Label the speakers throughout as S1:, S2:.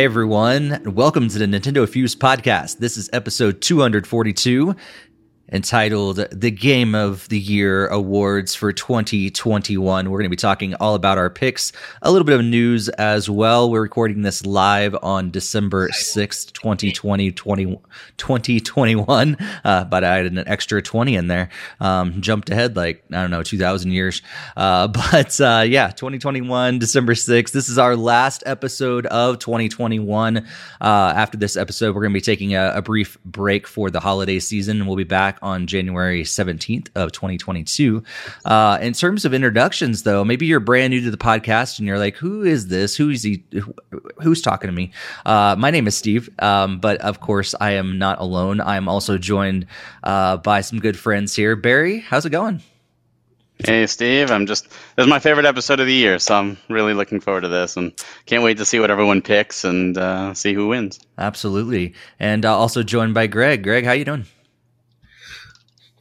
S1: Hey everyone, and welcome to the Nintendo Fuse podcast. This is episode 242 entitled The Game of the Year Awards for 2021. We're going to be talking all about our picks, a little bit of news as well. We're recording this live on December 6th, 2020, 20, 2021. Uh, but I added an extra 20 in there. Um, jumped ahead like, I don't know, 2,000 years. Uh, but uh, yeah, 2021, December 6th. This is our last episode of 2021. Uh, after this episode, we're going to be taking a, a brief break for the holiday season, and we'll be back on January 17th of 2022. Uh, in terms of introductions, though, maybe you're brand new to the podcast and you're like, who is this? Who is he? Who's talking to me? Uh, my name is Steve, um, but of course, I am not alone. I am also joined uh, by some good friends here. Barry, how's it going?
S2: Hey Steve, I'm just this is my favorite episode of the year, so I'm really looking forward to this and can't wait to see what everyone picks and uh, see who wins.
S1: Absolutely, and uh, also joined by Greg. Greg, how you doing?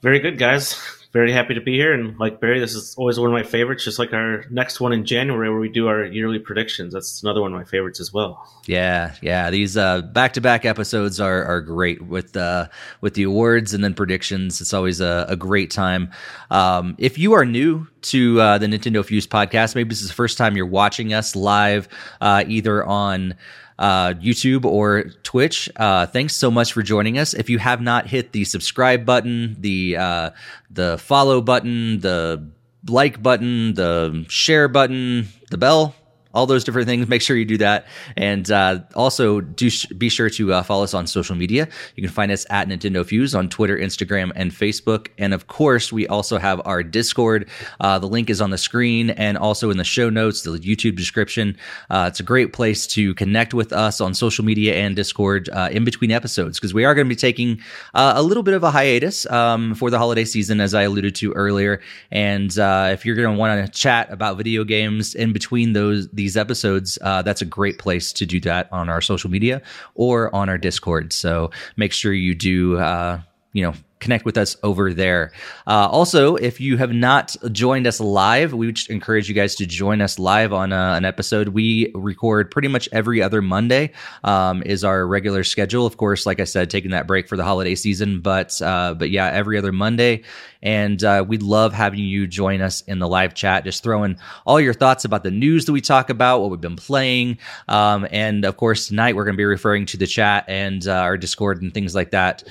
S3: Very good, guys. Very happy to be here. And like Barry, this is always one of my favorites, just like our next one in January where we do our yearly predictions. That's another one of my favorites as well.
S1: Yeah, yeah. These back to back episodes are, are great with uh, with the awards and then predictions. It's always a, a great time. Um, if you are new to uh, the Nintendo Fuse podcast, maybe this is the first time you're watching us live, uh, either on uh, YouTube or Twitch. Uh, thanks so much for joining us. If you have not hit the subscribe button, the uh, the follow button, the like button, the share button, the bell, all those different things. Make sure you do that. And uh, also, do sh- be sure to uh, follow us on social media. You can find us at Nintendo Fuse on Twitter, Instagram, and Facebook. And of course, we also have our Discord. Uh, the link is on the screen and also in the show notes, the YouTube description. Uh, it's a great place to connect with us on social media and Discord uh, in between episodes because we are going to be taking uh, a little bit of a hiatus um, for the holiday season, as I alluded to earlier. And if you're going to want to chat about video games in between those, these episodes, uh, that's a great place to do that on our social media or on our Discord. So make sure you do, uh, you know, connect with us over there. Uh, also, if you have not joined us live, we would encourage you guys to join us live on uh, an episode. We record pretty much every other Monday um, is our regular schedule. Of course, like I said, taking that break for the holiday season, but uh, but yeah, every other Monday. And uh, we'd love having you join us in the live chat. Just throwing all your thoughts about the news that we talk about, what we've been playing, um, and of course tonight we're going to be referring to the chat and uh, our Discord and things like that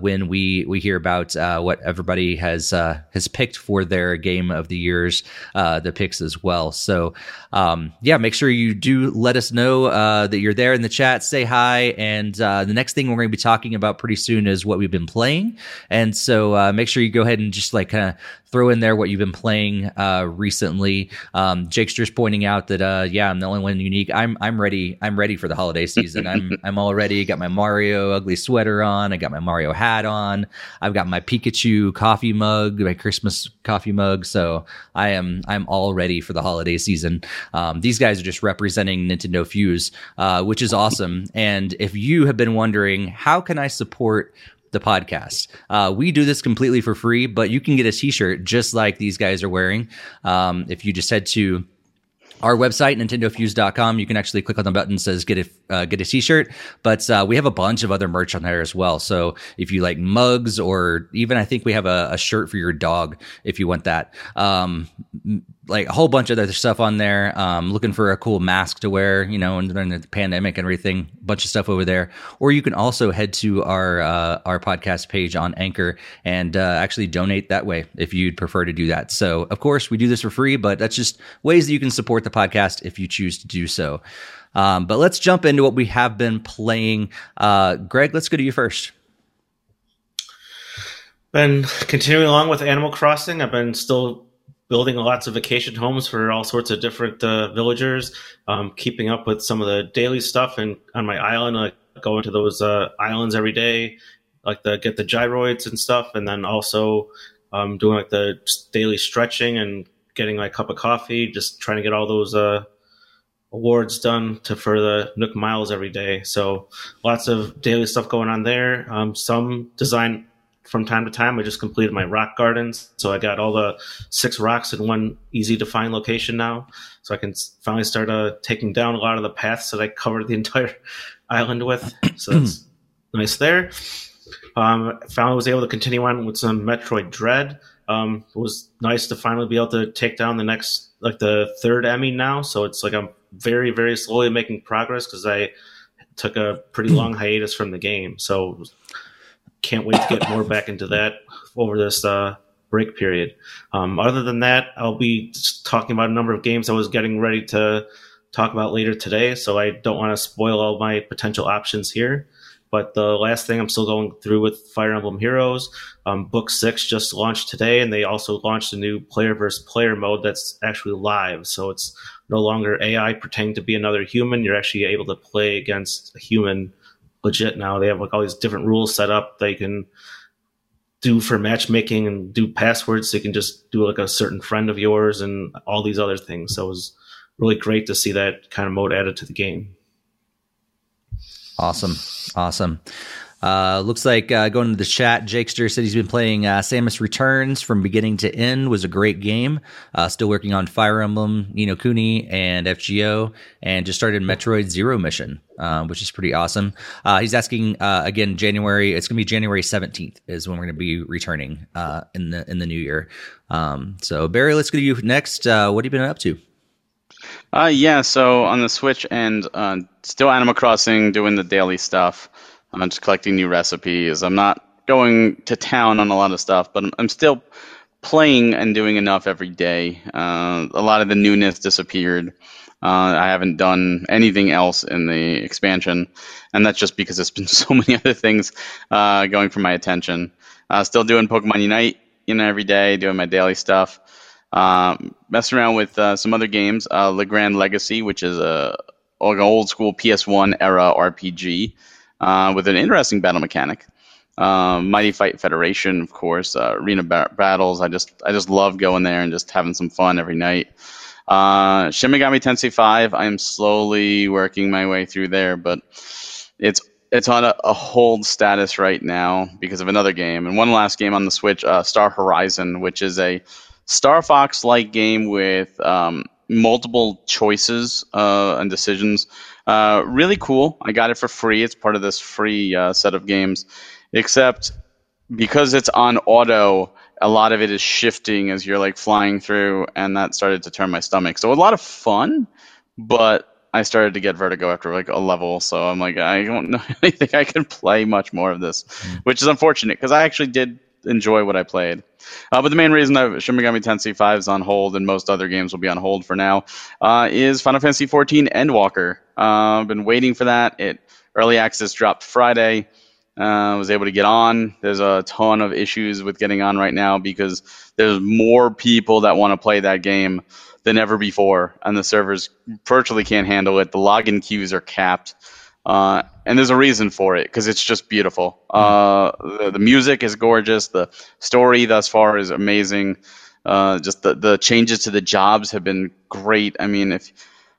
S1: when we we hear about uh, what everybody has uh, has picked for their game of the years, uh, the picks as well. So um, yeah, make sure you do let us know uh, that you're there in the chat. Say hi, and uh, the next thing we're going to be talking about pretty soon is what we've been playing, and so uh, make sure you go ahead and just like kind of throw in there what you've been playing uh, recently. Um, Jake's just pointing out that uh, yeah, I'm the only one unique. I'm I'm ready. I'm ready for the holiday season. I'm I'm all ready. Got my Mario ugly sweater on. I got my Mario hat on. I've got my Pikachu coffee mug, my Christmas coffee mug. So I am I'm all ready for the holiday season. Um, these guys are just representing Nintendo Fuse, uh, which is awesome. And if you have been wondering how can I support the podcast. Uh, we do this completely for free, but you can get a t-shirt just like these guys are wearing. Um, if you just head to our website nintendofuse.com you can actually click on the button that says get a uh, get a t-shirt but uh, we have a bunch of other merch on there as well so if you like mugs or even i think we have a, a shirt for your dog if you want that um, like a whole bunch of other stuff on there. Um, looking for a cool mask to wear, you know, and during the pandemic and everything. Bunch of stuff over there. Or you can also head to our uh, our podcast page on Anchor and uh, actually donate that way if you'd prefer to do that. So, of course, we do this for free, but that's just ways that you can support the podcast if you choose to do so. Um, but let's jump into what we have been playing. Uh, Greg, let's go to you first.
S3: Been continuing along with Animal Crossing. I've been still building lots of vacation homes for all sorts of different uh, villagers, um, keeping up with some of the daily stuff. And on my island, I go into those uh, islands every day, like the get the gyroids and stuff, and then also um, doing like the daily stretching and getting my cup of coffee, just trying to get all those uh, awards done to for the Nook Miles every day. So lots of daily stuff going on there. Um, some design from time to time. I just completed my rock gardens, so I got all the six rocks in one easy to find location now. So I can finally start uh, taking down a lot of the paths that I covered the entire island with. So that's nice there. Um, finally was able to continue on with some Metroid Dread. Um, it was nice to finally be able to take down the next, like the third Emmy now. So it's like I'm very, very slowly making progress because I took a pretty long hiatus from the game. So can't wait to get more back into that over this uh, break period. Um, other than that, I'll be talking about a number of games I was getting ready to talk about later today. So I don't want to spoil all my potential options here. But the last thing I'm still going through with Fire Emblem Heroes, um, Book Six just launched today, and they also launched a new player versus player mode that's actually live. So it's no longer AI pretending to be another human. You're actually able to play against a human legit now. They have like all these different rules set up. They can do for matchmaking and do passwords. So you can just do like a certain friend of yours and all these other things. So it was really great to see that kind of mode added to the game.
S1: Awesome. Awesome. Uh, looks like uh, going to the chat, Jakester said he's been playing uh, Samus Returns from beginning to end. Was a great game. Uh, still working on Fire Emblem, Ni no Kuni, and FGO, and just started Metroid Zero Mission, uh, which is pretty awesome. Uh, he's asking again, January. It's going to be January seventeenth is when we're going to be returning in the in the new year. Um, so Barry, let's go to you next. what have you been up to?
S2: Uh, yeah, so on the Switch and uh, still Animal Crossing, doing the daily stuff. I'm just collecting new recipes. I'm not going to town on a lot of stuff, but I'm, I'm still playing and doing enough every day. Uh, a lot of the newness disappeared. Uh, I haven't done anything else in the expansion, and that's just because there's been so many other things uh, going for my attention. Uh, still doing Pokemon Unite, you know, every day, doing my daily stuff. Um, messing around with uh, some other games, uh, Legrand Legacy, which is a an old school PS1 era RPG uh, with an interesting battle mechanic. Um, Mighty Fight Federation, of course, uh, arena ba- battles. I just I just love going there and just having some fun every night. Uh, Shin Tensei 5. I am slowly working my way through there, but it's it's on a, a, hold status right now because of another game and one last game on the Switch, uh, Star Horizon, which is a Star Fox like game with um, multiple choices uh, and decisions. Uh, really cool. I got it for free. It's part of this free uh, set of games, except because it's on auto, a lot of it is shifting as you're like flying through, and that started to turn my stomach. So a lot of fun, but I started to get vertigo after like a level. So I'm like, I don't know. anything I can play much more of this, mm. which is unfortunate because I actually did enjoy what I played. Uh, but the main reason that Shin Megami Tensei 5 is on hold and most other games will be on hold for now uh, is Final Fantasy 14 Endwalker. Uh, I've been waiting for that. It early access dropped Friday. Uh, was able to get on. There's a ton of issues with getting on right now because there's more people that want to play that game than ever before, and the servers virtually can't handle it. The login queues are capped. Uh, and there's a reason for it because it's just beautiful. Uh, the, the, music is gorgeous. The story thus far is amazing. Uh, just the, the changes to the jobs have been great. I mean, if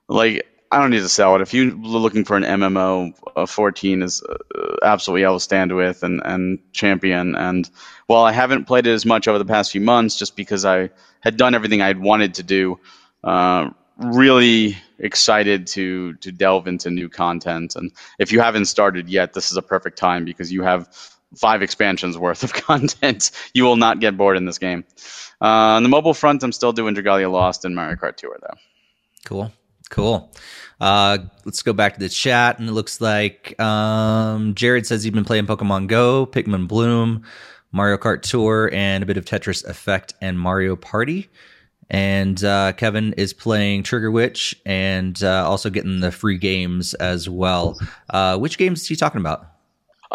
S2: like I don't need to sell it. If you're looking for an MMO, uh, 14 is uh, absolutely I will stand with and, and champion. And while I haven't played it as much over the past few months, just because I had done everything I'd wanted to do, uh, really excited to to delve into new content. And if you haven't started yet, this is a perfect time because you have five expansions worth of content. You will not get bored in this game. Uh, on the mobile front, I'm still doing Dragalia Lost and Mario Kart Tour though.
S1: Cool, cool. Uh, let's go back to the chat, and it looks like um, Jared says he's been playing Pokemon Go, Pikmin Bloom, Mario Kart Tour, and a bit of Tetris Effect and Mario Party and uh, Kevin is playing Trigger Witch and uh, also getting the free games as well. Uh, which games is he talking about?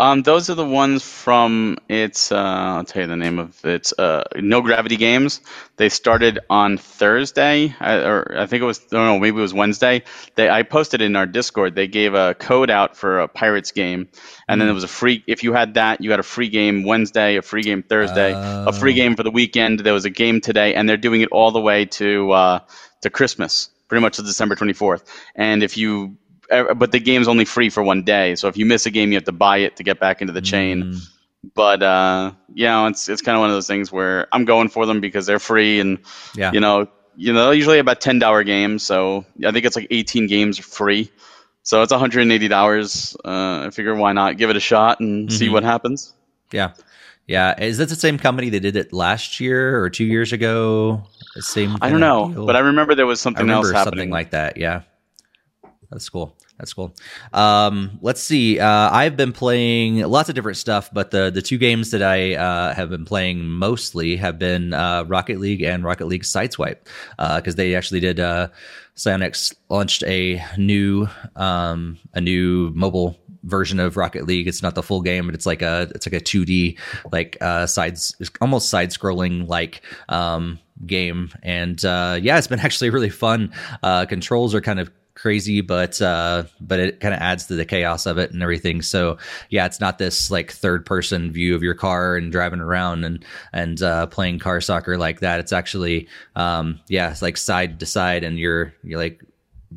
S2: Um, those are the ones from it's. Uh, I'll tell you the name of. It's uh, No Gravity Games. They started on Thursday, or I think it was. No, no, maybe it was Wednesday. They I posted in our Discord. They gave a code out for a Pirates game, and then there was a free. If you had that, you had a free game Wednesday, a free game Thursday, a free oh. game for the weekend. There was a game today, and they're doing it all the way to uh, to Christmas pretty much to December 24th. And if you but the game's only free for one day. So if you miss a game, you have to buy it to get back into the chain. Mm. but uh, you know, it's it's kind of one of those things where I'm going for them because they're free, and
S1: Yeah.
S2: you know, you know, usually about ten dollar games, so I think it's like 18 games free, so it's 180 dollars. Uh, I figure why not give it a shot and see
S1: Mhm.
S2: what happens.
S1: Yeah. Yeah. Is that the same company that did it last year or two years ago? The same.
S2: I don't know,
S1: deal?
S2: but I remember there was something else happening.
S1: something like that. Yeah. That's cool. That's cool. Um, let's see. Uh, I've been playing lots of different stuff, but the the two games that I uh, have been playing mostly have been uh, Rocket League and Rocket League Sideswipe because they actually did. Uh, Psyonix launched a new um, a new mobile version of Rocket League. It's not the full game, but it's like a it's like a 2D like uh, sides almost side scrolling like um, game. And uh, yeah, it's been actually really fun. Uh, controls are kind of crazy but uh but it kind of adds to the chaos of it and everything. So yeah it's not this like third person view of your car and driving around and and uh playing car soccer like that. It's actually um yeah it's like side to side and you're you're like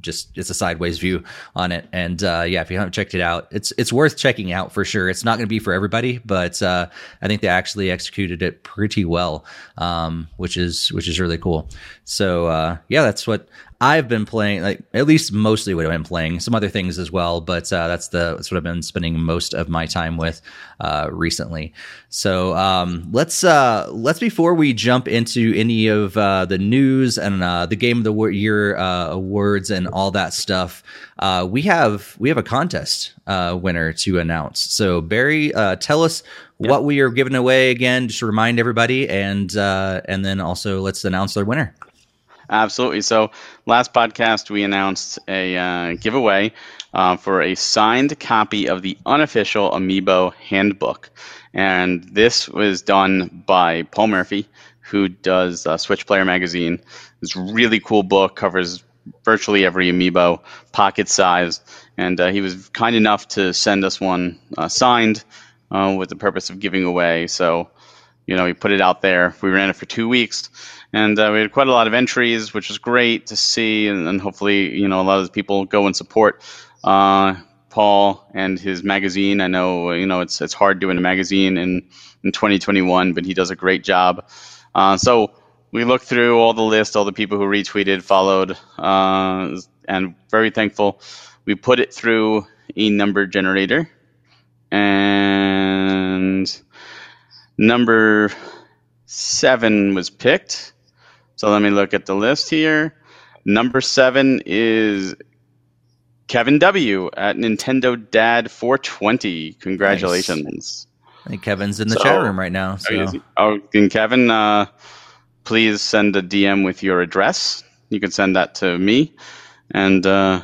S1: just it's a sideways view on it. And uh yeah if you haven't checked it out it's it's worth checking out for sure. It's not going to be for everybody but uh i think they actually executed it pretty well um which is which is really cool. So uh yeah that's what I've been playing, like at least mostly what I've been playing. Some other things as well, but uh, that's the that's what I've been spending most of my time with uh, recently. So um, let's uh, let's before we jump into any of uh, the news and uh, the game of the year uh, awards and all that stuff, uh, we have we have a contest uh, winner to announce. So Barry, uh, tell us what we are giving away again, just to remind everybody, and uh, and then also let's announce our winner.
S2: Absolutely. So last podcast we announced a uh, giveaway uh, for a signed copy of the unofficial Amiibo handbook, and this was done by Paul Murphy, who does uh, Switch Player Magazine. This really cool book covers virtually every Amiibo, pocket size, and uh, he was kind enough to send us one uh, signed uh, with the purpose of giving away. So you know, we put it out there. We ran it for two weeks, and uh, we had quite a lot of entries, which was great to see. And, and hopefully, you know, a lot of people go and support uh, Paul and his magazine. I know, you know, it's it's hard doing a magazine in in 2021, but he does a great job. Uh, so we looked through all the list, all the people who retweeted, followed, uh, and very thankful. We put it through a number generator, and number seven was picked. So let me look at the list here. Number seven is Kevin W. at Nintendo Dad 420. Congratulations.
S1: I think Kevin's in the
S2: So-
S1: chat room right now. So
S2: Oh, and Kevin, uh, please send a DM with your address. You can send that to me and uh,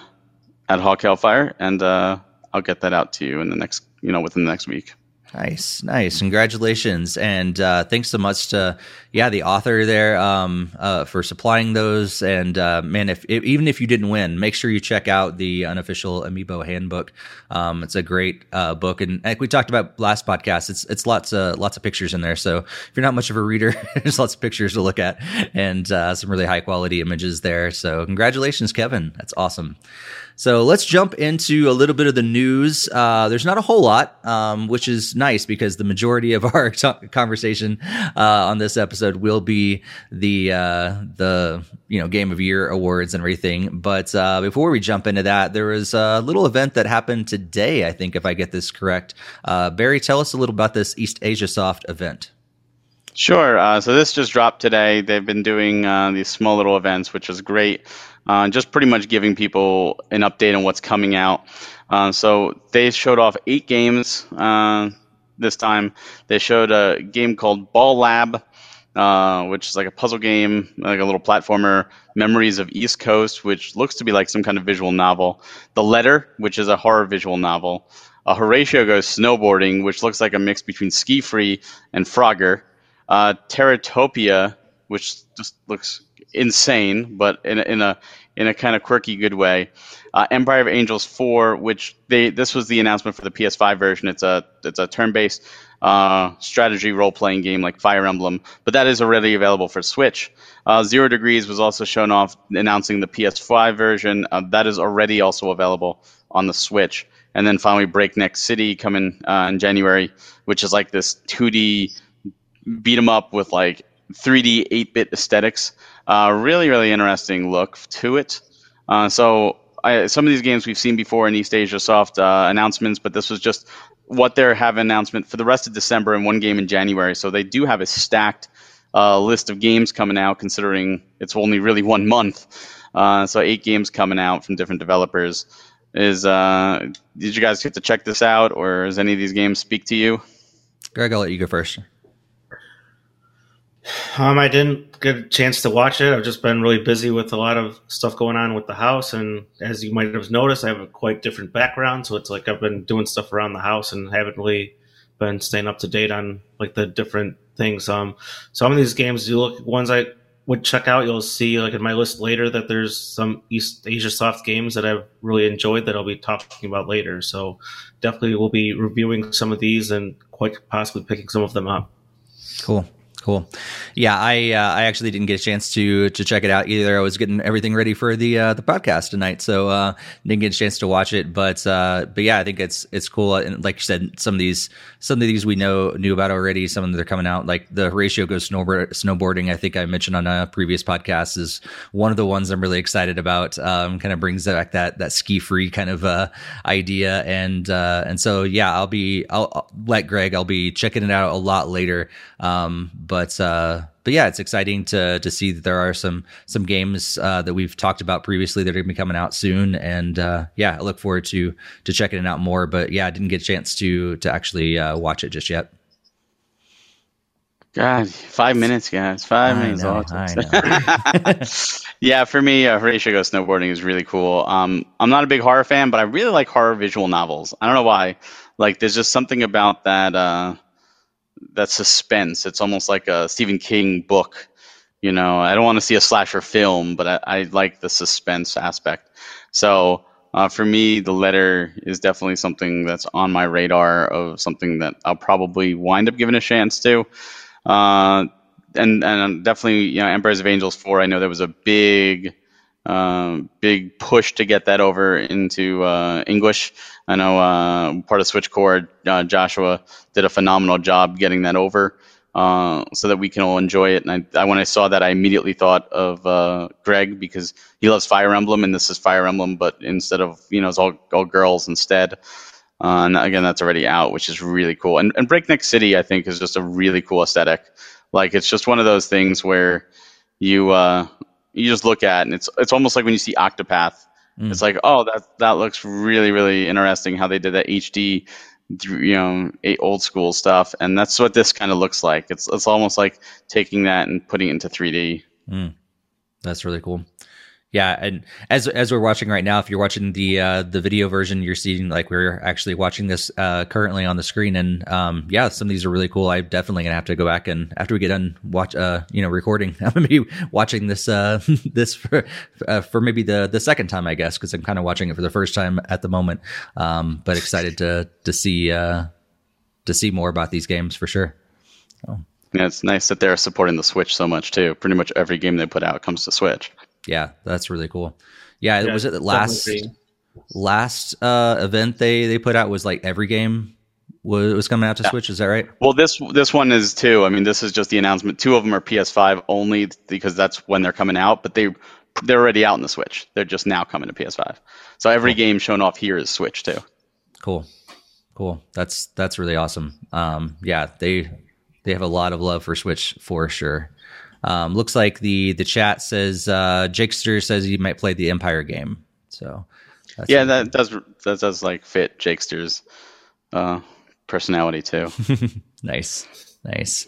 S2: at Hawk Hellfire, and uh, I'll get that out to you in the next, you know, within the next week.
S1: Nice, nice. Congratulations. And uh, thanks so much to, yeah, the author there um, uh, for supplying those. And uh, man, if, if even if you didn't win, make sure you check out the unofficial Amiibo handbook. Um, it's a great uh, book. And like we talked about last podcast, it's it's lots of, lots of pictures in there. So if you're not much of a reader, there's lots of pictures to look at and uh, some really high quality images there. So congratulations, Kevin. That's awesome. So let's jump into a little bit of the news. Uh, there's not a whole lot, um, which is nice because the majority of our t- conversation uh, on this episode will be the uh, the you know game of year awards and everything. But uh, before we jump into that, there was a little event that happened today. I think if I get this correct, uh, Barry, tell us a little about this East Asia Soft event.
S2: Sure. Uh, so this just dropped today. They've been doing uh, these small little events, which is great. Uh, just pretty much giving people an update on what's coming out. Uh, so they showed off eight games uh, this time. They showed a game called Ball Lab, uh, which is like a puzzle game, like a little platformer. Memories of East Coast, which looks to be like some kind of visual novel. The Letter, which is a horror visual novel. Horatio Goes Snowboarding, which looks like a mix between SkiFree and Frogger uh, Terratopia, which just looks insane, but in a, in a in a kind of quirky good way. Uh, Empire of Angels 4, which they this was the announcement for the PS5 version. It's a it's a turn-based uh, strategy role-playing game like Fire Emblem, but that is already available for Switch. Uh, Zero Degrees was also shown off announcing the PS5 version. Uh, that is already also available on the Switch. and then finally Breakneck City coming uh, in January, which is like this 2D beat 'em up with like 3D 8-bit aesthetics. Uh, really, really interesting look to it. Uh, so I, some of these games we've seen before in East Asia Soft uh, announcements, but this was just what they have announcement for the rest of December and one game in January. So they do have a stacked uh, list of games coming out, considering it's only really one month. Uh, so eight games coming out from different developers. Is uh, did you guys get to check this out, or does any of these games speak to you?
S1: Greg, I'll let you go first.
S3: Um, I didn't get a chance to watch it. I've just been really busy with a lot of stuff going on with the house, and as you might have noticed, I have a quite different background. So it's like I've been doing stuff around the house and haven't really been staying up to date on like the different things. Um, some of these games, you look ones I would check out, you'll see like in my list later that there's some East Asia soft games that I've really enjoyed that I'll be talking about later. So definitely we'll be reviewing some of these and quite possibly picking some of them up.
S1: Cool. Cool. Yeah, I uh, I actually didn't get a chance to to check it out either. I was getting everything ready for the uh, the podcast tonight, so uh, didn't get a chance to watch it. But uh, but yeah, I think it's it's cool. And like you said, some of these some of these we know knew about already. Some of them are coming out. Like the Horatio goes snowboard, snowboarding. I think I mentioned on a previous podcast is one of the ones I'm really excited about. Um, kind of brings back that that SkiFree kind of uh, idea, and uh, and so yeah, I'll be I'll, I'll let Greg. I'll be checking it out a lot later. Um, but uh, but yeah, it's exciting to to see that there are some some games uh, that we've talked about previously that are going to be coming out soon, and uh, yeah, I look forward to to checking it out more. But yeah, I didn't get a chance to to actually uh, watch it just yet.
S2: God, five minutes, guys. Five
S1: I
S2: minutes.
S1: know,
S2: all
S1: I
S2: takes. yeah, for me, uh, Horatio Goes Snowboarding is really cool. Um, I'm not a big horror fan, but I really like horror visual novels. I don't know why. Like, there's just something about that uh, that suspense. It's almost like a Stephen King book. You know, I don't want to see a slasher film, but I, I like the suspense aspect. So uh, for me, the letter is definitely something that's on my radar of something that I'll probably wind up giving a chance to. Uh, and and definitely, you know, Empires of Angels four. I know there was a big, um, big push to get that over into uh, English. I know uh, part of Switchcore, uh, Joshua did a phenomenal job getting that over. Uh, so that we can all enjoy it. And I, I, when I saw that, I immediately thought of uh, Greg because he loves Fire Emblem, and this is Fire Emblem, but instead of you know it's all all girls instead. Uh, and again, that's already out, which is really cool. And, and Breakneck City, I think, is just a really cool aesthetic. Like it's just one of those things where you uh, you just look at, and it's it's almost like when you see Octopath.
S1: Mm.
S2: It's like, oh, that that looks really really interesting how they did that HD you know old school stuff and that's what this kind of looks like it's it's almost like taking that and putting it into 3d
S1: Mm. That's really cool. Yeah, and as as we're watching right now, if you're watching the uh, the video version, you're seeing like we're actually watching this uh, currently on the screen, and um, yeah, some of these are really cool. I'm definitely gonna have to go back and after we get done watch, uh, you know, recording, I'm gonna be watching this uh, this for uh, for maybe the the second time, I guess, because I'm kind of watching it for the first time at the moment. Um, but excited to to see uh, to see more about these games for sure.
S2: yeah it's nice that they're supporting the switch so much too pretty much every game they put out comes to switch
S1: Yeah, that's really cool. Yeah,
S3: Yeah,
S1: was it the last
S3: definitely.
S1: last uh event they they put out was like every game was, was coming out to Switch. Is that right?
S2: Well, this this one is too. I mean, this is just the announcement. Two of them are PS5 only because that's when they're coming out. But they they're already out in the Switch. They're just now coming to PS5. So every game shown off here is Switch too.
S1: Cool, cool. That's that's really awesome. Um, yeah, they they have a lot of love for Switch for sure. Um, looks like the the chat says uh, Jakester says he might play the Empire game. So
S2: Yeah, that does that does like fit Jakester's uh, personality too.
S1: Nice. Nice.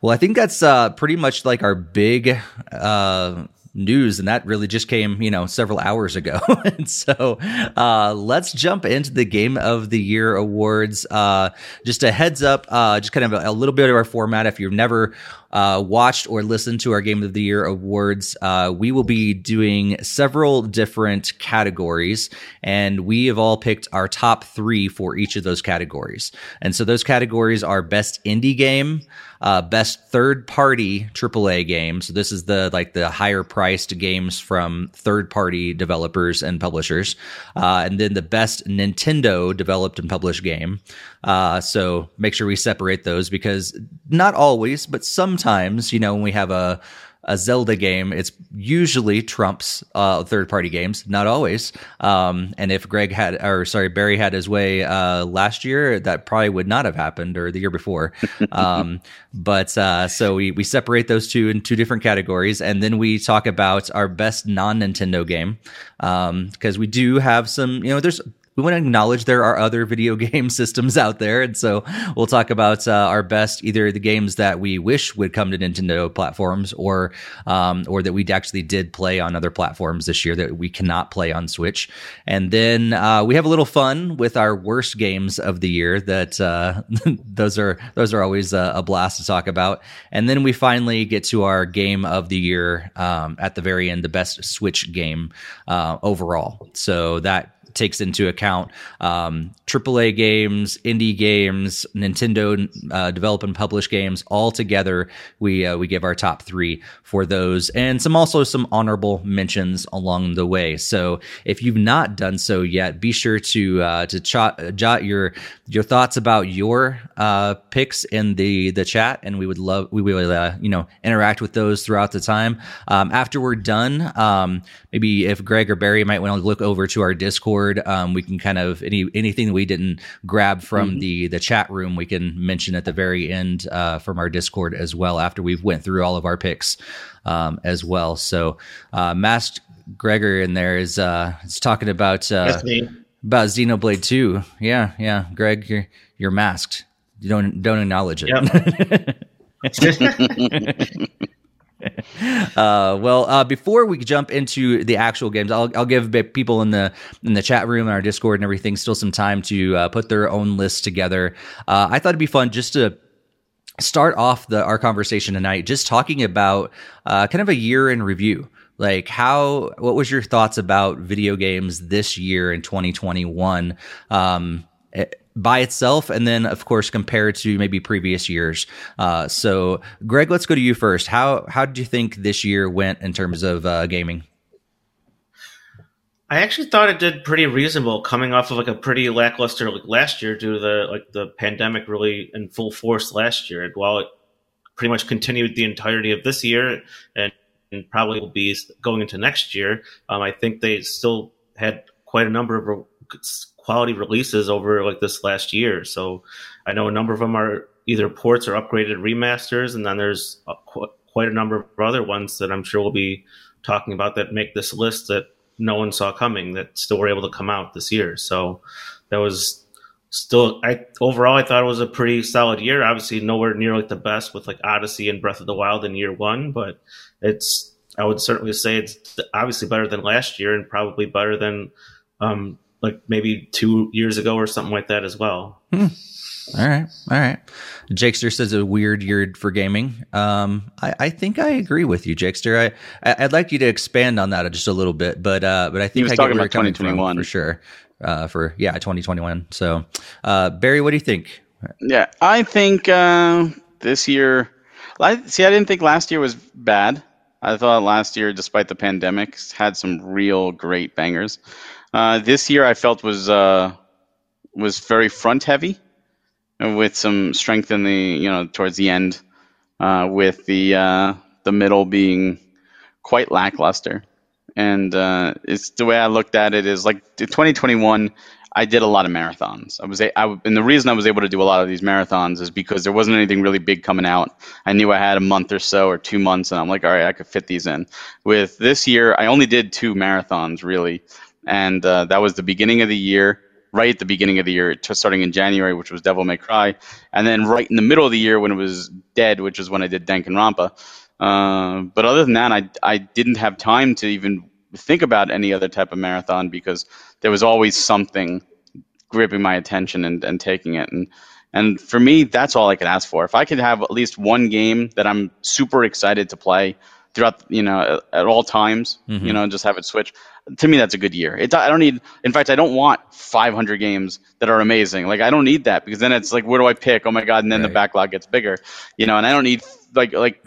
S1: Well, I think that's uh, pretty much like our big uh, news, and that really just came, you know, several hours ago. and so uh, let's jump into the Game of the Year awards. Uh, just a heads up, uh, just kind of a, a little bit of our format. If you've never uh, watched or listened to our Game of the Year awards, uh, we will be doing several different categories, and we have all picked our top three for each of those categories. And so those categories are best indie game, uh, best third party AAA game. So this is the like the higher priced games from third party developers and publishers, uh, and then the best Nintendo developed and published game. Uh, so make sure we separate those because not always, but sometimes, you know, when we have a a Zelda game, it's usually trumps uh, third party games, not always. Um, and if Greg had, or sorry, Barry had his way uh, last year, that probably would not have happened, or the year before. Um, but uh, so we we separate those two in two different categories, and then we talk about our best non Nintendo game Um, because um, we do have some. You know, there's we want to acknowledge there are other video game systems out there. And so we'll talk about uh, our best, either the games that we wish would come to Nintendo platforms or, um, or that we actually did play on other platforms this year that we cannot play on Switch. And then uh, we have a little fun with our worst games of the year that uh, those are, those are always a, a, blast to talk about. And then we finally get to our game of the year um, at the very end, the best Switch game uh, overall. So that takes into account um, AAA games, indie games, Nintendo uh, develop and publish games. All together, we uh, we give our top three for those, and some also some honorable mentions along the way. So if you've not done so yet, be sure to uh, to jot, jot your your thoughts about your uh, picks in the the chat, and we would love we will uh, you know interact with those throughout the time. Um, after we're done, um, maybe if Greg or Barry might want to look over to our Discord, um, we can kind of any anything we didn't grab from mm-hmm. the the chat room, we can mention at the very end uh, from our Discord as well after we've went through all of our picks um, as well. So, uh, Masked Gregor in there is uh, is talking about uh, about Xenoblade Two. Yeah, yeah, Greg, you're you're masked. You don't don't acknowledge it. Yep. uh, well, uh, before we jump into the actual games, I'll, I'll give people in the in the chat room and our Discord and everything still some time to uh, put their own list together. Uh, I thought it'd be fun just to start off the our conversation tonight, just talking about uh, kind of a year in review. Like how, what was your thoughts about video games this year in 2021? Um, by itself, and then of course compared to maybe previous years. Uh, so, Greg, let's go to you first. How how did you think this year went in terms of uh, gaming?
S3: I actually thought it did pretty reasonable, coming off of like a pretty lackluster like last year due to the like the pandemic really in full force last year. And while it pretty much continued the entirety of this year and, and probably will be going into next year, um, I think they still had quite a number of quality releases over like this last year. So I know a number of them are either ports or upgraded remasters, and then there's a, qu- quite a number of other ones that I'm sure we'll be talking about that make this list that no one saw coming that still were able to come out this year. So that was still I overall I thought it was a pretty solid year. Obviously nowhere near like the best with like Odyssey and Breath of the Wild in year one, but it's I would certainly say it's obviously better than last year and probably better than um, like maybe two years ago or something like that as well.
S1: Hmm. All right, all right. Jakester says a weird year for gaming. Um, I, I, think I agree with you, Jakester. I, I would like you to expand on that just a little bit, but uh, but I think he
S2: was
S1: I
S2: talking about twenty twenty one
S1: for sure. Uh, for yeah, twenty twenty one. So, uh, Barry, what do you think?
S2: Yeah, I think uh, this year. I, see, I didn't think last year was bad. I thought last year, despite the pandemic, had some real great bangers. Uh, this year I felt was uh, was very front heavy, with some strength in the you know towards the end, uh, with the uh, the middle being quite lackluster. And uh, it's the way I looked at it is like 2021. I did a lot of marathons. I was, a, I, and the reason I was able to do a lot of these marathons is because there wasn't anything really big coming out. I knew I had a month or so or two months, and I'm like, all right, I could fit these in. With this year, I only did two marathons really, and uh, that was the beginning of the year, right at the beginning of the year, starting in January, which was Devil May Cry, and then right in the middle of the year when it was Dead, which is when I did Danganronpa. Uh, but other than that, I I didn't have time to even think about any other type of marathon because there was always something gripping my attention and, and taking it. And and for me that's all i could ask for. If i could have at least one game that i'm super excited to play throughout you know at all times mm-hmm. you know just have it switch to me that's a good year it's i don't need in fact i don't want 500 games that are amazing like i don't need that because then it's like where do i pick oh my god and then right. the backlog gets bigger you know and i don't need like like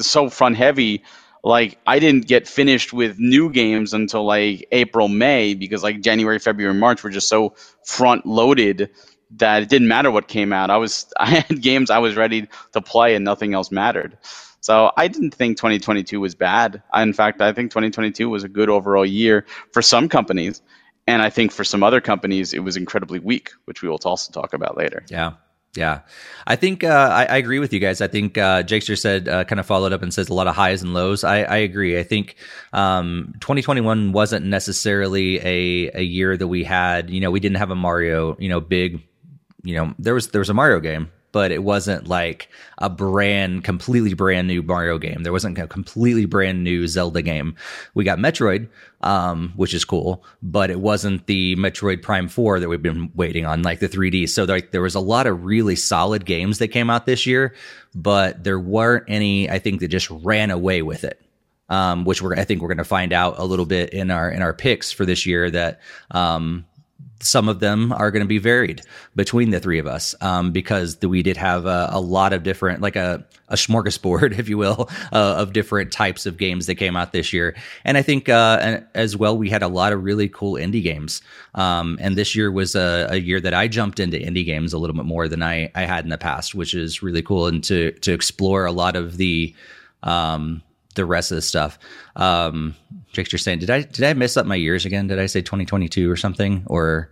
S2: so front heavy like I didn't get finished with new games until like April, May because like January, February, March were just so front loaded that it didn't matter what came out. I was I had games I was ready to play and nothing else mattered. So I didn't think 2022 was bad. In fact, I think 2022 was a good overall year for some companies. And I think for some other companies, it was incredibly weak, which we will also talk about later.
S1: Yeah. Yeah, I think uh, I, I, agree with you guys. I think uh, Jakester said uh, kind of followed up and says a lot of highs and lows. I, I agree. I think um, 2021 wasn't necessarily a a year that we had. You know, we didn't have a Mario. You know, big. You know, there was there was a Mario game, but it wasn't like a brand, completely brand new Mario game. There wasn't a completely brand new Zelda game. We got Metroid, um, which is cool, but it wasn't the Metroid Prime 4 that we've been waiting on, like the 3D. So like there was a lot of really solid games that came out this year, but there weren't any, I think, that just ran away with it. Um, which we're, I think we're going to find out a little bit in our, in our picks for this year that, um, some of them are going to be varied between the three of us um, because we did have a, a, lot of different, like a, a smorgasbord, if you will, uh, of different types of games that came out this year. And I think uh, as well, we had a lot of really cool indie games. Um, and this year was a, a, year that I jumped into indie games a little bit more than I, I had in the past, which is really cool. And to to explore a lot of the um, the rest of the stuff. Um, Jake's just saying, did I did I mess up my years again? Did I say 2022 or something, or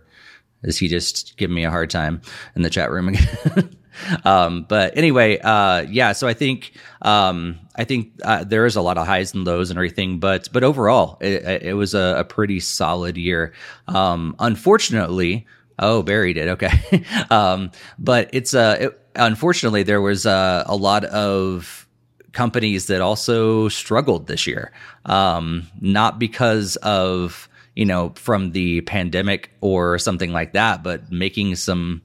S1: is he just giving me a hard time in the chat room again? um, but anyway, uh, yeah. So I think um, I think uh, there is a lot of highs and lows and everything, but but overall, it, it was a, a, pretty solid year. Um, unfortunately, oh, buried it. Okay, um, but it's uh, it, unfortunately there was uh, a lot of companies that also struggled this year. Um, not because of, you know, from the pandemic or something like that, but making some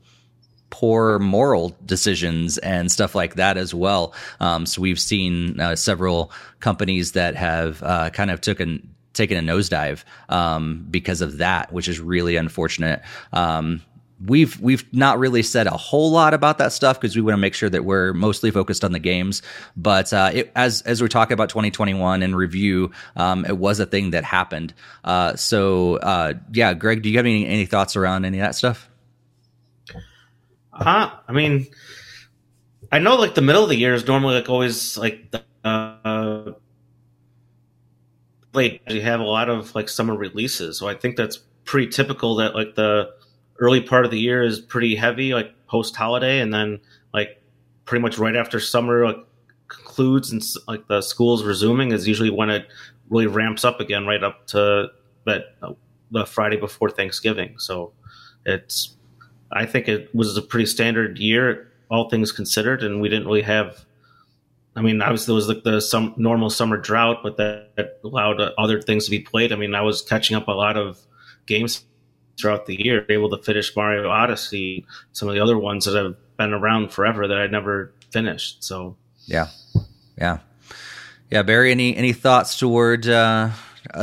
S1: poor moral decisions and stuff like that as well. Um, so we've seen uh, several companies that have uh, kind of took an taken a nosedive um, because of that, which is really unfortunate. Um, we've we've not really said a whole lot about that stuff because we want to make sure that we're mostly focused on the games. But uh, it, as as we're talking about 2021 and review, um, it was a thing that happened. Uh, so uh, yeah, Greg, do you have any any thoughts around any of that stuff?
S3: Uh, I mean, I know like the middle of the year is normally like always like the, uh, late. You have a lot of like summer releases, so I think that's pretty typical that like the early part of the year is pretty heavy, like post holiday, and then like pretty much right after summer like, concludes and like the schools resuming is usually when it really ramps up again, right up to that uh, the Friday before Thanksgiving. So it's I think it was a pretty standard year, all things considered, and we didn't really have. I mean, obviously there was like the some normal summer drought, but that, that allowed other things to be played. I mean, I was catching up a lot of games throughout the year, able to finish Mario Odyssey, some of the other ones that have been around forever that I never finished. So
S1: yeah, yeah, yeah. Barry, any any thoughts toward uh,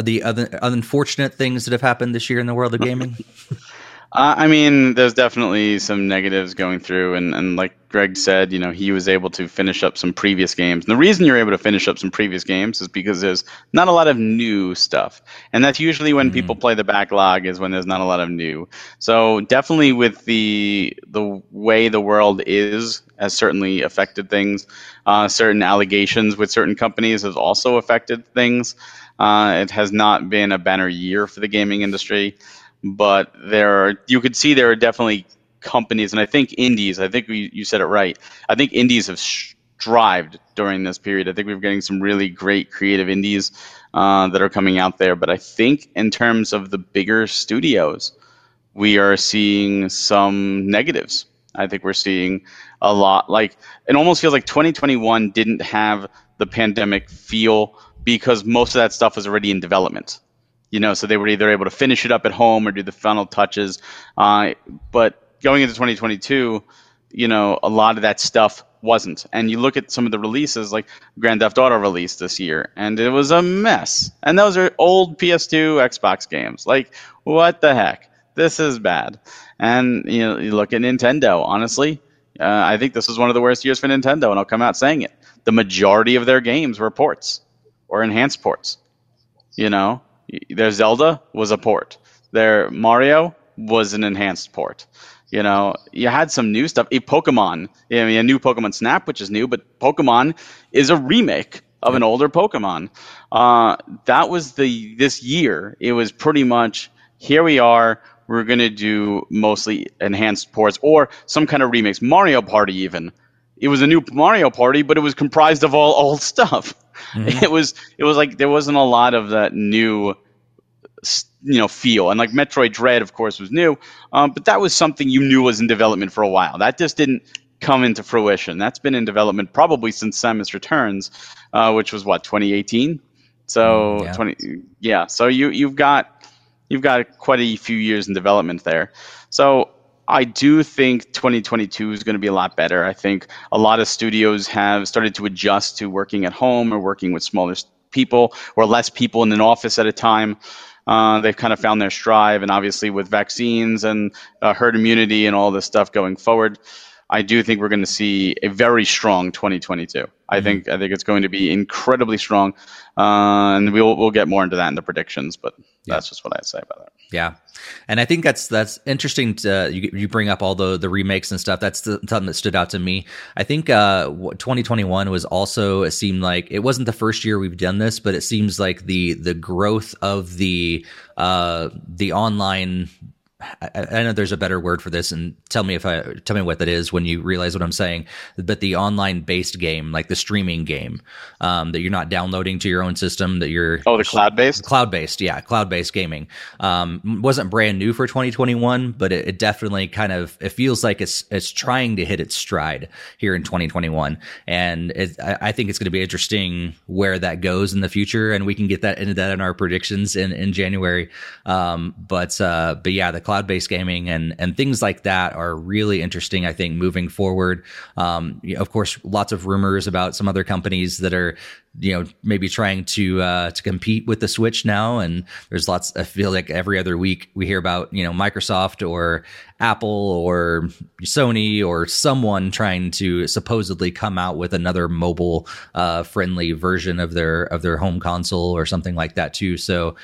S1: the other unfortunate things that have happened this year in the world of gaming?
S2: Uh, I mean, there's definitely some negatives going through, and, and like Greg said, you know, he was able to finish up some previous games. And the reason you're able to finish up some previous games is because there's not a lot of new stuff, and that's usually when mm-hmm. people play the backlog is when there's not a lot of new. So definitely with the the way the world is has certainly affected things. Uh, certain allegations with certain companies has also affected things. Uh, it has not been a banner year for the gaming industry but there are you could see there are definitely companies, and I think indies. I think we, you said it right. I think indies have strived during this period. I think we're getting some really great creative indies uh, that are coming out there. But I think in terms of the bigger studios, we are seeing some negatives. I think we're seeing a lot. Like it almost feels like 2021 didn't have the pandemic feel because most of that stuff was already in development you know, so they were either able to finish it up at home or do the final touches. Uh, but going into 2022, you know, a lot of that stuff wasn't. And you look at some of the releases, like Grand Theft Auto released this year, and it was a mess. And those are old PS2, Xbox games. Like, what the heck? This is bad. And you know, you look at Nintendo. Honestly, uh, I think this was one of the worst years for Nintendo, and I'll come out saying it. The majority of their games were ports or enhanced ports. You know, their Zelda was a port. Their Mario was an enhanced port. You know, you had some new stuff. A Pokemon, I mean, a new Pokemon Snap, which is new, but Pokemon is a remake of an older Pokemon. Uh, that was the this year. It was pretty much here we are. We're gonna do mostly enhanced ports or some kind of remix. Mario Party even. It was a new Mario Party, but it was comprised of all old stuff. Mm-hmm. It was it was like there wasn't a lot of that new you know feel. And like metroid dread of course was new um, but that was something you knew was in development for a while. That just didn't come into fruition. That's been in development probably since samus returns uh, which was what 2018 so mm, yeah. 20 yeah so you you've got you've got quite a few years in development there. So I do think 2022 is going to be a lot better. I think a lot of studios have started to adjust to working at home or working with smaller people or less people in an office at a time. Uh, they've kind of found their stride, and obviously with vaccines and uh, herd immunity and all this stuff going forward, I do think we're going to see a very strong 2022. Mm-hmm. I think I think it's going to be incredibly strong, uh, and we'll we'll get more into that in the predictions. But yeah. that's just what I'd say about that.
S1: Yeah, and I think that's that's interesting. To, you you bring up all the the remakes and stuff. That's the, something that stood out to me. I think uh, 2021 was also it seemed like it wasn't the first year we've done this, but it seems like the the growth of the uh, the online I, I, know there's a better word for this, and tell me if I tell me what that is when you realize what I'm saying. But the online based game, like the streaming game, um, that you're not downloading to your own system, that you're
S2: oh the cloud based,
S1: cloud based, yeah, cloud based gaming, um, wasn't brand new for 2021, but it, it, definitely kind of it feels like it's it's trying to hit its stride here in 2021, and it, I, I, think it's going to be interesting where that goes in the future, and we can get that into that in our predictions in in January. Um, but uh, but yeah, the cloud based gaming and and things like that are really interesting. I think moving forward. Um, of course, lots of rumors about some other companies that are you know maybe trying to uh, to compete with the Switch now, and there's lots. I feel like every other week we hear about you know Microsoft or Apple or Sony or someone trying to supposedly come out with another mobile uh, friendly version of their of their home console or something like that too. So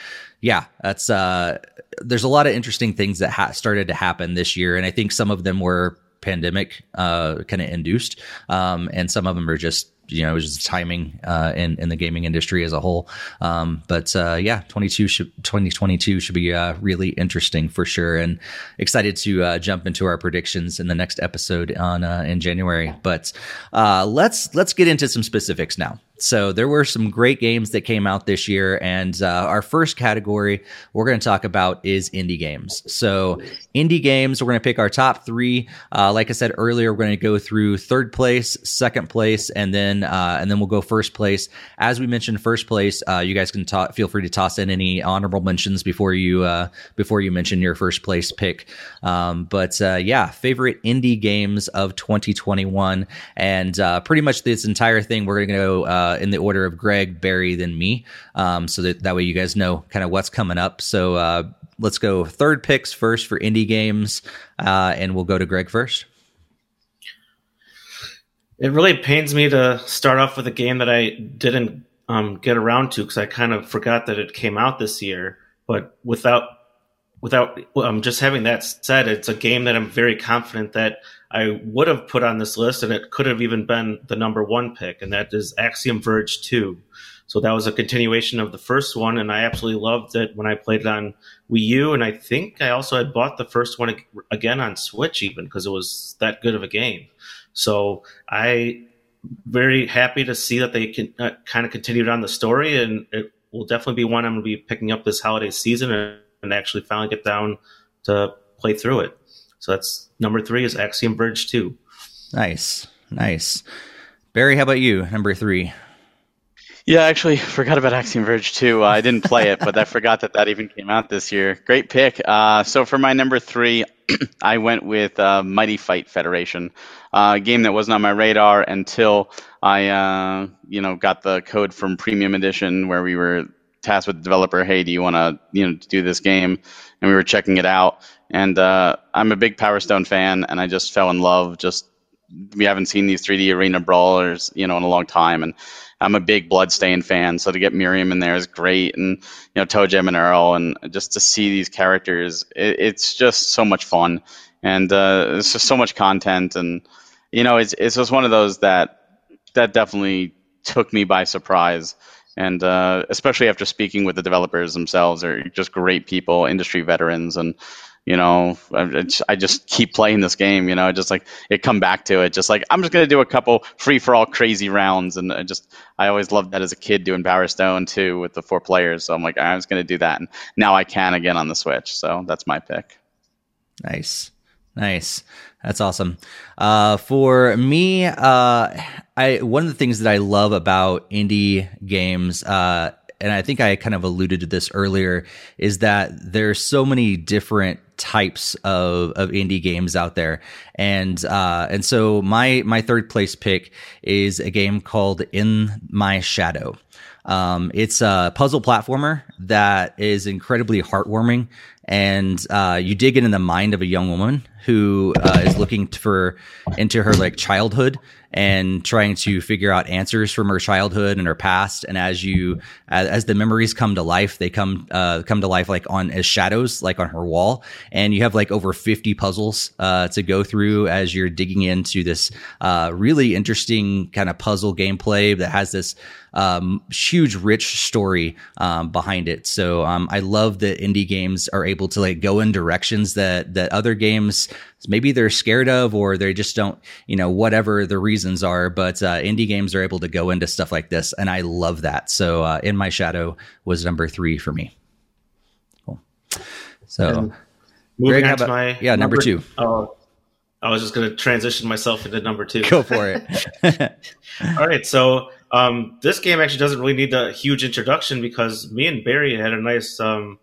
S1: yeah, that's uh, there's a lot of interesting things that ha- started to happen this year, and I think some of them were pandemic uh, kind of induced, um, and some of them are just you know, it was just timing uh, in in the gaming industry as a whole. Um, but uh, yeah, 22 should, 2022 should be uh, really interesting for sure, and excited to uh, jump into our predictions in the next episode on uh, in January. But uh, let's let's get into some specifics now. So there were some great games that came out this year, and uh, our first category we're going to talk about is indie games. So indie games, we're going to pick our top three. Uh, like I said earlier, we're going to go through third place, second place, and then uh, and then we'll go first place. As we mentioned, first place, uh, you guys can ta- feel free to toss in any honorable mentions before you uh, before you mention your first place pick. Um, but uh, yeah, favorite indie games of 2021, and pretty much this entire thing we're going to go uh, in the order of Greg, Barry, then me. Um, so that, that way you guys know kind of what's coming up. So uh, let's go third picks first for indie games, uh, and we'll go to Greg first.
S3: It really pains me to start off with a game that I didn't um, get around to because I kind of forgot that it came out this year. But without without um, just having that said, it's a game that I'm very confident that I would have put on this list, and it could have even been the number one pick, and that is Axiom Verge 2. So that was a continuation of the first one, and I absolutely loved it when I played it on Wii U, and I think I also had bought the first one again on Switch, even because it was that good of a game. So I very happy to see that they can uh, kind of continued on the story, and it will definitely be one I'm going to be picking up this holiday season and, and actually finally get down to play through it. So that's number three is Axiom Verge 2.
S1: Nice. Nice. Barry, how about you? Number three.
S2: Yeah, I actually forgot about Axiom Verge 2. Uh, I didn't play it, but I forgot that that even came out this year. Great pick. Uh, so for my number three, I went with uh, Mighty Fight Federation, uh, a game that wasn't on my radar until I, uh, you know, got the code from Premium Edition where we were tasked with the developer, hey, do you want to, you know, do this game? And we were checking it out, and uh, I'm a big Power Stone fan, and I just fell in love just we haven't seen these 3D arena brawlers, you know, in a long time, and I'm a big Bloodstained fan, so to get Miriam in there is great, and you know, ToeJam and Earl, and just to see these characters, it, it's just so much fun, and uh, it's just so much content, and you know, it's it's just one of those that that definitely took me by surprise. And uh, especially after speaking with the developers themselves, they're just great people, industry veterans, and you know, I, just keep playing this game. You know, just like it come back to it, just like I'm just gonna do a couple free for all crazy rounds, and I just I always loved that as a kid doing Power Stone too with the four players. So I'm like I was gonna do that, and now I can again on the Switch. So that's my pick.
S1: Nice. Nice. That's awesome. Uh, for me, uh, I one of the things that I love about indie games, uh, and I think I kind of alluded to this earlier, is that there's so many different types of, of indie games out there, and uh, and so my my third place pick is a game called In My Shadow. Um, it's a puzzle platformer that is incredibly heartwarming and uh, you dig in in the mind of a young woman who uh, is looking for into her like childhood and trying to figure out answers from her childhood and her past. And as you as, as the memories come to life, they come uh, come to life like on as shadows, like on her wall. And you have like over fifty puzzles uh, to go through as you're digging into this uh, really interesting kind of puzzle gameplay that has this um, huge, rich story um, behind it. So um, I love that indie games are able to like go in directions that that other games maybe they're scared of or they just don't, you know, whatever the reasons are. But uh, indie games are able to go into stuff like this, and I love that. So uh, in my shadow was number three for me. Cool. So.
S3: moving Greg, about, my
S1: yeah number, number two.
S3: Oh, I was just going to transition myself into number two.
S1: Go for it.
S3: All right, so um, this game actually doesn't really need a huge introduction because me and Barry had a nice um,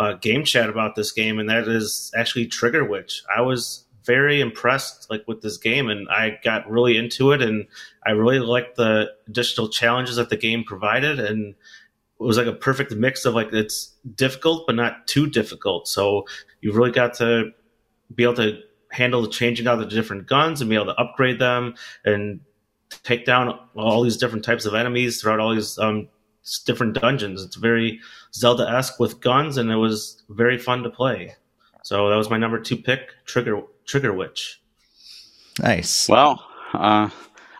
S3: uh, game chat about this game, and that is actually Trigger Witch. I was very impressed like with this game, and I got really into it, and I really liked the additional challenges that the game provided, and it was like a perfect mix of like it's difficult but not too difficult. So you really got to be able to handle the changing out the different guns and be able to upgrade them and take down all these different types of enemies throughout all these um, different dungeons. It's very Zelda esque with guns, and it was very fun to play. So that was my number two pick, Trigger Trigger Witch.
S1: Nice.
S2: Well, uh,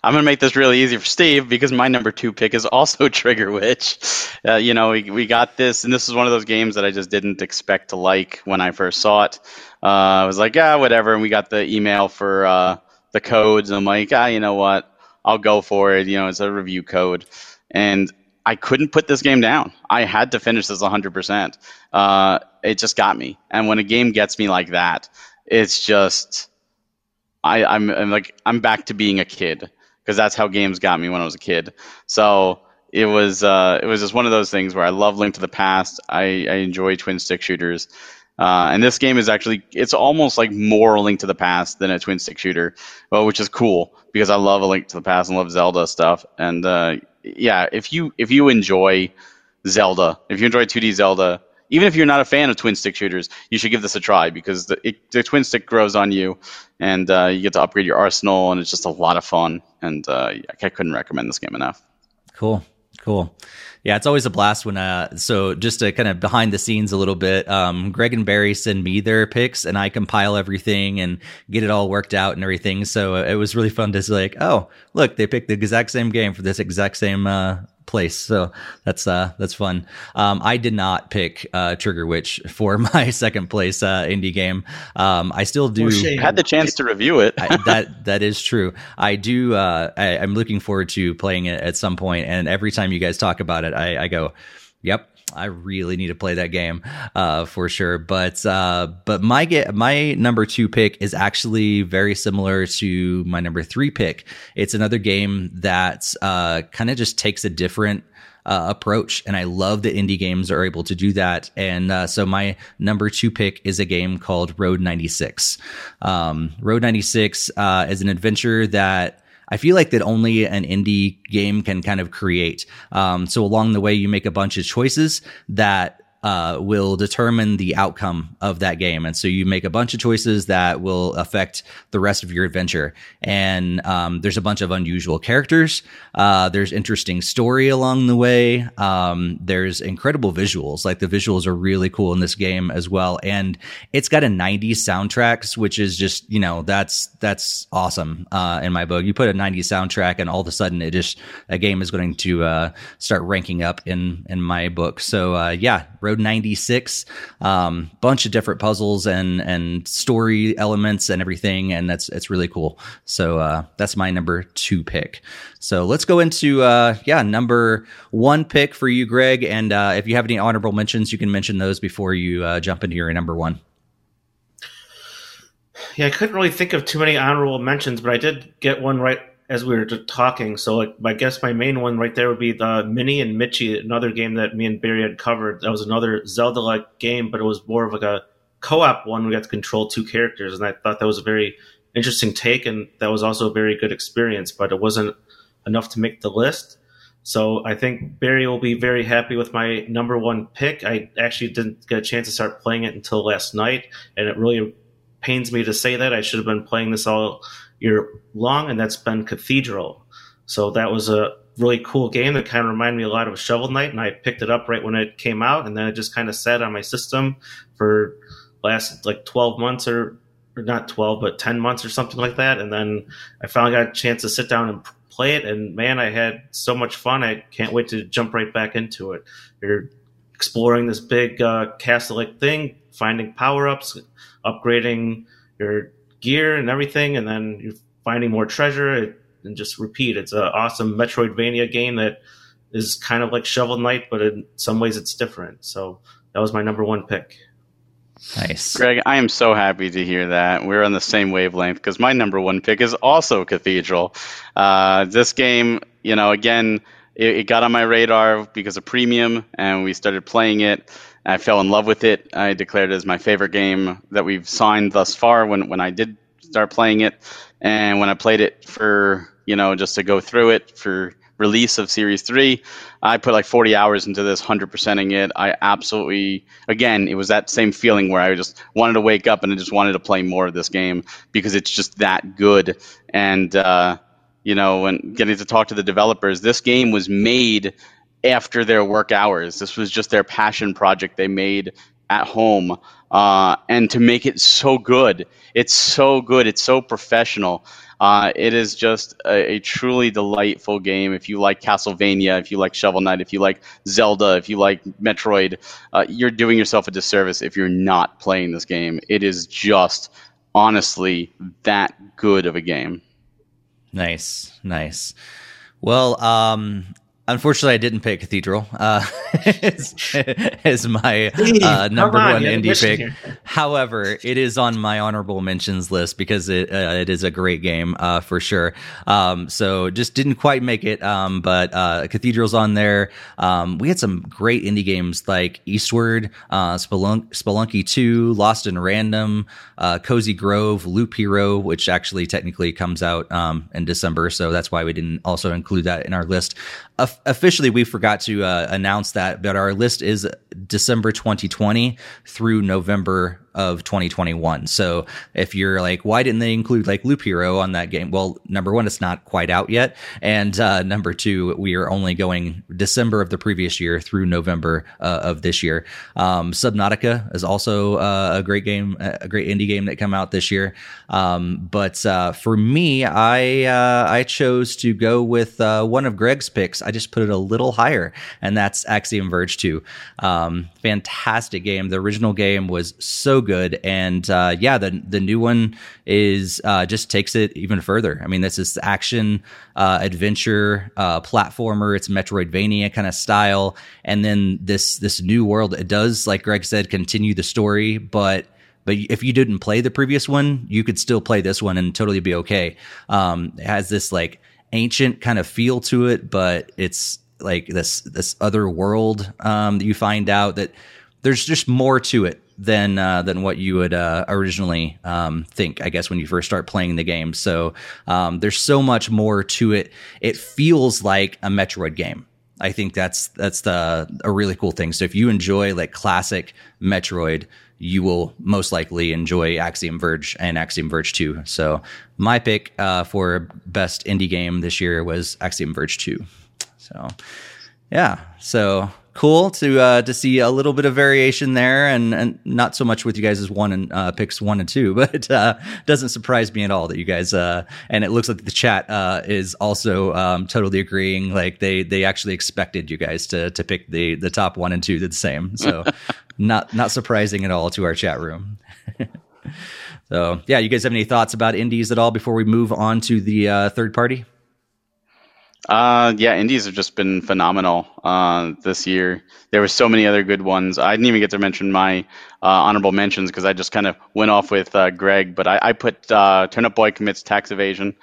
S2: I'm going to make this really easy for Steve because my number two pick is also Trigger Witch. Uh, you know, we, we got this, and this is one of those games that I just didn't expect to like when I first saw it. Uh, I was like, yeah, whatever. And we got the email for uh, the codes. And I'm like, ah, you know what? I'll go for it. You know, it's a review code. And I couldn't put this game down. I had to finish this 100%. Uh, it just got me. And when a game gets me like that, it's just, I, I'm, I'm like, I'm back to being a kid because that's how games got me when I was a kid. So it was, uh, it was just one of those things where I love Link to the Past. I, I enjoy twin stick shooters. Uh, and this game is actually it's almost like more a link to the past than a twin stick shooter, well, which is cool because I love a link to the past and love Zelda stuff. And uh, yeah, if you if you enjoy Zelda, if you enjoy 2D Zelda, even if you're not a fan of twin stick shooters, you should give this a try because the, it, the twin stick grows on you, and uh, you get to upgrade your arsenal, and it's just a lot of fun. And uh, I couldn't recommend this game enough.
S1: Cool, cool. Yeah, it's always a blast when uh so just to kind of behind the scenes a little bit, um Greg and Barry send me their picks and I compile everything and get it all worked out and everything. So it was really fun to see like, oh, look, they picked the exact same game for this exact same uh place. So that's uh that's fun. Um, I did not pick uh, Trigger Witch for my second place uh, indie game. Um, I still do.
S2: Had the chance to review it.
S1: I, that that is true. I do. Uh, I, am looking forward to playing it at some point. point, and every time you guys talk about it, I, I go, "Yep, I really need to play that game uh, for sure. But uh, but my get my number two pick is actually very similar to my number three pick. It's another game that uh, kind of just takes a different uh, approach. And I love that indie games are able to do that. And uh, so my number two pick is a game called Road 96. Um, Road 96 uh, is an adventure that I feel like that only an indie game can kind of create. Um, so along the way, you make a bunch of choices that uh, will determine the outcome of that game. And so you make a bunch of choices that will affect the rest of your adventure. And um, there's a bunch of unusual characters. Uh, there's interesting story along the way. Um, there's incredible visuals. Like the visuals are really cool in this game as well. And it's got a 90s soundtracks, which is just, you know, that's, that's awesome uh, in my book. You put a 90s soundtrack and all of a sudden it just, a game is going to uh, start ranking up in, in my book. So uh, yeah, Road 96, um, bunch of different puzzles and and story elements and everything, and that's it's really cool. So uh, that's my number two pick. So let's go into uh, yeah number one pick for you, Greg. And uh, if you have any honorable mentions, you can mention those before you uh, jump into your number one.
S3: Yeah, I couldn't really think of too many honorable mentions, but I did get one right as we were just talking. So, like, I guess my main one right there would be the Mini and Mitchy, another game that me and Barry had covered. That was another Zelda-like game, but it was more of like a co-op one. We got to control two characters, and I thought that was a very interesting take, and that was also a very good experience. But it wasn't enough to make the list. So I think Barry will be very happy with my number one pick. I actually didn't get a chance to start playing it until last night, and it really pains me to say that. I should have been playing this all year long, and that's been Cathedral. So that was a really cool game that kind of reminded me a lot of Shovel Knight, and I picked it up right when it came out, and then it just kind of sat on my system for last like 12 months or, or not 12, but 10 months or something like that. And then I finally got a chance to sit down and play it, and man, I had so much fun. I can't wait to jump right back into it. You're exploring this big uh, castle-like thing, finding power-ups, upgrading your gear and everything, and then you're finding more treasure and just repeat. It's an awesome Metroidvania game that is kind of like Shovel Knight, but in some ways it's different. So that was my number one pick.
S1: Nice.
S2: Greg, I am so happy to hear that. We're on the same wavelength because my number one pick is also Cathedral. Uh, this game, you know, again, it, it, got on my radar because of premium and we started playing it. I fell in love with it. I declared it as my favorite game that we've signed thus far when, when I did start playing it. And when I played it for, you know, just to go through it for release of Series 3, I put like 40 hours into this, 100%ing it. I absolutely, again, it was that same feeling where I just wanted to wake up and I just wanted to play more of this game because it's just that good. And, uh, you know, when getting to talk to the developers, this game was made after their work hours. This was just their passion project they made at home. Uh, and to make it so good, it's so good, it's so professional. Uh, it is just a, a, truly delightful game. If you like Castlevania, if you like Shovel Knight, if you like Zelda, if you like Metroid, uh, you're doing yourself a disservice if you're not playing this game. It is just honestly that good of a game.
S1: Nice, nice. Well, um, Unfortunately, I didn't pick Cathedral uh, as, as, my uh, number on, one indie pick. Here. However, it is on my honorable mentions list because it uh, it is a great game uh, for sure. Um, so just didn't quite make it, um, but uh, Cathedral's on there. Um, we had some great indie games like Eastward, uh, Spelunk- Spelunky Two, Lost in Random, Cozy Grove, Loop Hero, which actually technically comes out um, in December, so that's why we didn't also include that in our list officially we forgot to uh, announce that, but our list is December 2020 through November of 2021. So if you're like, why didn't they include like Loop Hero on that game? Well, number one, it's not quite out yet. And uh, number two, we are only going December of the previous year through November uh, of this year. Um, Subnautica is also uh, a great game, a great indie game that came out this year. Um, but uh, for me, I uh, I chose to go with uh, one of Greg's picks. I just put it a little higher, and that's Axiom Verge 2. Um, fantastic game. The original game was so good. And uh, yeah, the the new one is uh, just takes it even further. I mean, this is action uh, adventure uh, platformer. It's Metroidvania kind of style, and then this this new world. It does, like Greg said, continue the story, but but if you didn't play the previous one, you could still play this one and totally be okay. Um, it has this like ancient kind of feel to it, but it's like this this other world um, that you find out that there's just more to it than uh, than what you would uh, originally um, think. I guess when you first start playing the game. So um, there's so much more to it. It feels like a Metroid game. I think that's that's the a really cool thing. So if you enjoy like classic Metroid, you will most likely enjoy Axiom Verge and Axiom Verge 2. So my pick uh, for best indie game this year was Axiom Verge 2. So yeah, so cool to uh, to see a little bit of variation there, and, and not so much with you guys as one and uh, picks one and two, but uh, doesn't surprise me at all that you guys. Uh, and it looks like the chat uh, is also um, totally agreeing. Like they they actually expected you guys to to pick the the top one and two the same. So not not surprising at all to our chat room. so yeah, you guys have any thoughts about indies at all before we move on to the uh, third party?
S2: Uh, yeah, indies have just been phenomenal uh, this year. There were so many other good ones. I didn't even get to mention my uh, honorable mentions because I just kind of went off with uh, Greg. But I, I put uh, Turnip Boy commits tax evasion,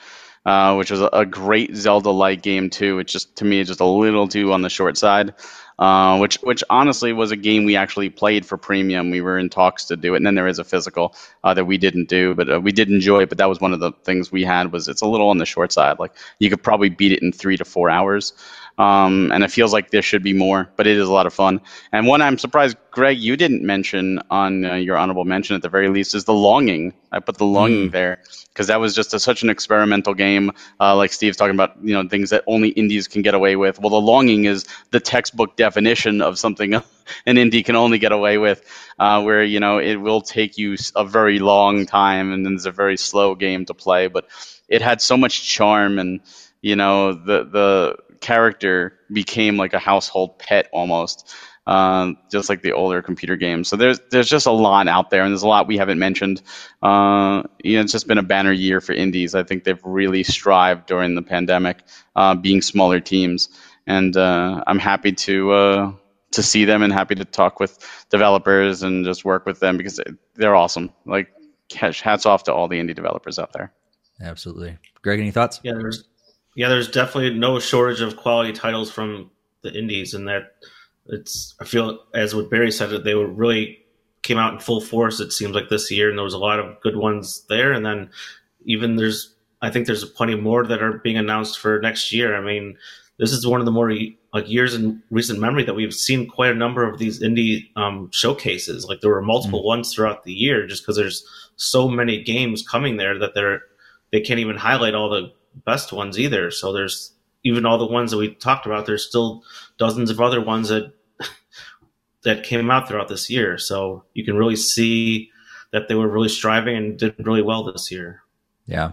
S2: uh, which was a, a great Zelda-like game too. It's just to me just a little too on the short side. Uh, which which honestly was a game we actually played for premium. We were in talks to do it, and then there is a physical uh, that we didn't do, but uh, we did enjoy it. But that was one of the things we had was it's a little on the short side. Like you could probably beat it in three to four hours. Um, and it feels like there should be more, but it is a lot of fun. And one I'm surprised, Greg, you didn't mention on uh, your honorable mention at the very least is the longing. I put the longing mm. there because that was just a, such an experimental game. Uh, like Steve's talking about, you know, things that only indies can get away with. Well, the longing is the textbook definition of something an indie can only get away with, uh, where you know it will take you a very long time, and then it's a very slow game to play, but it had so much charm and you know the the character became like a household pet almost, um, just like the older computer games. So there's there's just a lot out there, and there's a lot we haven't mentioned. Uh, you know, it's just been a banner year for indies. I think they've really strived during the pandemic, uh, being smaller teams, and uh, I'm happy to uh, to see them and happy to talk with developers and just work with them because they're awesome. Like, hats off to all the indie developers out there.
S1: Absolutely, Greg. Any thoughts?
S3: Yeah, there's yeah, there's definitely no shortage of quality titles from the indies, and that it's. I feel as what Barry said, that they were really came out in full force. It seems like this year, and there was a lot of good ones there. And then even there's, I think there's plenty more that are being announced for next year. I mean, this is one of the more like years in recent memory that we've seen quite a number of these indie um, showcases. Like there were multiple mm-hmm. ones throughout the year, just because there's so many games coming there that they're they can't even highlight all the best ones either. So there's even all the ones that we talked about. There's still dozens of other ones that that came out throughout this year. So you can really see that they were really striving and did really well this year.
S1: Yeah.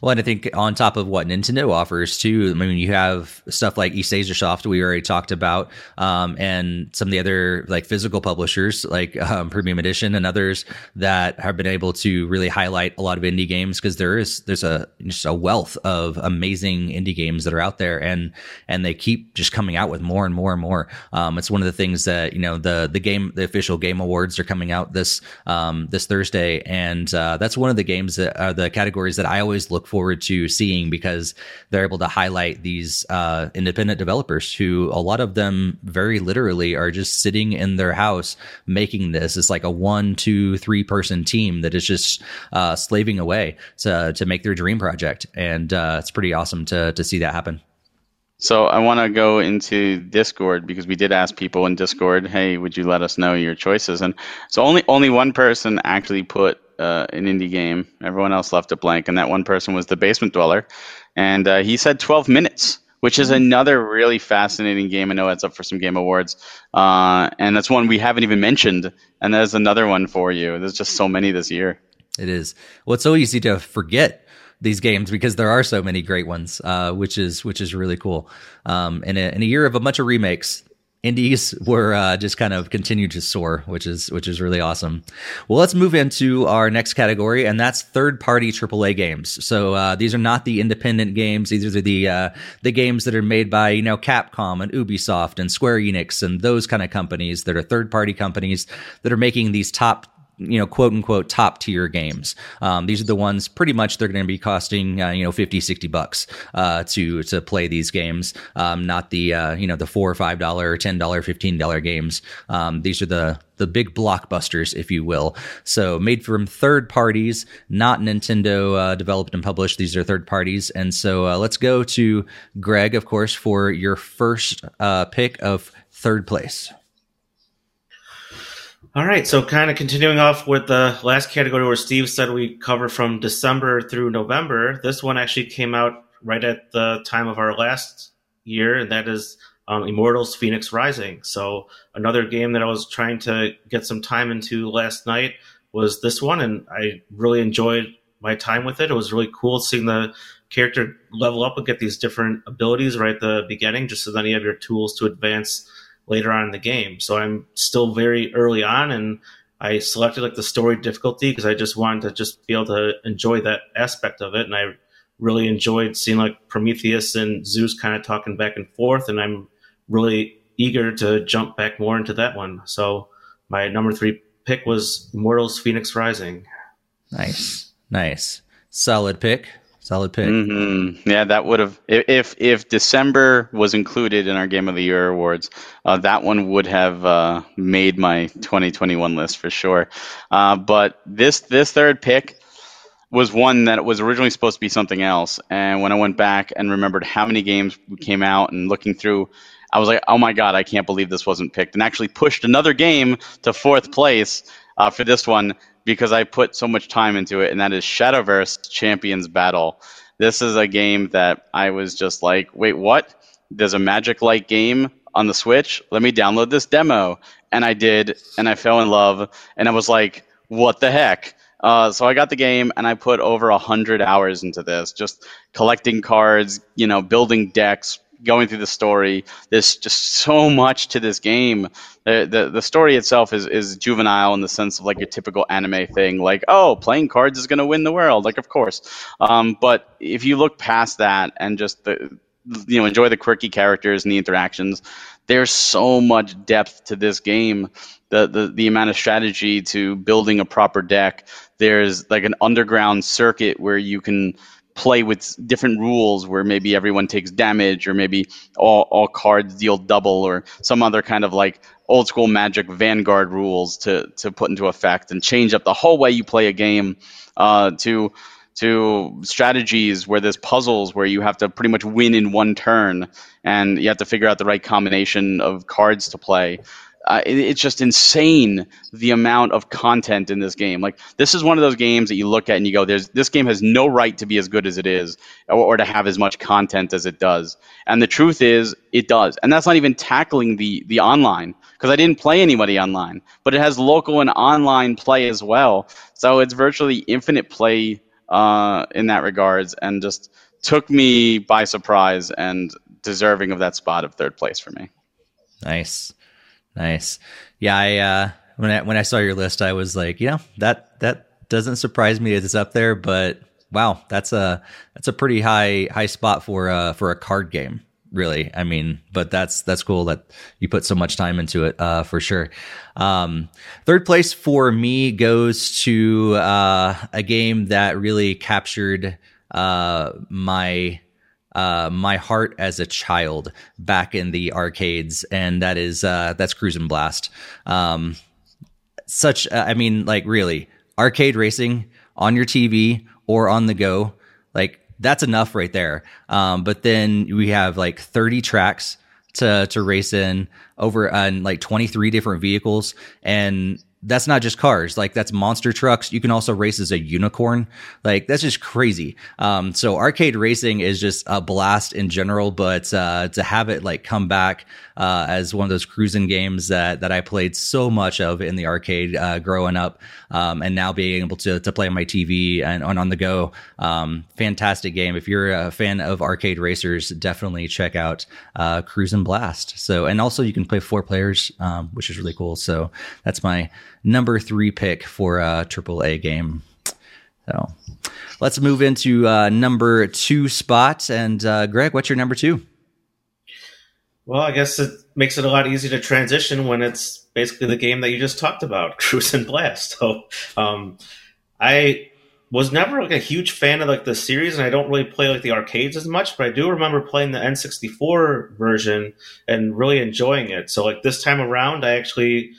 S1: Well, and I think on top of what Nintendo offers too, I mean, you have stuff like East Asia Soft we already talked about, um, and some of the other like physical publishers like um, Premium Edition and others that have been able to really highlight a lot of indie games because there is there's a just a wealth of amazing indie games that are out there, and and they keep just coming out with more and more and more. Um, it's one of the things that you know the the game the official game awards are coming out this um, this Thursday, and uh, that's one of the games that are the categories that I always look forward to seeing because they're able to highlight these uh, independent developers who a lot of them very literally are just sitting in their house making this. It's like a one, two, three person team that is just uh, slaving away to to make their dream project, and uh, it's pretty awesome to to see that happen.
S2: So I want to go into Discord because we did ask people in Discord, "Hey, would you let us know your choices?" And so only only one person actually put uh, an indie game. Everyone else left it blank, and that one person was the Basement Dweller, and uh, he said 12 minutes, which is mm-hmm. another really fascinating game. I know it's up for some game awards, uh, and that's one we haven't even mentioned. And there's another one for you. There's just so many this year.
S1: It is. Well, it's so easy to forget these games because there are so many great ones, uh, which is which is really cool. Um, in a, in a year of a bunch of remakes, indies were uh, just kind of continued to soar, which is which is really awesome. Well, let's move into our next category, and that's third party AAA games. So uh, these are not the independent games; these are the uh, the games that are made by you know Capcom and Ubisoft and Square Enix and those kind of companies that are third party companies that are making these top you know quote unquote top tier games. Um, these are the ones pretty much they're going to be costing uh, you know 50 60 bucks uh, to to play these games. Um, not the uh, you know the four or five dollar ten dollar fifteen dollar games. Um, these are the the big blockbusters if you will. So made from third parties not nintendo uh, developed and published. These are third parties. And so uh, let's go to greg of course for your first uh, pick of third place
S3: all right, so kind of continuing off with the last category where Steve said we cover from December through November. This one actually came out right at the time of our last year, and that is um, Immortals Fenyx Rising. So another game that I was trying to get some time into last night was this one, and I really enjoyed my time with it. It was really cool seeing the character level up and get these different abilities right at the beginning, just so then you have your tools to advance later on in the game. So I'm still very early on, and I selected like the story difficulty because I just wanted to just be able to enjoy that aspect of it, and I really enjoyed seeing like Prometheus and Zeus kind of talking back and forth, and I'm really eager to jump back more into that one. So my number three pick was Immortals Fenyx Rising.
S1: Nice, nice, solid pick. Solid pick.
S2: Mm-hmm. Yeah, that would have if if December was included in our Game of the Year awards, uh, that one would have uh, made my 2021 list for sure. Uh, but this this third pick was one that was originally supposed to be something else, and when I went back and remembered how many games came out and looking through. I was like, oh my god, I can't believe this wasn't picked, and actually pushed another game to fourth place uh, for this one because I put so much time into it, and that is Shadowverse Champions Battle. This is a game that I was just like, wait, what? There's a magic like game on the Switch. Let me download this demo. And I did, and I fell in love, and I was like, what the heck? Uh, so I got the game and I put over a hundred hours into this, just collecting cards, you know, building decks, going through the story. There's just so much to this game. The, the, the story itself is, is juvenile in the sense of like your typical anime thing, like oh, playing cards is going to win the world, like of course. Um, but if you look past that and just the you know enjoy the quirky characters and the interactions, there's so much depth to this game. The, the the amount of strategy to building a proper deck. There's like an underground circuit where you can play with different rules where maybe everyone takes damage or maybe all, all cards deal double or some other kind of like old school magic vanguard rules to, to put into effect and change up the whole way you play a game uh, to to strategies where there's puzzles where you have to pretty much win in one turn and you have to figure out the right combination of cards to play uh, it, it's just insane the amount of content in this game. Like this is one of those games that you look at and you go, "There's this game has no right to be as good as it is, or, or to have as much content as it does." And the truth is, it does. And that's not even tackling the the online because I didn't play anybody online, but it has local and online play as well. So it's virtually infinite play uh, in that regards, and just took me by surprise and deserving of that spot of third place for me.
S1: Nice. Nice. Yeah, I uh, when I when I saw your list, I was like, you know, that that doesn't surprise me that it's up there, but wow, that's a that's a pretty high high spot for uh for a card game. Really, I mean, but that's that's cool that you put so much time into it, uh, for sure. Um, third place for me goes to uh, a game that really captured uh, my uh, my heart as a child back in the arcades, and that is uh, that's Cruis'n Blast. Um, such, uh, I mean, like really, arcade racing on your TV or on the go, like that's enough right there. Um, but then we have like 30 tracks to to race in over on like 23 different vehicles and that's not just cars. Like that's monster trucks. You can also race as a unicorn. Like that's just crazy. Um, so arcade racing is just a blast in general but uh, to have it like come back uh, as one of those cruising games that that i played so much of in the arcade uh, growing up um, and now being able to, to play on my tv and on, on the go. Um, fantastic game. If you're a fan of arcade racers definitely check out uh, Cruis'n Blast. So and also you can play four players um, which is really cool. So that's my number three pick for a triple A game. So let's move into uh, number two spot. And uh, Greg, what's your number two?
S3: Well, I guess it makes it a lot easier to transition when it's basically the game that you just talked about, Cruis'n Blast. So, um, I was never like a huge fan of like the series, and I don't really play like the arcades as much. But I do remember playing the N64 version and really enjoying it. So, like this time around, I actually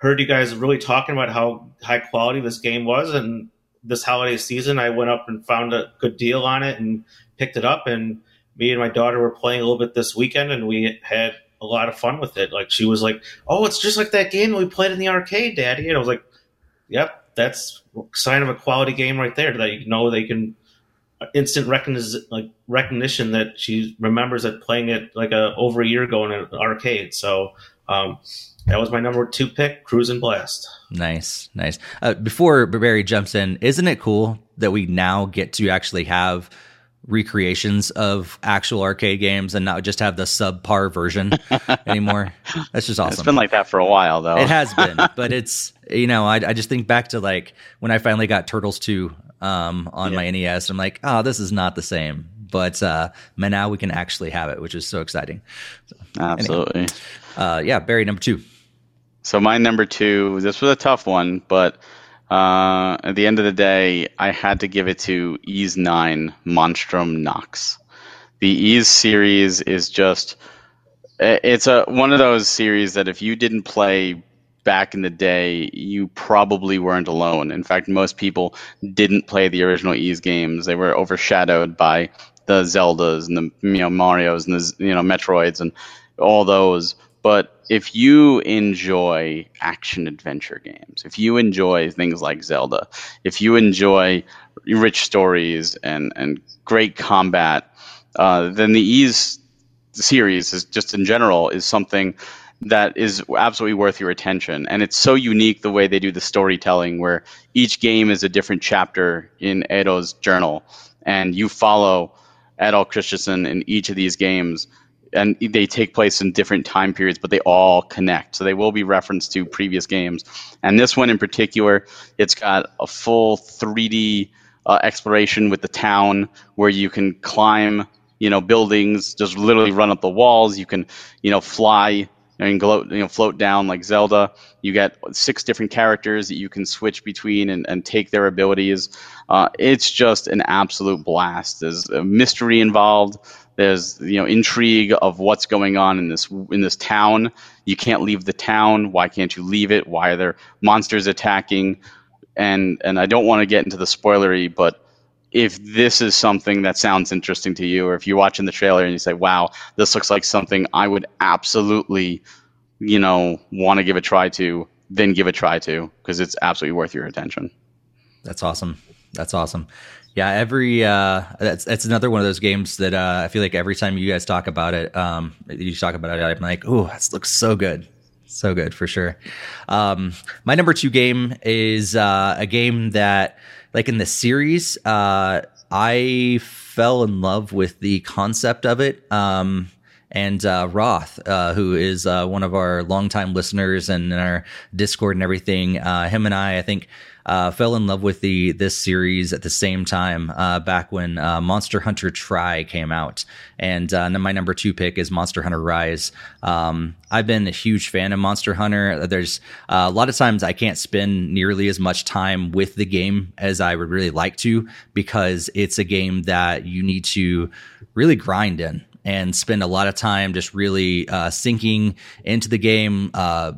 S3: heard you guys really talking about how high quality this game was, and this holiday season, I went up and found a good deal on it and picked it up and me and my daughter were playing a little bit this weekend, and we had a lot of fun with it. Like she was like, "Oh, it's just like that game we played in the arcade, Daddy," and I was like, "Yep, that's sign of a quality game right there. That you know they can instant recognition, like recognition that she remembers that playing it like a over a year ago in an arcade." So. Um, that was my number two pick, Cruis'n Blast.
S1: Nice, nice. Uh, before Barry jumps in, isn't it cool that we now get to actually have recreations of actual arcade games and not just have the subpar version anymore. That's just awesome.
S2: It's been like that for a while though.
S1: It has been, but it's you know I, I just think back to like when I finally got Turtles two um, on yeah. my NES. I'm like, oh, this is not the same. But uh, man, now we can actually have it, which is so exciting. So,
S2: Absolutely.
S1: Anyway, uh, yeah, Barry number two.
S2: So my number two. This was a tough one, but uh, at the end of the day, I had to give it to Ys 9 Monstrum Nox. The Ys series is just it's a one of those series that if you didn't play back in the day, you probably weren't alone. In fact, most people didn't play the original Ys games. They were overshadowed by the Zeldas and the you know Mario's and the you know Metroids and all those. But if you enjoy action adventure games, if you enjoy things like Zelda, if you enjoy rich stories and, and great combat, uh, then the Ys series is just in general is something that is absolutely worth your attention. And it's so unique the way they do the storytelling, where each game is a different chapter in Adol's journal, and you follow Adol Christensen in each of these games and they take place in different time periods, but they all connect. So they will be referenced to previous games. And this one in particular, it's got a full 3D uh, exploration with the town where you can climb, you know, buildings, just literally run up the walls. You can, you know, fly and gloat, you know, float down like Zelda. You get six different characters that you can switch between and, and take their abilities. Uh, it's just an absolute blast. There's a mystery involved. There's you know intrigue of what's going on in this in this town. You can't leave the town. Why can't you leave it? Why are there monsters attacking? And and I don't want to get into the spoilery, but if this is something that sounds interesting to you, or if you're watching the trailer and you say, "Wow, this looks like something I would absolutely, you know, want to give a try to," then give a try to because it's absolutely worth your attention.
S1: That's awesome. That's awesome. Yeah, every uh, that's that's another one of those games that uh, I feel like every time you guys talk about it, um, you talk about it, I'm like, oh, that looks so good, so good for sure. Um, my number two game is uh, a game that, like in the series, uh, I fell in love with the concept of it. Um, and uh, Roth, uh, who is uh, one of our longtime listeners and in our Discord and everything, uh, him and I, I think, uh, fell in love with the this series at the same time uh, back when Monster Hunter Tri came out, and my number two pick is Monster Hunter Rise. Um, I've been a huge fan of Monster Hunter. There's a lot of times I can't spend nearly as much time with the game as I would really like to because it's a game that you need to really grind in and spend a lot of time just really uh, sinking into the game, uh,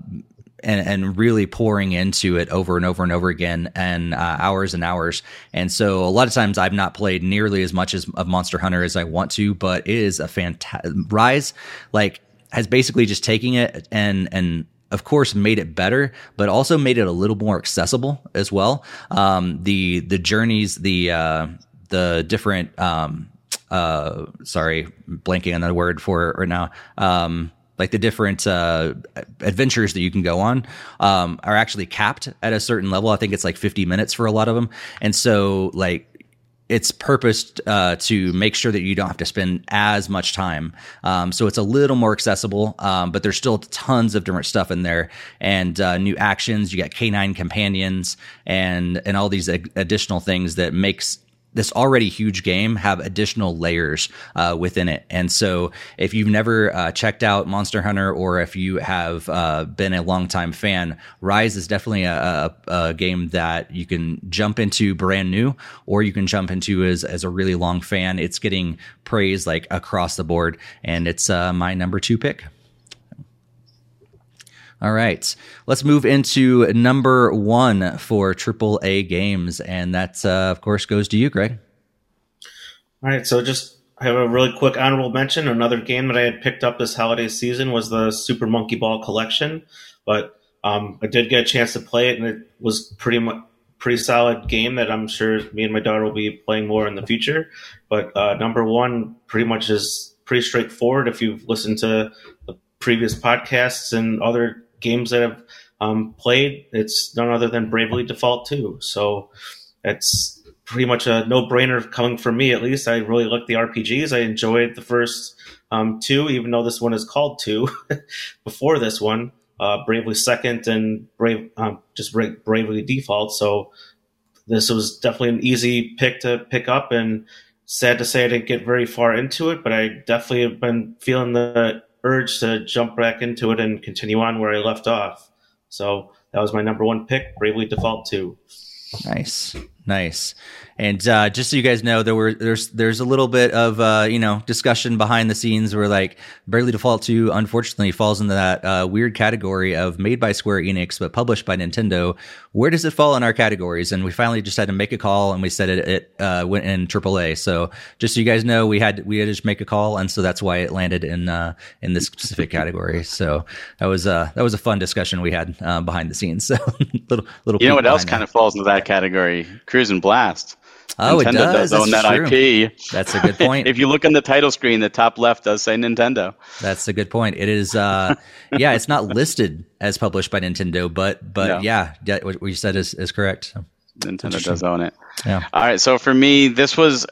S1: and, and really pouring into it over and over and over again and uh, hours and hours. And so a lot of times I've not played nearly as much as of Monster Hunter as I want to, but it is a fantastic Rise like has basically just taking it and and of course made it better, but also made it a little more accessible as well. Um, the the journeys, the uh, the different um, uh, sorry, blanking on the word for it right now. Um, like the different uh, adventures that you can go on um, are actually capped at a certain level. I think it's like 50 minutes for a lot of them, and so like it's purposed uh, to make sure that you don't have to spend as much time. Um, so it's a little more accessible, um, but there's still tons of different stuff in there and uh, new actions. You got canine companions and and all these additional things that makes this already huge game have additional layers uh, within it. And so, if you've never uh, checked out Monster Hunter, or if you have uh, been a longtime fan, Rise is definitely a, a, a, game that you can jump into brand new, or you can jump into as as a really long fan. It's getting praise like across the board, and it's uh, my number two pick. All right, let's move into number one for AAA games, and that uh, of course goes to you, Greg.
S3: All right, so just have a really quick honorable mention. Another game that I had picked up this holiday season was the Super Monkey Ball Collection, but um, I did get a chance to play it, and it was pretty much pretty solid game that I'm sure me and my daughter will be playing more in the future. But uh, number one pretty much is pretty straightforward. If you've listened to the previous podcasts and other games that I've um, played, it's none other than Bravely Default 2. So it's pretty much a no brainer coming from me, at least. I really like the RPGs. I enjoyed the first um, two, even though this one is called two before this one. Uh, Bravely Second and Brave, um, just Bravely Default. So this was definitely an easy pick to pick up. And sad to say, I didn't get very far into it, but I definitely have been feeling the urge to jump back into it and continue on where I left off. So that was my number one pick, Bravely Default 2.
S1: Nice. Nice. And uh, just so you guys know, there were there's there's a little bit of uh, you know discussion behind the scenes where like Bravely Default 2 unfortunately falls into that uh, weird category of made by Square Enix but published by Nintendo. Where does it fall in our categories? And we finally just had to make a call, and we said it, it uh, went in AAA. So just so you guys know, we had we had to just make a call, and so that's why it landed in uh, in this specific category. So that was uh that was a fun discussion we had uh, behind the scenes. So little little
S2: you know what else kind of falls into that category? Cruis'n Blast.
S1: Oh, Nintendo it does.
S2: does own that true. IP.
S1: That's a good point.
S2: if you look on the title screen, the top left does say Nintendo.
S1: That's a good point. It is, uh, yeah, it's not listed as published by Nintendo, but but no. yeah, what you said is, is correct. So,
S2: Nintendo does own it. Yeah. All right. So for me, this was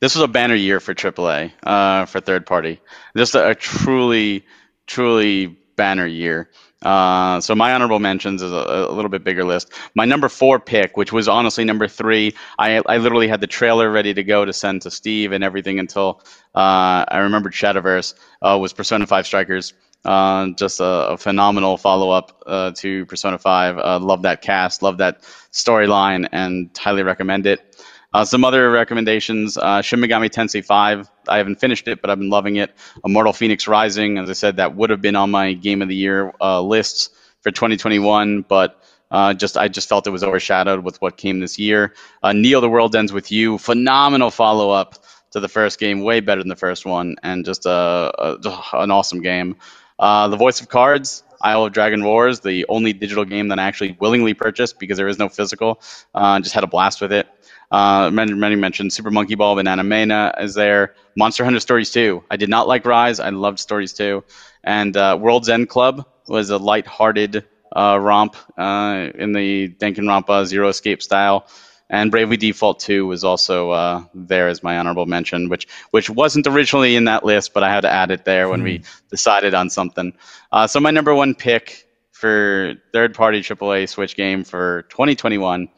S2: this was a banner year for AAA uh, for third party. Just a, a truly truly banner year. Uh, so my honorable mentions is a, a, little bit bigger list. My number four pick, which was honestly number three, I, I literally had the trailer ready to go to send to Steve and everything until uh, I remembered Shadowverse uh, was Persona 5 Strikers. Uh, just a, a phenomenal follow up uh, to Persona 5. Uh, love that cast, love that storyline, and highly recommend it. Uh, some other recommendations: uh, Shin Megami Tensei 5. I haven't finished it, but I've been loving it. Immortal Fenyx Rising, as I said, that would have been on my Game of the Year uh, lists for 2021, but uh, just I just felt it was overshadowed with what came this year. Uh, Neo: The World Ends with You, phenomenal follow up to the first game, way better than the first one, and just a, a an awesome game. Uh, the Voice of Cards, Isle of Dragon Roars, the only digital game that I actually willingly purchased because there is no physical. Uh, just had a blast with it. Uh, many, many mentioned Super Monkey Ball, Banana Mania is there. Monster Hunter Stories 2. I did not like Rise. I loved Stories 2. And uh, World's End Club was a light-hearted uh, romp uh, in the Danganronpa Zero Escape style. And Bravely Default 2 was also uh, there as my honorable mention, which which wasn't originally in that list, but I had to add it there when mm. we hmm. decided on something. Uh, so my number one pick for third-party AAA Switch game for 2021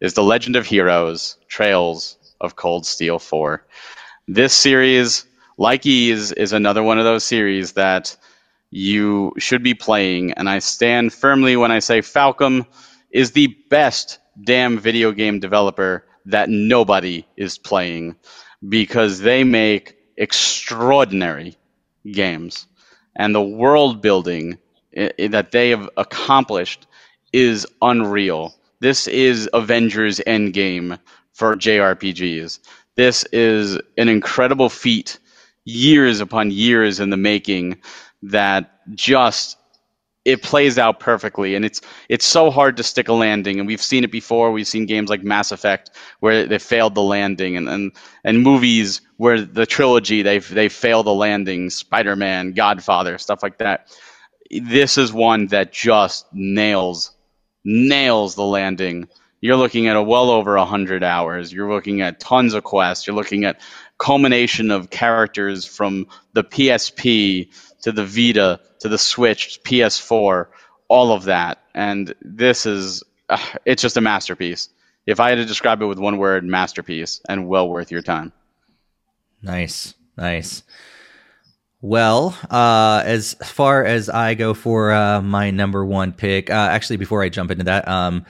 S2: is The Legend of Heroes Trails of Cold Steel 4. This series, like Ys, is another one of those series that you should be playing. And I stand firmly when I say Falcom is the best damn video game developer that nobody is playing because they make extraordinary games. And the world building that they have accomplished is unreal. This is Avengers Endgame for JRPGs. This is an incredible feat, years upon years in the making, that just it plays out perfectly. And it's it's so hard to stick a landing. And we've seen it before. We've seen games like mass effect where they failed the landing and and, and movies where the trilogy they they fail the landing spider-man godfather stuff like that. This is one that just nails nails the landing, you're looking at a well over 100 hours. You're looking at tons of quests. You're looking at culmination of characters from the PSP to the Vita to the Switch, PS4, all of that. And this is, uh, it's just a masterpiece. if I had to describe it with one word, masterpiece and well worth your time.
S1: Nice, nice. Well, uh, as far as I go for uh, my number one pick, uh, actually, before I jump into that, um,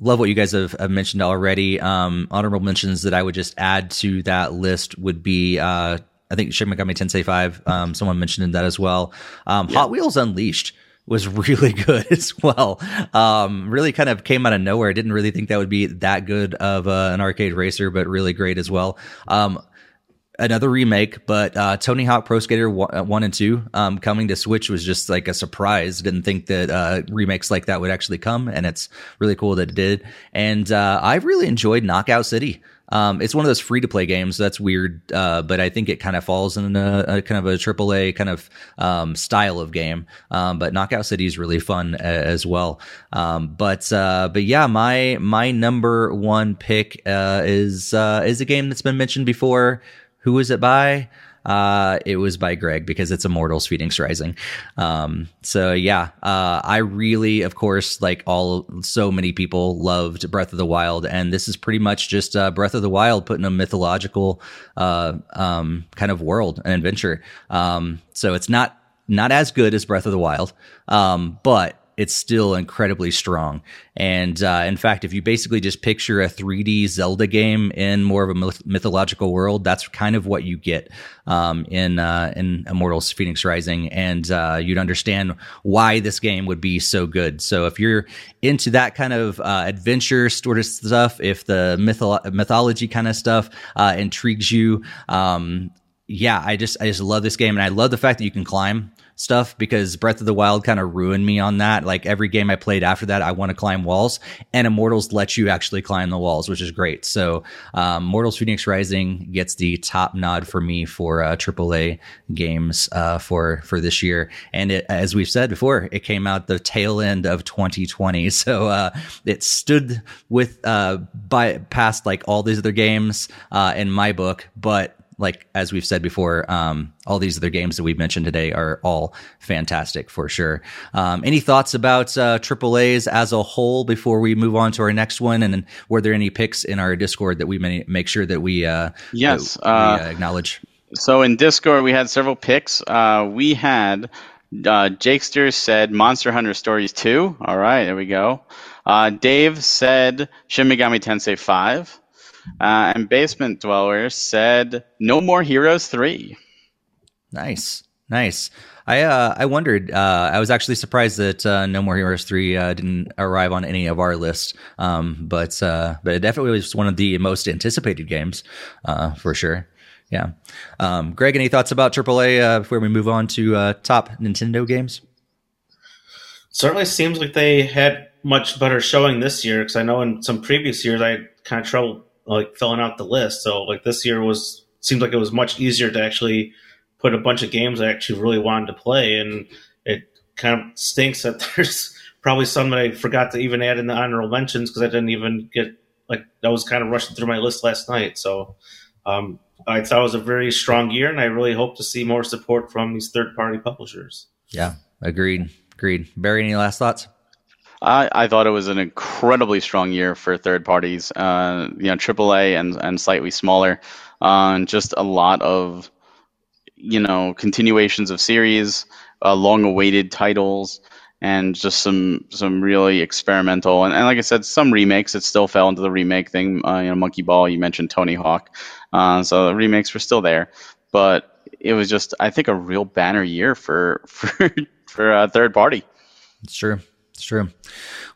S1: love what you guys have, have mentioned already. Um, honorable mentions that I would just add to that list would be, uh, I think Shin Megami Tensei 5. Um, someone mentioned that as well. Um, yeah. Hot Wheels Unleashed was really good as well. Um, really kind of came out of nowhere. I didn't really think that would be that good of uh, an arcade racer, but really great as well. Um, another remake, but uh, Tony Hawk Pro Skater uh, one, and two um, coming to Switch was just like a surprise. Didn't think that uh, remakes like that would actually come, and it's really cool that it did. And uh, I really enjoyed Knockout City. Um, it's one of those free to play games. that's weird, uh, but I think it kind of falls in a, a kind of a AAA kind of um, style of game. Um, but Knockout City is really fun as well. Um, but uh, but yeah, my my number one pick uh is uh is a game that's been mentioned before. Who was it by? Uh, it was by Greg because it's Immortals Fenyx Rising. Um, so yeah, uh, I really, of course, like all, so many people loved Breath of the Wild, and this is pretty much just uh, Breath of the Wild put in a mythological, uh, um, kind of world and adventure. Um, so it's not, not as good as Breath of the Wild, um, but it's still incredibly strong. And uh, in fact, if you basically just picture a 3D Zelda game in more of a myth- mythological world, that's kind of what you get um, in uh, in Immortals: Fenyx Rising, and uh, you'd understand why this game would be so good. So if you're into that kind of uh, adventure sort of stuff, if the mytho- mythology kind of stuff uh, intrigues you, um, yeah, I just I just love this game, and I love the fact that you can climb stuff because Breath of the Wild kind of ruined me on that. Like every game I played after that, I want to climb walls, and Immortals lets you actually climb the walls, which is great. So, um, Mortals Fenyx Rising gets the top nod for me for uh, AAA games uh, for for this year. And it, as we've said before, it came out the tail end of 2020, so uh, it stood with uh, by past like all these other games uh, in my book, but like as we've said before, um, all these other games that we've mentioned today are all fantastic for sure. Um, any thoughts about uh, AAA's as a whole before we move on to our next one? And were there any picks in our Discord that we may make sure that we uh,
S2: yes
S1: that we, uh, uh, acknowledge?
S2: So in Discord we had several picks. Uh, we had uh, Jakester said Monster Hunter Stories two. All right, there we go. Dave said Shin Megami Tensei five. Uh, and Basement Dweller said, "No more Heroes 3.
S1: Nice, nice. I uh, I wondered. Uh, I was actually surprised that uh, No More Heroes three uh, didn't arrive on any of our list. Um, but uh, but it definitely was one of the most anticipated games uh, for sure. Yeah. Um, Greg, any thoughts about AAA before we move on to top Nintendo games?
S3: Certainly seems like they had much better showing this year because I know in some previous years I had kind of trouble like filling out the list. So like this year was seems like it was much easier to actually put a bunch of games I actually really wanted to play, and it kind of stinks that there's probably some that I forgot to even add in the honorable mentions because I didn't even get like I was kind of rushing through my list last night. So um, I thought it was a very strong year, and I really hope to see more support from these third party publishers.
S1: Yeah, agreed. Agreed. Barry, any last thoughts?
S2: I, I thought it was an incredibly strong year for third parties. Uh, you know, AAA and and slightly smaller. Uh, just a lot of you know continuations of series, uh, long-awaited titles, and just some some really experimental and, and like I said, some remakes. It still fell into the remake thing. Uh, you know, Monkey Ball. You mentioned Tony Hawk, uh, so the remakes were still there, but it was just I think a real banner year for for for uh, third party.
S1: It's true. It's true.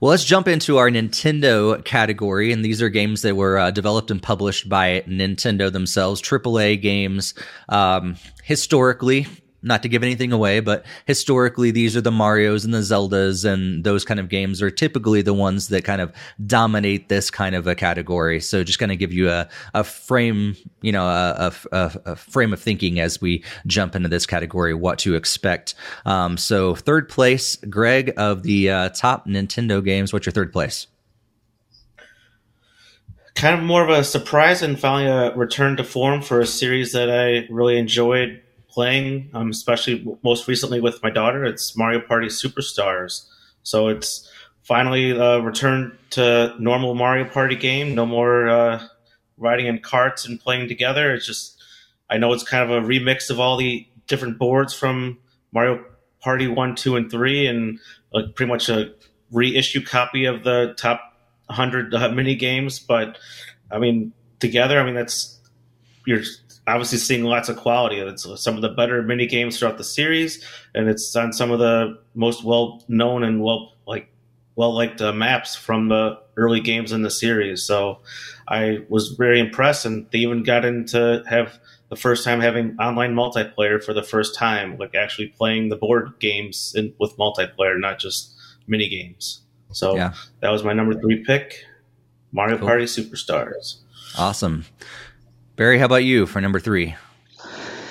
S1: Well, let's jump into our Nintendo category, and these are games that were uh, developed and published by Nintendo themselves, AAA games. Um, historically, not to give anything away, but historically, these are the Mario's and the Zeldas and those kind of games are typically the ones that kind of dominate this kind of a category. So just kind of give you a, a frame, you know, a, a, a frame of thinking as we jump into this category, what to expect. Um, so third place, Greg of the uh, top Nintendo games. What's your third place?
S3: Kind of more of a surprise and finally a return to form for a series that I really enjoyed playing, um, especially most recently with my daughter. It's Mario Party Superstars. So it's finally uh, return to normal Mario Party game. No more uh, riding in carts and playing together. It's just I know it's kind of a remix of all the different boards from Mario Party one, two, and three, and like pretty much a reissue copy of the top 100 uh, mini games. But I mean, together, I mean that's you're obviously seeing lots of quality. It's some of the better mini games throughout the series, and it's on some of the most well known and well like well liked uh, maps from the early games in the series. So I was very impressed, and they even got into have the first time having online multiplayer for the first time, like actually playing the board games in, with multiplayer, not just mini games. So yeah. that was my number three pick, Mario cool. Party Superstars.
S1: Awesome, Barry. How about you for number three?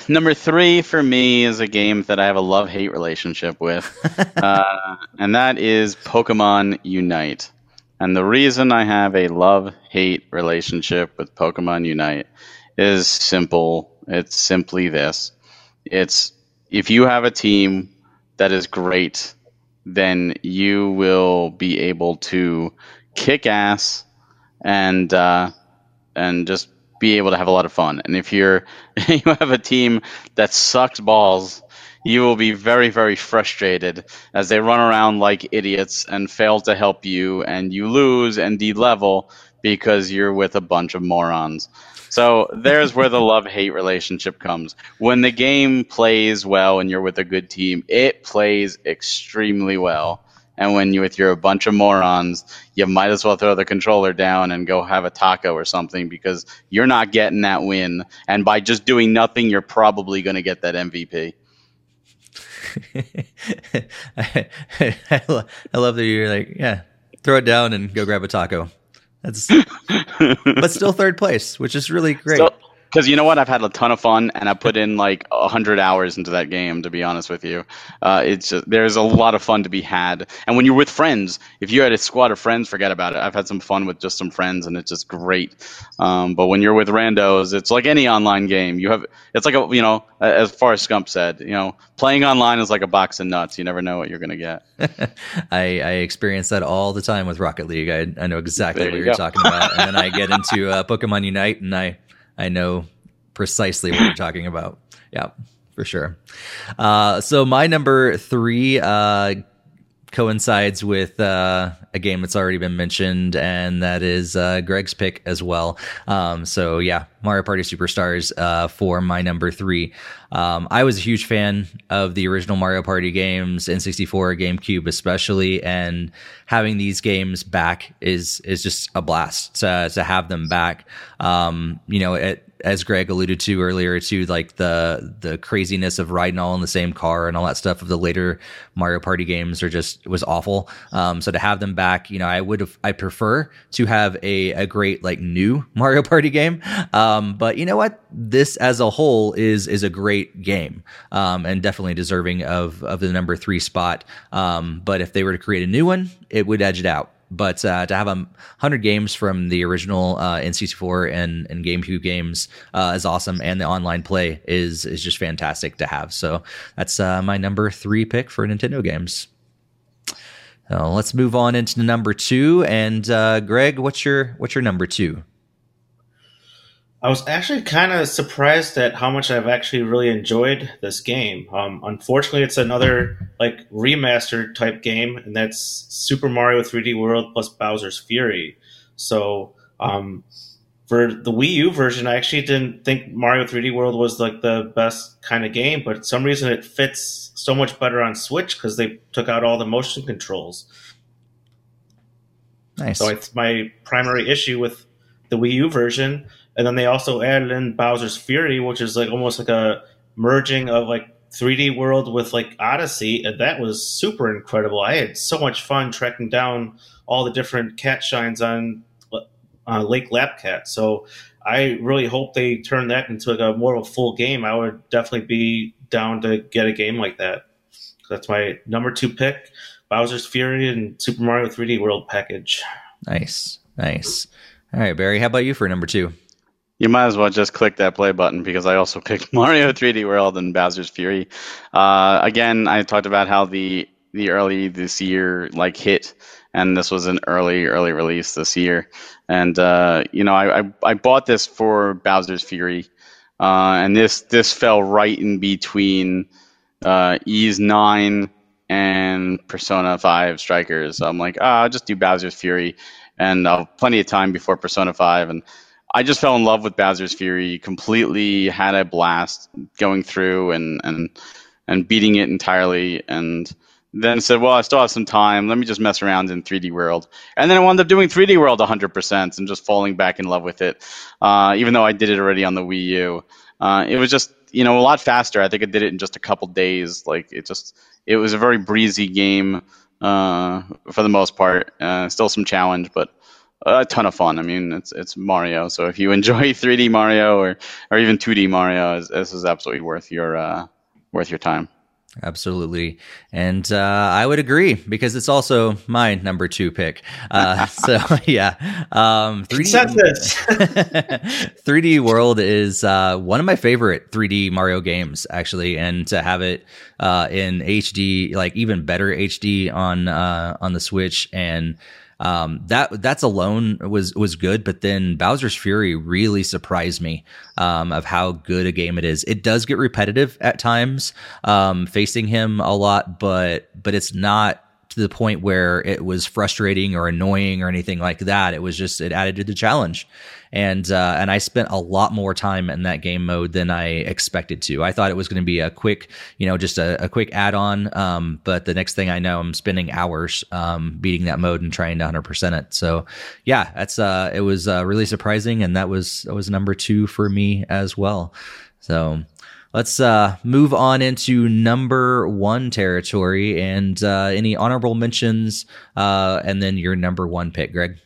S2: Number three for me is a game that I have a love hate relationship with, uh, and that is Pokemon Unite. And the reason I have a love hate relationship with Pokemon Unite is simple. It's simply this it's if you have a team that is great, then you will be able to kick ass and uh, and just be able to have a lot of fun. And if you're you have a team that sucks balls, you will be very very frustrated as they run around like idiots and fail to help you, and you lose and de-level because you're with a bunch of morons. So there's where the love hate relationship comes. When the game plays well and you're with a good team, it plays extremely well. And when you with you're a bunch of morons, you might as well throw the controller down and go have a taco or something because you're not getting that win. And by just doing nothing, you're probably going to get that MVP.
S1: I, I, love that you're like, yeah, throw it down and go grab a taco. That's but still third place, which is really great. Still,
S2: because you know what, I've had a ton of fun, and I put in like hundred hours into that game. To be honest with you, uh, it's just, there's a lot of fun to be had. And when you're with friends, if you had a squad of friends, forget about it. I've had some fun with just some friends, and it's just great. Um, but when you're with randos, it's like any online game. You have it's like a you know, as Forrest Gump said, you know, playing online is like a box of nuts. You never know what you're gonna get.
S1: I, I experience that all the time with Rocket League. I, I know exactly there what you are talking about, and then I get into uh, Pokemon Unite, and I I know precisely what you're talking about. Yeah, for sure. Uh, so my number three uh, coincides with uh, a game that's already been mentioned, and that is uh, Greg's pick as well. Um, so yeah, Mario Party Superstars uh, for my number three. Um, I was a huge fan of the original Mario Party games, N64, GameCube, especially, and having these games back is is just a blast to to have them back. Um, you know, it, as Greg alluded to earlier, to like the the craziness of riding all in the same car and all that stuff of the later Mario Party games are just was awful. Um, so to have them back, you know, I would I prefer to have a a great like new Mario Party game. Um, but you know what, this as a whole is is a great game um, and definitely deserving of of the number three spot. Um, but if they were to create a new one, it would edge it out. But uh, to have a hundred games from the original uh, N64 and, and GameCube games uh, is awesome, and the online play is is just fantastic to have. So that's uh, my number three pick for Nintendo games. Let's move on into number two. And uh, Greg, what's your what's your number two?
S3: I was actually kind of surprised at how much I've actually really enjoyed this game. Um, unfortunately, it's another like remastered type game, and that's Super Mario 3D World plus Bowser's Fury. So um, for the Wii U version, I actually didn't think Mario 3D World was like the best kind of game, but for some reason it fits so much better on Switch because they took out all the motion controls.
S1: Nice.
S3: So it's my primary issue with the Wii U version and then they also added in Bowser's Fury, which is like almost like a merging of like 3D World with like Odyssey, and that was super incredible. I had so much fun tracking down all the different cat shines on uh, Lake Lapcat. So I really hope they turn that into like a more of a full game. I would definitely be down to get a game like that. That's my number two pick: Bowser's Fury and Super Mario 3D World package.
S1: Nice, nice. All right, Barry, how about you for number two?
S2: You might as well just click that play button because I also picked Mario 3D World and Bowser's Fury. Uh, again, I talked about how the the early this year like hit and this was an early early release this year. And uh, you know, I, I, I bought this for Bowser's Fury, uh, and this this fell right in between uh, Ys nine and Persona five Strikers. So I'm like, ah, I'll just do Bowser's Fury, and I'll have plenty of time before Persona five, and I just fell in love with Bowser's Fury. Completely had a blast going through and and and beating it entirely, and then said, well, I still have some time. Let me just mess around in 3D World. And then I wound up doing 3D World 100% and just falling back in love with it, uh, even though I did it already on the Wii U. Uh, it was just, you know, a lot faster. I think I did it in just a couple days. Like, it just, it was a very breezy game uh, for the most part. Uh, still some challenge, but a ton of fun. I mean, it's it's Mario. So if you enjoy 3D Mario or, or even 2D Mario, this is absolutely worth your uh, worth your time.
S1: Absolutely. And uh, I would agree because it's also my number two pick. Uh, so, yeah. Um, 3D, 3D World is uh, one of my favorite 3D Mario games, actually. And to have it uh, in HD, like even better HD on, uh, on the Switch and um, that that's alone was was good, but then Bowser's Fury really surprised me um, of how good a game it is. It does get repetitive at times, um, facing him a lot, but but it's not to the point where it was frustrating or annoying or anything like that. It was just it added to the challenge, and uh, and I spent a lot more time in that game mode than I expected to. I thought it was going to be a quick, you know, just a, a quick add on, um, but the next thing I know, I'm spending hours um, beating that mode and trying to 100 percent it. So yeah, that's uh, it was uh, really surprising, and that was that was number two for me as well. So let's uh, move on into number one territory and uh, any honorable mentions, uh, and then your number one pick, Greg.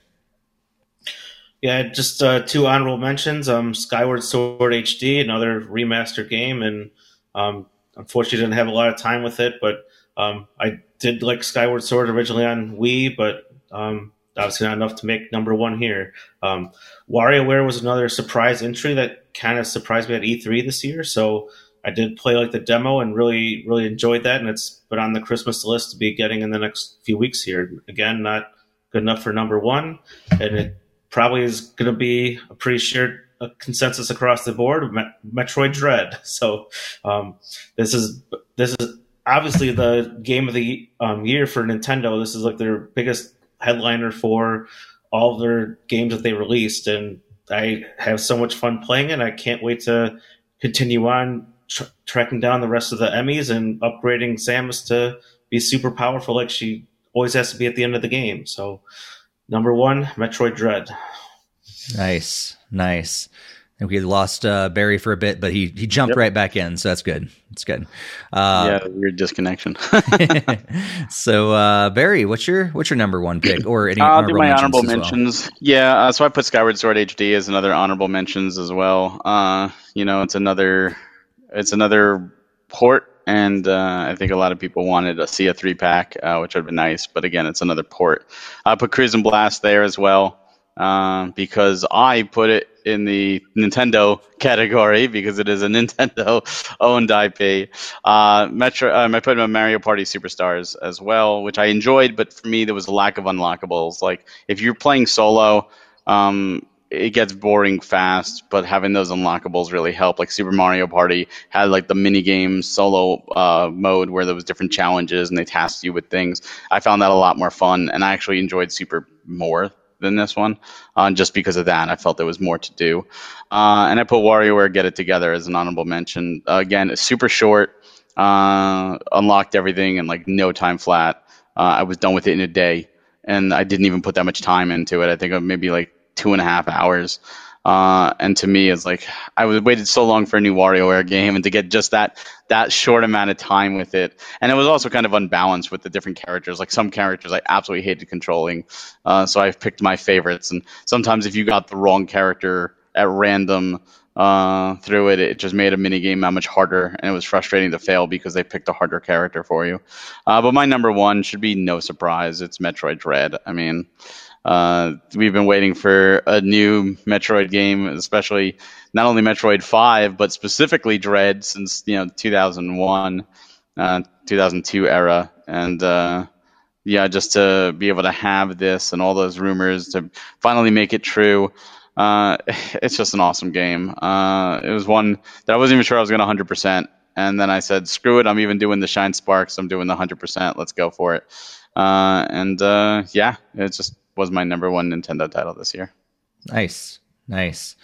S3: Yeah, just uh, two honorable mentions. Um, Skyward Sword HD, another remaster game, and um, unfortunately didn't have a lot of time with it, but um, I did like Skyward Sword originally on Wii, but um, obviously not enough to make number one here. Um, WarioWare was another surprise entry that kind of surprised me at E3 this year, so I did play like the demo and really really enjoyed that, and it's been on the Christmas list to be getting in the next few weeks here. Again, not good enough for number one, and it probably is going to be a pretty shared a consensus across the board. Metroid Dread. So um, this is this is obviously the game of the um, year for Nintendo. This is like their biggest headliner for all their games that they released, and I have so much fun playing it. I can't wait to continue on tr- tracking down the rest of the EMMIs and upgrading Samus to be super powerful, like she always has to be at the end of the game. So Number one, Metroid Dread.
S1: Nice, nice. And we lost uh, Barry for a bit, but he he jumped yep. right back in, so that's good. It's good.
S2: Uh, yeah, weird disconnection.
S1: so uh, Barry, what's your what's your number one pick or any?
S2: I'll do my honorable mentions. Well? Yeah, uh, so I put Skyward Sword HD as another honorable mentions as well. Uh, you know, it's another it's another port and uh, I think a lot of people wanted to see a three pack, uh, which would have been nice. But again, it's another port. I put Cruis'n Blast there as well uh, because I put it in the Nintendo category because it is a Nintendo owned IP. Uh, Metro, um, I put in Mario Party Superstars as well, which I enjoyed, but for me there was a lack of unlockables. Like if you're playing solo. Um, it gets boring fast, but having those unlockables really help. Like Super Mario Party had like the mini game solo uh, mode where there was different challenges and they tasked you with things. I found that a lot more fun, and I actually enjoyed Super more than this one, uh, just because of that. I felt there was more to do, uh, and I put WarioWare Get It Together as an honorable mention. Uh, again, super short, uh, unlocked everything in like no time flat. Uh, I was done with it in a day, and I didn't even put that much time into it. I think maybe like two and a half hours. Uh, and to me, it's like I was waited so long for a new WarioWare game, and to get just that that short amount of time with it, and it was also kind of unbalanced with the different characters. Like some characters, I absolutely hated controlling, uh, so I've picked my favorites. And sometimes, if you got the wrong character at random uh, through it, it just made a mini game that much harder, and it was frustrating to fail because they picked a harder character for you. Uh, but my number one should be no surprise. It's Metroid Dread. I mean. Uh, we've been waiting for a new Metroid game, especially not only Metroid 5, but specifically Dread since you know 2001, uh, 2002 era, and uh, yeah, just to be able to have this and all those rumors to finally make it true. Uh, it's just an awesome game. Uh, it was one that I wasn't even sure I was going to 100%. And then I said, screw it. I'm even doing the Shine Sparks. I'm doing the 100%. Let's go for it. Uh, and yeah, it just was my number one Nintendo title this year.
S1: Nice. Nice.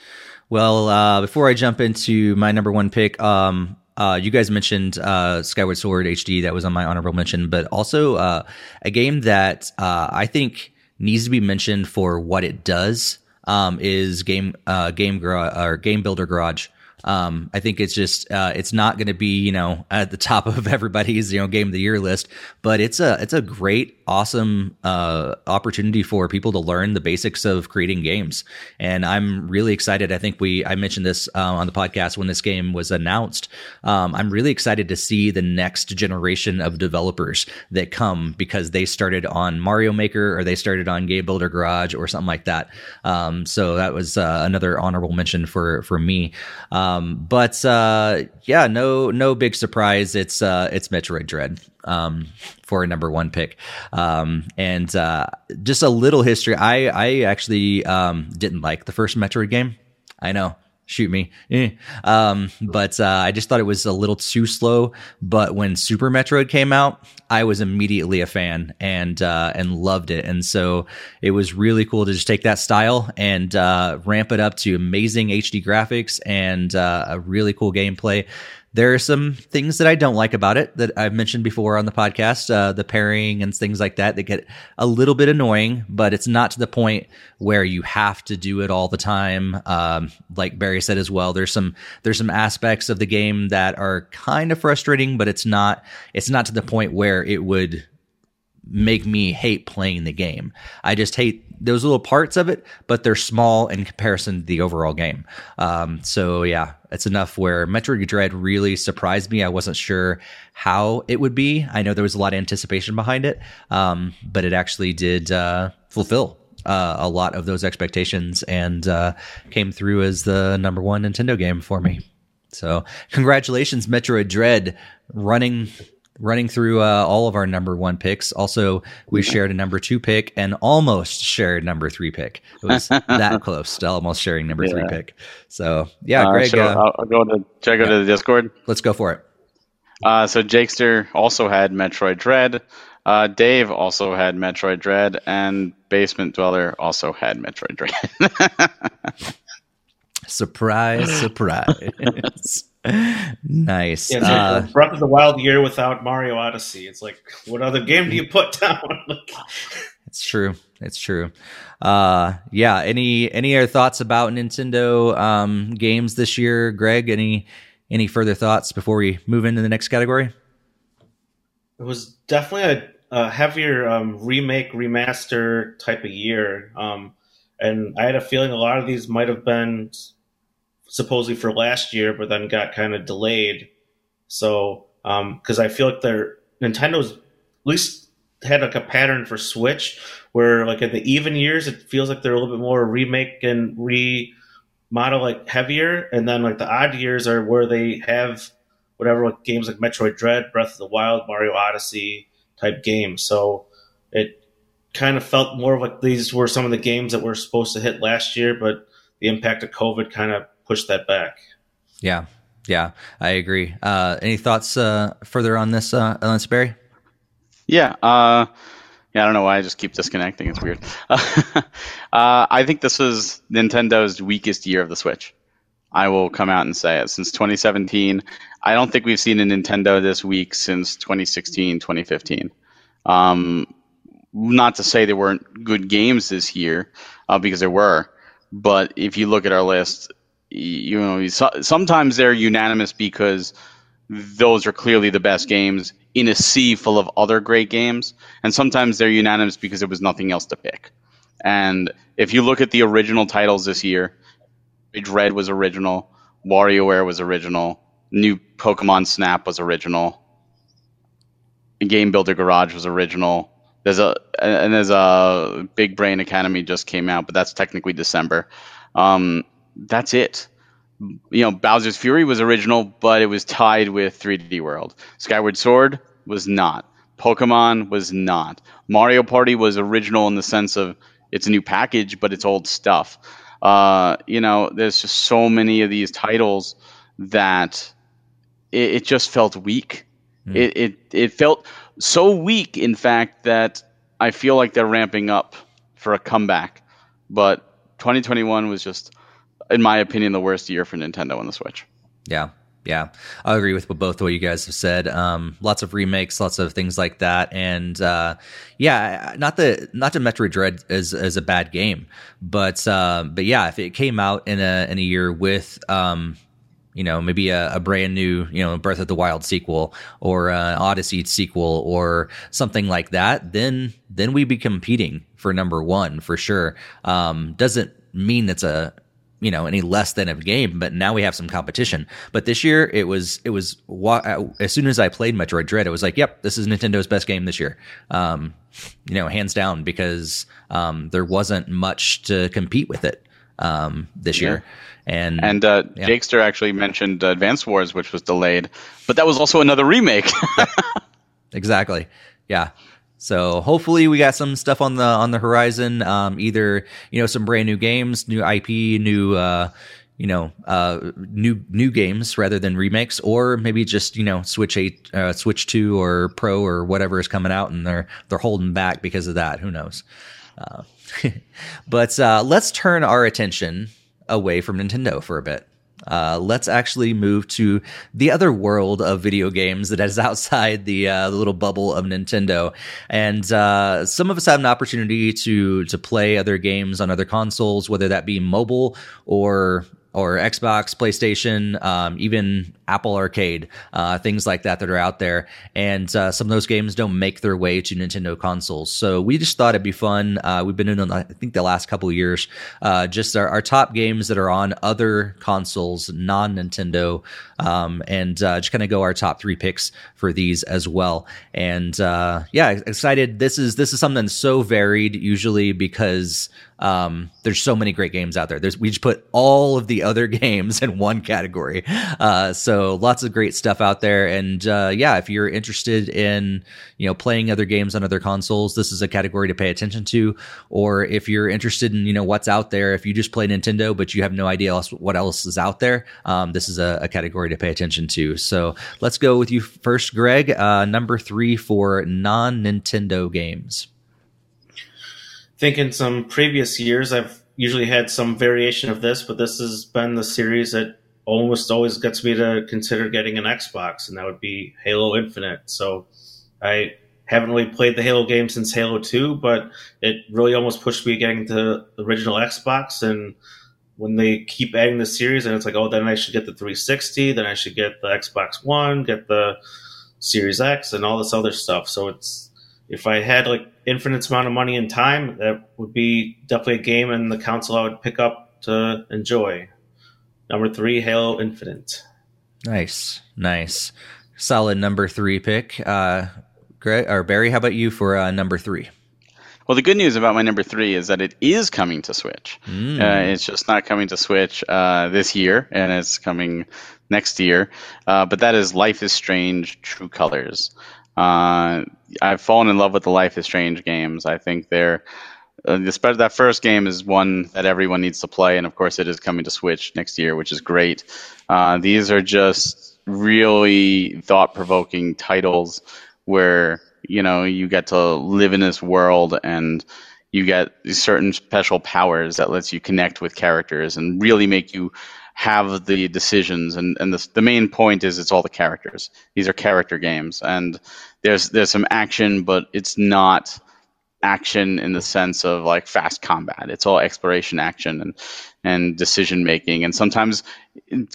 S1: Well, uh, before I jump into my number one pick, um, uh, you guys mentioned uh, Skyward Sword HD that was on my honorable mention, but also uh, a game that uh, I think needs to be mentioned for what it does um, is game uh, game or game builder garage. Um, I think it's just uh, it's not going to be you know at the top of everybody's you know game of the year list, but it's a it's a great awesome uh, opportunity for people to learn the basics of creating games, and I'm really excited. I think we I mentioned this uh, on the podcast when this game was announced. Um, I'm really excited to see the next generation of developers that come because they started on Mario Maker or they started on Game Builder Garage or something like that. Um, so that was uh, another honorable mention for for me. Um, but uh, yeah, no no big surprise. It's uh, it's Metroid Dread um, for a number one pick. Um, and uh, just a little history. I I actually um, didn't like the first Metroid game. I know shoot me. Eh. Um, but uh, I just thought it was a little too slow. But when Super Metroid came out, I was immediately a fan and uh, and loved it. And so it was really cool to just take that style and uh, ramp it up to amazing HD graphics and uh, a really cool gameplay. There are some things that I don't like about it that I've mentioned before on the podcast, uh, the pairing and things like that that get a little bit annoying, but it's not to the point where you have to do it all the time. Um, like Barry said as well, there's some there's some aspects of the game that are kind of frustrating, but it's not it's not to the point where it would make me hate playing the game. I just hate those little parts of it, but they're small in comparison to the overall game. Um, so yeah, it's enough where Metroid Dread really surprised me. I wasn't sure how it would be. I know there was a lot of anticipation behind it, um, but it actually did uh, fulfill uh, a lot of those expectations and uh, came through as the number one Nintendo game for me. So, congratulations, Metroid Dread, running running through uh, all of our number one picks. Also, we shared a number two pick and almost shared number three pick. It was that close to almost sharing number yeah. three pick. So yeah, uh, Greg.
S2: So uh, I'll, go to should I go yeah. to the Discord?
S1: Let's go for it.
S2: Uh, so Jakester also had Metroid Dread. Uh, Dave also had Metroid Dread, and Basement Dweller also had Metroid Dread.
S1: surprise, surprise nice.
S3: Yeah, uh, Breath of the Wild year without Mario Odyssey. It's like, what other game do you put down?
S1: it's true. It's true. Uh, yeah. Any any other thoughts about Nintendo um, games this year, Greg? Any any further thoughts before we move into the next category?
S3: It was definitely a, a heavier um, remake remaster type of year, um, and I had a feeling a lot of these might have been supposedly for last year, but then got kind of delayed. So, because um, I feel like they're Nintendo's at least had like a pattern for Switch where like in the even years it feels like they're a little bit more remake and remodel like heavier, and then like the odd years are where they have whatever like games like Metroid Dread, Breath of the Wild, Mario Odyssey type games. So it kind of felt more like these were some of the games that were supposed to hit last year, but the impact of COVID kind of push that back.
S1: Yeah, yeah, I agree. Uh, any thoughts uh, further on this, uh, Lance Barry?
S2: Yeah, uh, yeah. I don't know why I just keep disconnecting. It's weird. uh, I think this was Nintendo's weakest year of the Switch. I will come out and say it. Since 2017, I don't think we've seen a Nintendo this weak since 2016, 2015. Um, not to say there weren't good games this year, uh, because there were. But if you look at our list, you know, sometimes they're unanimous because those are clearly the best games in a sea full of other great games, and sometimes they're unanimous because there was nothing else to pick. And if you look at the original titles this year, Dread was original, WarioWare was original, new Pokemon Snap was original, Game Builder Garage was original. There's a and there's a Big Brain Academy just came out, but that's technically December. Um, that's it. You know, Bowser's Fury was original, but it was tied with 3D World. Skyward Sword was not. Pokemon was not. Mario Party was original in the sense of it's a new package, but it's old stuff. Uh, you know, there's just so many of these titles that it, it just felt weak. Mm. It, it it felt so weak, in fact, that I feel like they're ramping up for a comeback. But 2021 was just, in my opinion, the worst year for Nintendo on the Switch.
S1: Yeah, yeah, I agree with both what you guys have said. Um, lots of remakes, lots of things like that, and uh, yeah, not the not to Metroid Dread is as a bad game, but uh, but yeah, if it came out in a in a year with um, you know, maybe a, a, brand new, you know, Breath of the Wild sequel or an Odyssey sequel or something like that, then then we'd be competing for number one for sure. Um, doesn't mean it's a you know any less than a game but now we have some competition but this year it was it was as soon as i played metroid dread it was like yep this is nintendo's best game this year um, you know hands down because um, there wasn't much to compete with it um, this yeah. year and
S2: and uh, yeah. Jakester actually mentioned uh, Advance Wars, which was delayed, but that was also another remake.
S1: yeah. Exactly. Yeah. So hopefully we got some stuff on the on the horizon. Um, either you know some brand new games, new IP, new uh, you know uh, new new games rather than remakes, or maybe just you know Switch eight, uh, Switch two, or Pro, or whatever is coming out, and they're they're holding back because of that. Who knows? Uh, but uh, let's turn our attention away from Nintendo for a bit. Uh, let's actually move to the other world of video games that is outside the, uh, the little bubble of Nintendo. And uh, some of us have an opportunity to to play other games on other consoles, whether that be mobile or or Xbox, PlayStation, um, even Apple Arcade, uh, things like that that are out there. And uh, some of those games don't make their way to Nintendo consoles. So we just thought it'd be fun. Uh, we've been in, I think, the last couple of years, uh, just our, our, top games that are on other consoles, non Nintendo, um, and uh, just kind of go our top three picks for these as well. And uh, yeah, excited. This is this is something so varied usually because um, there's so many great games out there. There's we just put all of the other games in one category. Uh, so lots of great stuff out there. And uh, yeah, if you're interested in you know playing other games on other consoles, this is a category to pay attention to. Or if you're interested in you know what's out there, if you just play Nintendo but you have no idea else, what else is out there, um, this is a, a, category to pay attention to. So let's go with you first, Greg. Uh, number three for non Nintendo games
S3: think in some previous years I've usually had some variation of this, but this has been the series that almost always gets me to consider getting an Xbox, and that would be Halo Infinite. So I haven't really played the Halo game since Halo 2, but it really almost pushed me getting to the original Xbox. And when they keep adding the series, and it's like, oh, then I should get the 360, then I should get the Xbox One, get the Series X, and all this other stuff. So it's if I had like infinite amount of money and time, that would be definitely a game and the console I would pick up to enjoy. Number three, Halo Infinite.
S1: Nice, nice, solid number three pick. Uh, Greg or Barry, how about you for uh, number three?
S2: Well, the good news about my number three is that it is coming to Switch. Mm. Uh, it's just not coming to Switch uh, this year, and it's coming next year. Uh, but that is Life is Strange True Colors. Uh, I've fallen in love with the Life is Strange games. I think they're uh, that first game is one that everyone needs to play, and of course, it is coming to Switch next year, which is great. Uh, these are just really thought-provoking titles where you know you get to live in this world and you get certain special powers that lets you connect with characters and really make you have the decisions and, and the, the main point is it's all the characters. These are character games and there's there's some action but it's not action in the sense of like fast combat. It's all exploration action and and decision making and sometimes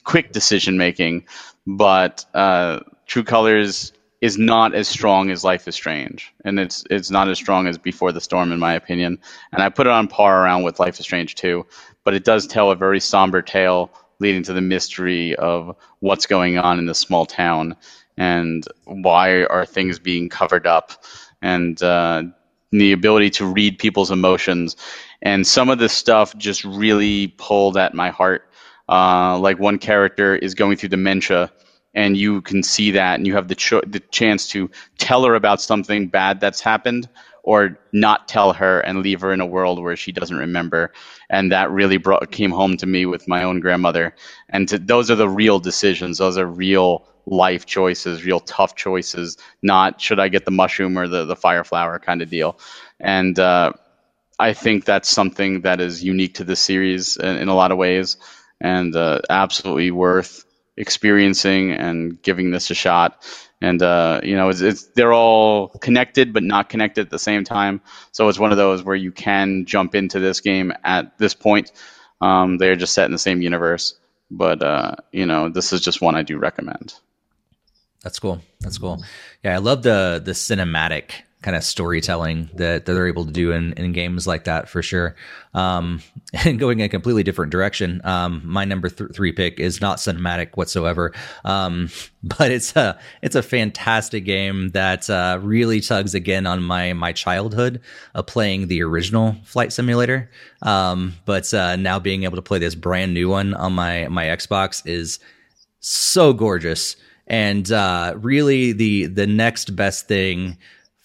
S2: quick decision making but uh, true colors is not as strong as life is strange and it's it's not as strong as before the storm in my opinion and i put it on par around with life is strange too but it does tell a very somber tale leading to the mystery of what's going on in this small town and why are things being covered up and uh, the ability to read people's emotions. And some of this stuff just really pulled at my heart. Uh, like one character is going through dementia and you can see that and you have the, cho- the chance to tell her about something bad that's happened or not tell her and leave her in a world where she doesn't remember. And that really brought came home to me with my own grandmother. And to, those are the real decisions. Those are real life choices real tough choices not should i get the mushroom or the, the fire flower kind of deal. And uh, i think that's something that is unique to this series in, in a lot of ways and uh, absolutely worth experiencing and giving this a shot. And uh, you know, it's, it's, they're all connected but not connected at the same time. So it's one of those where you can jump into this game at this point. Um, they're just set in the same universe, but uh, you know, this is just one I do recommend.
S1: That's cool. That's cool. Yeah, I love the the cinematic kind of storytelling that, that they're able to do in, in games like that for sure. Um, and going in a completely different direction. Um, my number th- three pick is not cinematic whatsoever. Um, but it's a, it's a fantastic game that, uh, really tugs again on my, my childhood of playing the original flight simulator. Um, but, uh, now being able to play this brand new one on my, my Xbox is so gorgeous. And, uh, really the, the next best thing,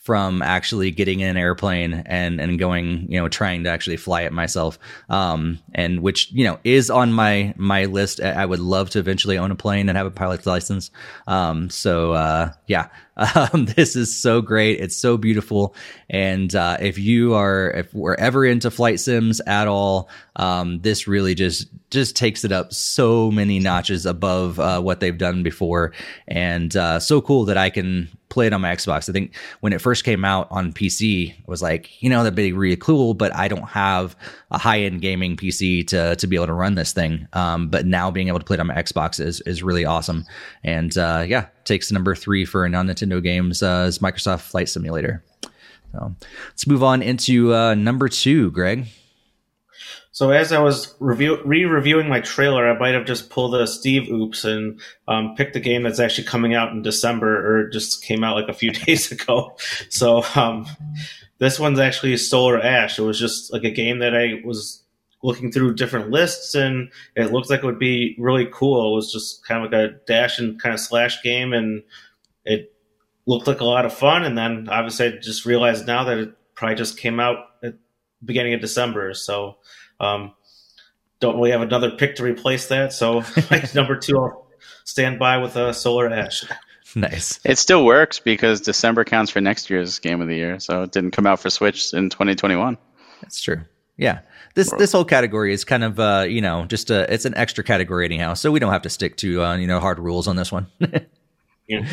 S1: from actually getting in an airplane and and going you know trying to actually fly it myself um and which you know is on my my list i would love to eventually own a plane and have a pilot's license um so uh yeah um, this is so great. It's so beautiful. And uh, if you are, if we're ever into flight sims at all, um, this really just just takes it up so many notches above uh, what they've done before. And uh, so cool that I can play it on my Xbox. I think when it first came out on PC, I was like, you know, that'd be really cool, but I don't have a high end gaming PC to to be able to run this thing. Um, but now being able to play it on my Xbox is is really awesome. And uh, yeah, takes number three for non Nintendo games uh, is Microsoft Flight Simulator. So let's move on into uh, number two, Greg.
S3: So as I was review, re-reviewing my trailer, I might have just pulled a Steve oops and um, picked a game that's actually coming out in December or just came out like a few days ago. So um, this one's actually Solar Ash. It was just like a game that I was looking through different lists and it looked like it would be really cool. It was just kind of like a dash and kind of slash game and it looked like a lot of fun. And then obviously I just realized now that it probably just came out at beginning of December. So, um, don't really have another pick to replace that. So number two, I'll stand by with a Solar Ash.
S1: Nice.
S2: It still works because December counts for next year's game of the year. So it didn't come out for Switch in 2021.
S1: That's true. Yeah. This this whole category is kind of uh, you know, just a it's an extra category anyhow. So we don't have to stick to uh, you know, hard rules on this one. yeah.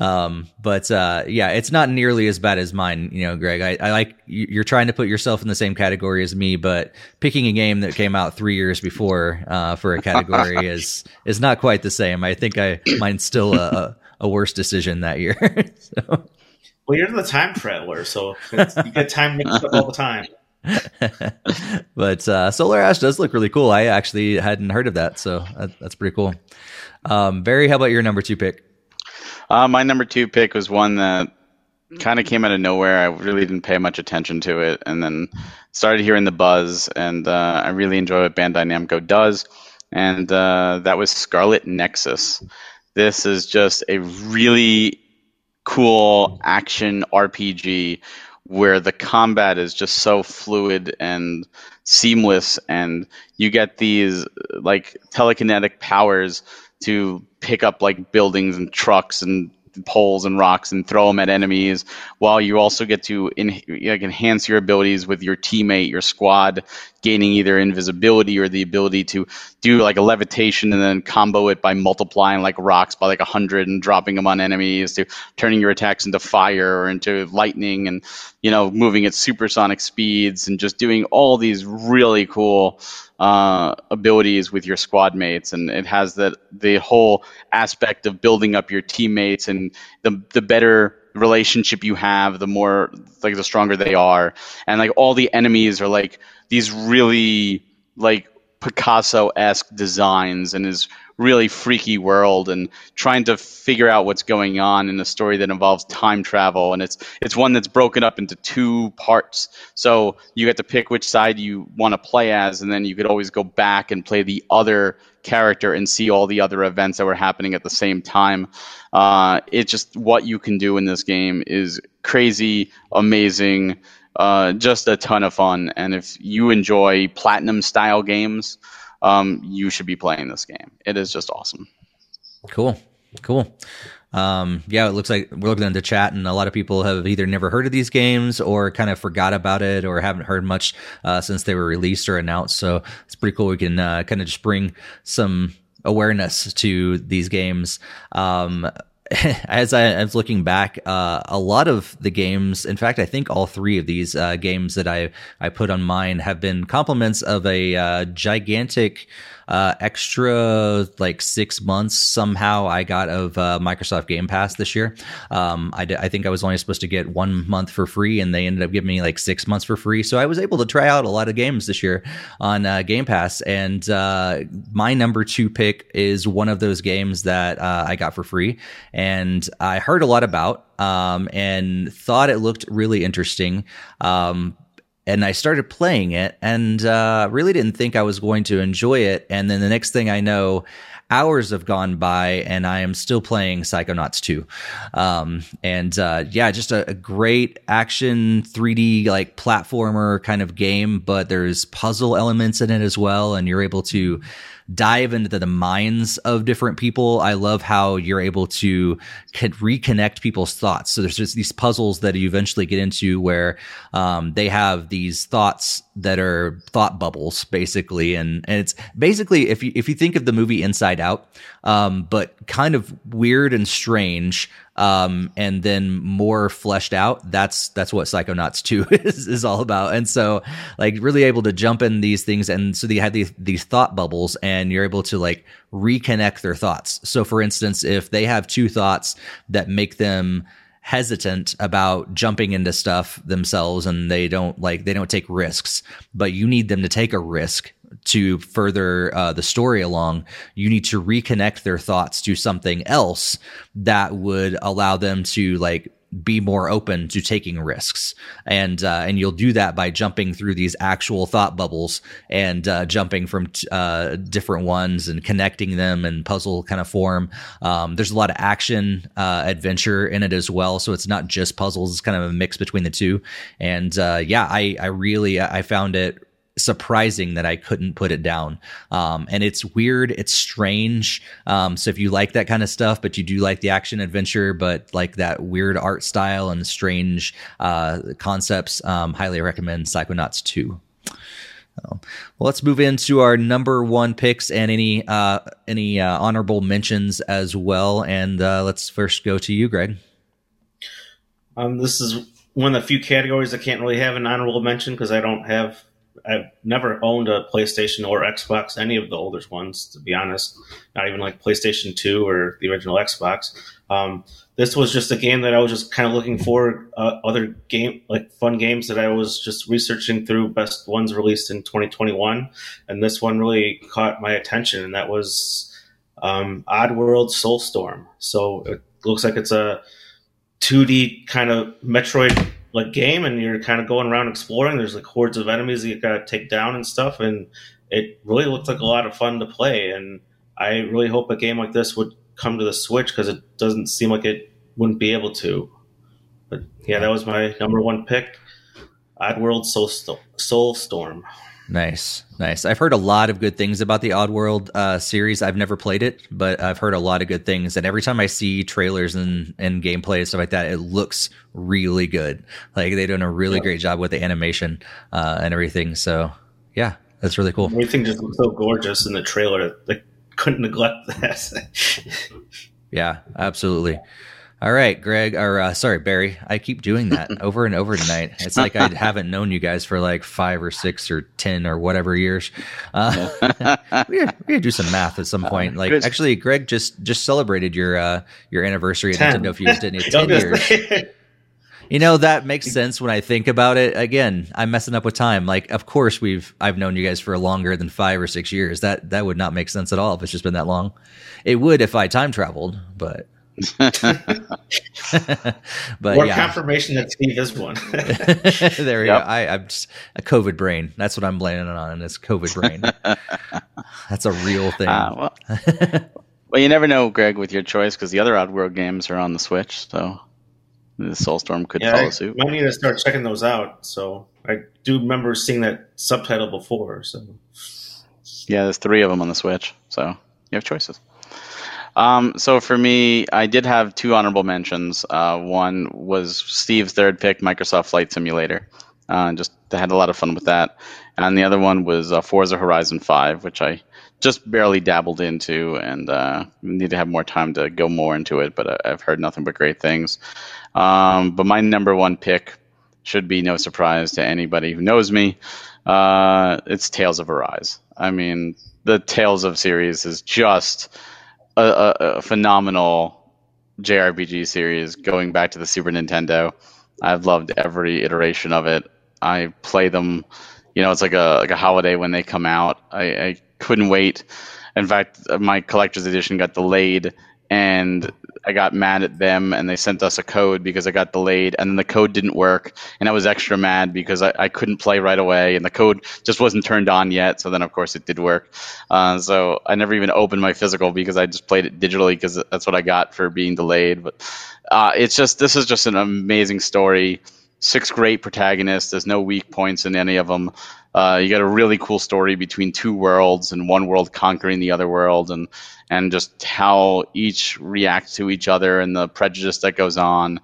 S1: Um, but uh, yeah, it's not nearly as bad as mine, you know, Greg. I, I like you're trying to put yourself in the same category as me, but picking a game that came out three years before uh, for a category is is not quite the same. I think I mine's still a, a worse decision that year. so.
S3: Well, you're the time traveler, so you get time mixed up all the time.
S1: but uh, Solar Ash does look really cool. I actually hadn't heard of that, so that, that's pretty cool. Um, Barry, how about your number two pick?
S2: Uh, my number two pick was one that kind of came out of nowhere. I really didn't pay much attention to it, and then started hearing the buzz, and uh, I really enjoy what Bandai Namco does, and uh, that was Scarlet Nexus. This is just a really cool action RPG where the combat is just so fluid and seamless and you get these like telekinetic powers to pick up like buildings and trucks and poles and rocks and throw them at enemies while you also get to like, enhance your abilities with your teammate your squad gaining either invisibility or the ability to do like a levitation and then combo it by multiplying like rocks by like a hundred and dropping them on enemies to turning your attacks into fire or into lightning and you know moving at supersonic speeds and just doing all these really cool uh, abilities with your squad mates, and it has that the whole aspect of building up your teammates, and the the better relationship you have, the more like the stronger they are, and like all the enemies are like these really like Picasso esque designs, and is really freaky world and trying to figure out what's going on in a story that involves time travel. And it's it's one that's broken up into two parts. So you get to pick which side you want to play as, and then you could always go back and play the other character and see all the other events that were happening at the same time. Uh, it's just what you can do in this game is crazy, amazing, uh, just a ton of fun. And if you enjoy platinum style games, um, you should be playing this game. It is just awesome.
S1: Cool, cool. Um, yeah, it looks like we're looking into chat, and a lot of people have either never heard of these games or kind of forgot about it or haven't heard much uh, since they were released or announced. So it's pretty cool. We can uh, kind of just bring some awareness to these games. Um, as I, was looking back, uh, a lot of the games, in fact, I think all three of these uh, games that I I put on mine have been complements of a uh, gigantic uh, extra like six months somehow I got of uh, Microsoft Game Pass this year. Um, I, d- I think I was only supposed to get one month for free, and they ended up giving me like six months for free. So I was able to try out a lot of games this year on uh, Game Pass. And uh, my number two pick is one of those games that uh, I got for free, and I heard a lot about. Um, and thought it looked really interesting. Um, and I started playing it and uh, really didn't think I was going to enjoy it. And then the next thing I know, hours have gone by and I am still playing Psychonauts 2. Um, and uh, yeah, just a, a, great action 3D like platformer kind of game, but there's puzzle elements in it as well. And you're able to dive into the minds of different people. I love how you're able to reconnect people's thoughts. So there's just these puzzles that you eventually get into where um, they have these thoughts that are thought bubbles, basically, and and it's basically if you if you think of the movie Inside Out, um, but kind of weird and strange um, and then more fleshed out. That's that's what Psychonauts two is is all about. And so, like, really able to jump in these things, and so they had these these thought bubbles, and you're able to like reconnect their thoughts. So, for instance, if they have two thoughts that make them hesitant about jumping into stuff themselves and they don't like they don't take risks but you need them to take a risk to further uh, the story along, you need to reconnect their thoughts to something else that would allow them to like be more open to taking risks. And uh, and you'll do that by jumping through these actual thought bubbles and uh, jumping from t- uh, different ones and connecting them in puzzle kind of form. Um, there's a lot of action uh, adventure in it as well. So it's not just puzzles. It's kind of a mix between the two. And uh, yeah I I really I found it surprising that I couldn't put it down. Um, and it's weird, it's strange. Um, so if you like that kind of stuff, but you do like the action adventure, but like that weird art style and strange uh, concepts, um, highly recommend Psychonauts 2. well, let's move into our number one picks and any uh, any uh, honorable mentions as well. And uh, let's first go to you, Greg.
S3: Um, this is one of the few categories I can't really have an honorable mention because I don't have I've never owned a PlayStation or Xbox, any of the older ones, to be honest. Not even like PlayStation 2 or the original Xbox. Um, this was just a game that I was just kind of looking for uh, other game, like fun games that I was just researching through best ones released in 2021. And this one really caught my attention, and that was um, Oddworld Soulstorm. So it looks like it's a 2D kind of Metroid like game and you're kind of going around exploring. There's like hordes of enemies that you gotta take down and stuff, and it really looked like a lot of fun to play. And I really hope a game like this would come to the Switch because it doesn't seem like it wouldn't be able to. But yeah, that was my number one pick. Oddworld Soul, Soulstorm.
S1: Nice, nice. I've heard a lot of good things about the Oddworld uh, series. I've never played it, but I've heard a lot of good things. And every time I see trailers and, and gameplay and stuff like that, it looks really good. Like they're doing a really yeah. great job with the animation uh, and everything. So yeah, that's really cool.
S3: Everything just looks so gorgeous in the trailer. They couldn't neglect that.
S1: yeah, absolutely. All right, Greg, or uh, sorry, Barry. I keep doing that over and over tonight. It's like I haven't known you guys for like five or six or ten or whatever years. Uh, we, gotta, we gotta do some math at some point. Like, actually, Greg just just celebrated your uh, your anniversary at Nintendo Fuse, didn't you? Ten years. You know that makes sense when I think about it. Again, I'm messing up with time. Like, of course we've I've known you guys for longer than five or six years. That that would not make sense at all if it's just been that long. It would if I time traveled, but
S3: but More yeah. confirmation that Steve is one.
S1: there we yep. go. I, am just a COVID brain. That's what I'm blaming it on. It's COVID brain. That's a real thing. Uh,
S2: well, well, you never know, Greg, with your choice because the other Oddworld games are on the Switch, so the Soulstorm could yeah, follow suit.
S3: I might need to start checking those out. So I do remember seeing that subtitle before. So
S2: yeah, there's three of them on the Switch, so you have choices. Um, so for me, I did have two honorable mentions. Uh, one was Steve's third pick, Microsoft Flight Simulator. Uh, just had a lot of fun with that. And the other one was uh, Forza Horizon 5, which I just barely dabbled into and uh, need to have more time to go more into it, but I've heard nothing but great things. Um, but my number one pick should be no surprise to anybody who knows me. Uh, it's Tales of Arise. I mean, the Tales of series is just a, a, phenomenal JRPG series going back to the Super Nintendo. I've loved every iteration of it. I play them, you know, it's like a like a holiday when they come out. I, I couldn't wait. In fact, my collector's edition got delayed, and I got mad at them and they sent us a code because I got delayed and then the code didn't work and I was extra mad because I, I couldn't play right away and the code just wasn't turned on yet. So then of course it did work. Uh, so I never even opened my physical because I just played it digitally because that's what I got for being delayed. But uh, it's just this is just an amazing story. Six great protagonists. There's no weak points in any of them. Uh, you got a really cool story between two worlds and one world conquering the other world and and just how each reacts to each other and the prejudice that goes on.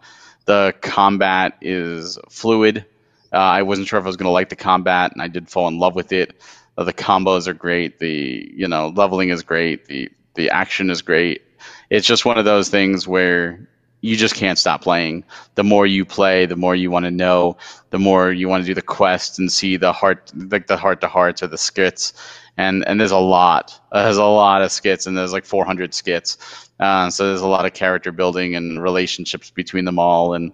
S2: The combat is fluid. Uh, I wasn't sure if I was going to like the combat, and I did fall in love with it. Uh, the combos are great. The you know leveling is great. The the action is great. It's just one of those things where you just can't stop playing. The more you play, the more you want to know, the more you want to do the quest and see the heart, like the heart to hearts or the skits. And and there's a lot. There's a lot of skits, and there's like 400 skits. Uh, so there's a lot of character building and relationships between them all, and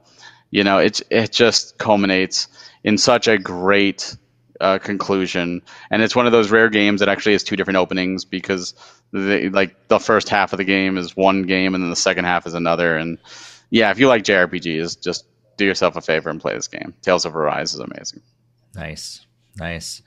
S2: you know, it it just culminates in such a great uh, conclusion. And it's one of those rare games that actually has two different openings because the, like the first half of the game is one game and then the second half is another. And yeah, if you like JRPGs, just do yourself a favor and play this game. Tales of Arise is amazing.
S1: Nice, nice.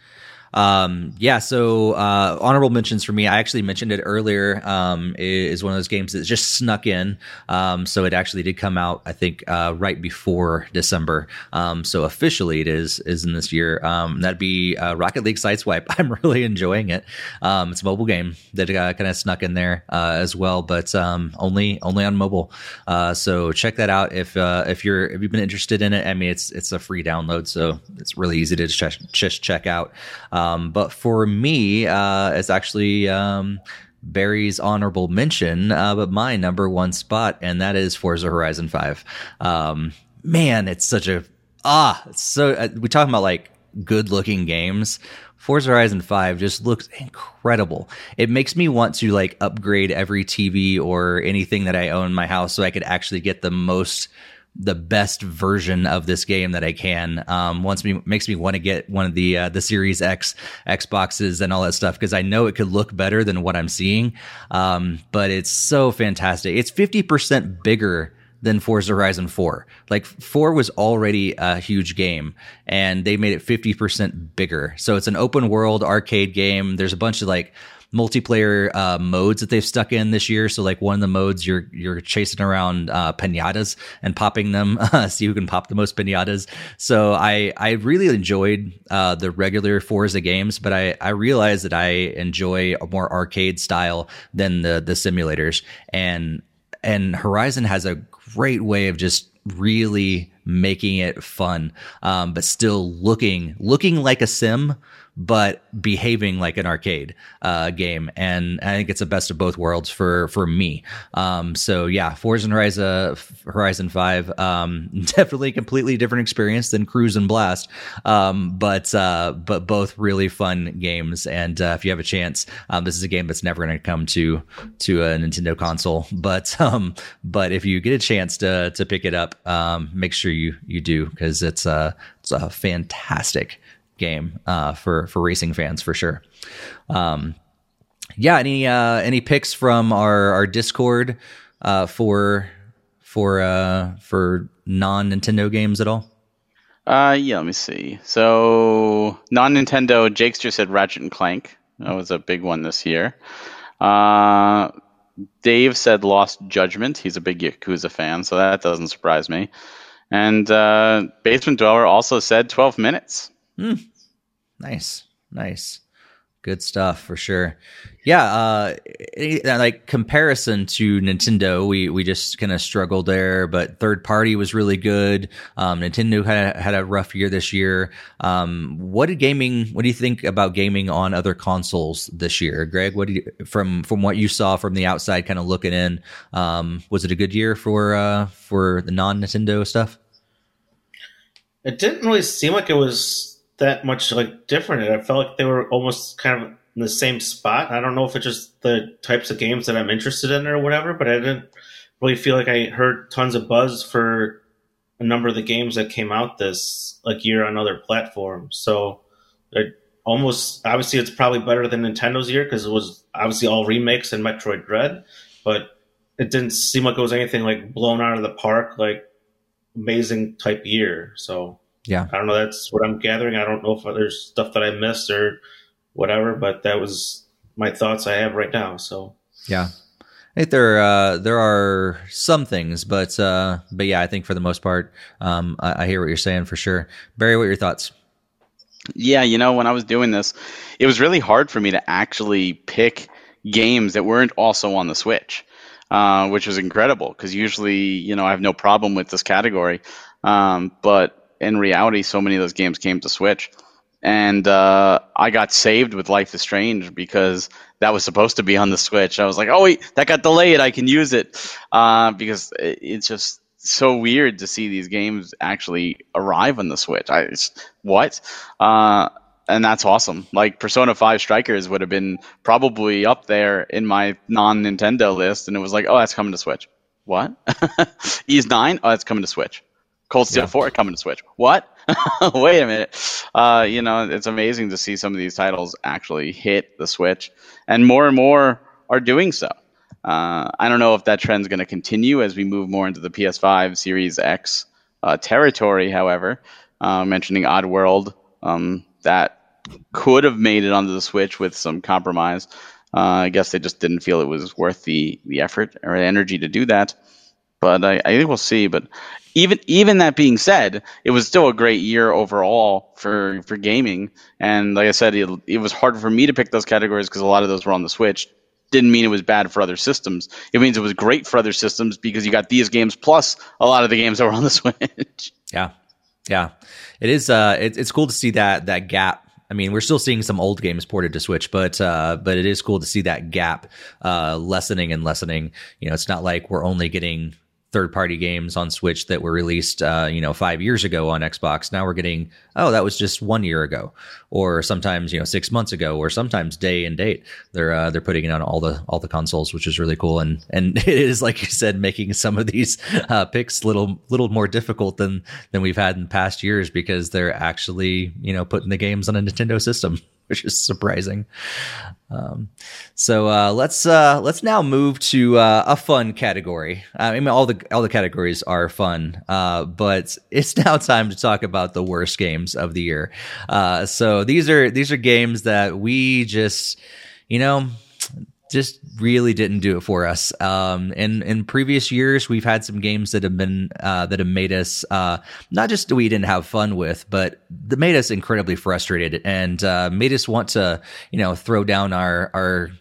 S1: Um, yeah, so uh, honorable mentions for me. I actually mentioned it earlier. Um, is one of those games that just snuck in. Um, so it actually did come out, I think, uh, right before December. Um, so officially, it is is in this year. Um, that'd be uh, Rocket League Sideswipe. I'm really enjoying it. Um, it's a mobile game that uh, kind of snuck in there uh, as well, but um, only only on mobile. Uh, so check that out if if you're if you've been interested in it. I mean, it's it's a free download, so it's really easy to just, just check out. Um, but for me, uh, it's actually um, Barry's honorable mention, uh, but my number one spot, and that is Forza Horizon 5. Um, man, it's such a ah, so uh, we talking about like good looking games. Forza Horizon 5 just looks incredible. It makes me want to like upgrade every TV or anything that I own in my house so I could actually get the most the best version of this game that I can. Um, wants me makes me want to get one of the uh, the Series X Xboxes and all that stuff because I know it could look better than what I'm seeing. Um, but it's so fantastic. It's fifty percent bigger than Forza Horizon 4. Like 4 was already a huge game and they made it 50% bigger. So it's an open world arcade game. There's a bunch of like multiplayer uh, modes that they've stuck in this year. So like one of the modes you're you're chasing around uh, pinatas and popping them, uh, see who can pop the most pinatas. So I I really enjoyed uh, the regular Forza games, but I I realized that I enjoy a more arcade style than the the simulators and and Horizon has a great way of just really making it fun, um, but still looking looking like a sim, but behaving like an arcade uh, game. And I think it's the best of both worlds for for me. Um, so yeah, Forza Horizon Horizon Five um, definitely a completely different experience than Cruis'n Blast, um, but uh, but both really fun games. And uh, if you have a chance, um, this is a game that's never going to come to to a Nintendo console. But um, but if you get a chance to to pick it up, um, make sure you you do because it's a it's a fantastic game uh, for for racing fans for sure. Um, yeah, any uh, any picks from our our Discord uh, for for uh, for non Nintendo games at all?
S2: Uh, yeah, let me see. So non Nintendo, Jake's just said Ratchet and Clank. That was a big one this year. Uh, Dave said Lost Judgment. He's a big Yakuza fan, so that doesn't surprise me. And uh, Basement Dweller also said 12 minutes.
S1: Mm. Nice, nice. Good stuff for sure. Yeah, uh, like comparison to Nintendo, we we just kind of struggled there, but third party was really good. Um, Nintendo had had a rough year this year. Um, what did gaming? What do you think about gaming on other consoles this year, Greg? What do you from from what you saw from the outside, kind of looking in? Um, was it a good year for uh, for the non Nintendo stuff?
S3: It didn't really seem like it was that much like different. I felt like they were almost kind of in the same spot. I don't know if it's just the types of games that I'm interested in or whatever, but I didn't really feel like I heard tons of buzz for a number of the games that came out this like year on other platforms. So it almost obviously it's probably better than Nintendo's year because it was obviously all remakes and Metroid Dread, but it didn't seem like it was anything like blown out of the park like amazing type year. So
S1: yeah.
S3: I don't know. That's what I'm gathering. I don't know if there's stuff that I missed or whatever, but that was my thoughts I have right now. So
S1: yeah. I think there uh, there are some things, but uh, but yeah, I think for the most part, um, I, I hear what you're saying for sure. Barry, what are your thoughts?
S2: Yeah, you know, when I was doing this, it was really hard for me to actually pick games that weren't also on the Switch, uh, which was incredible because usually, you know, I have no problem with this category. Um, but in reality, so many of those games came to Switch. And uh, I got saved with Life is Strange because that was supposed to be on the Switch. I was like, oh, wait, that got delayed. I can use it. Uh, because it's just so weird to see these games actually arrive on the Switch. I what? Uh, and that's awesome. Like Persona 5 Strikers would have been probably up there in my non Nintendo list, and it was like, oh, that's coming to Switch. What? Ys 9? Oh, that's coming to Switch. Cold Steel yeah. 4 coming to Switch. What? Wait a minute. Uh, you know, it's amazing to see some of these titles actually hit the Switch, and more and more are doing so. Uh, I don't know if that trend's going to continue as we move more into the PS5 Series X uh, territory. However, uh, mentioning Oddworld, um, that could have made it onto the Switch with some compromise. Uh, I guess they just didn't feel it was worth the the effort or energy to do that. But I, I think we'll see. But even even that being said, it was still a great year overall for for gaming. And like I said, it, it was hard for me to pick those categories because a lot of those were on the Switch. Didn't mean it was bad for other systems. It means it was great for other systems because you got these games plus a lot of the games that were on the Switch.
S1: Yeah, yeah, it is. Uh, it, it's cool to see that that gap I mean, we're still seeing some old games ported to Switch, but uh, but it is cool to see that gap uh, lessening and lessening. You know, it's not like we're only getting third party games on Switch that were released, uh, you know, five years ago on Xbox. Now we're getting, oh, that was just one year ago, or sometimes you know six months ago, or sometimes day and date. They're uh, they're putting it on all the all the consoles, which is really cool. And and it is like you said, making some of these uh, picks little little more difficult than than we've had in past years because they're actually you know putting the games on a Nintendo system. which is surprising. Um, so uh, let's uh, let's now move to uh, a fun category. I mean, all the all the categories are fun, uh, but it's now time to talk about the worst games of the year. Uh, so these are these are games that we just, you know, just really didn't do it for us. Um, in in previous years, we've had some games that have been uh, that have made us uh, not just we didn't have fun with, but that made us incredibly frustrated and uh, made us want to you know throw down our our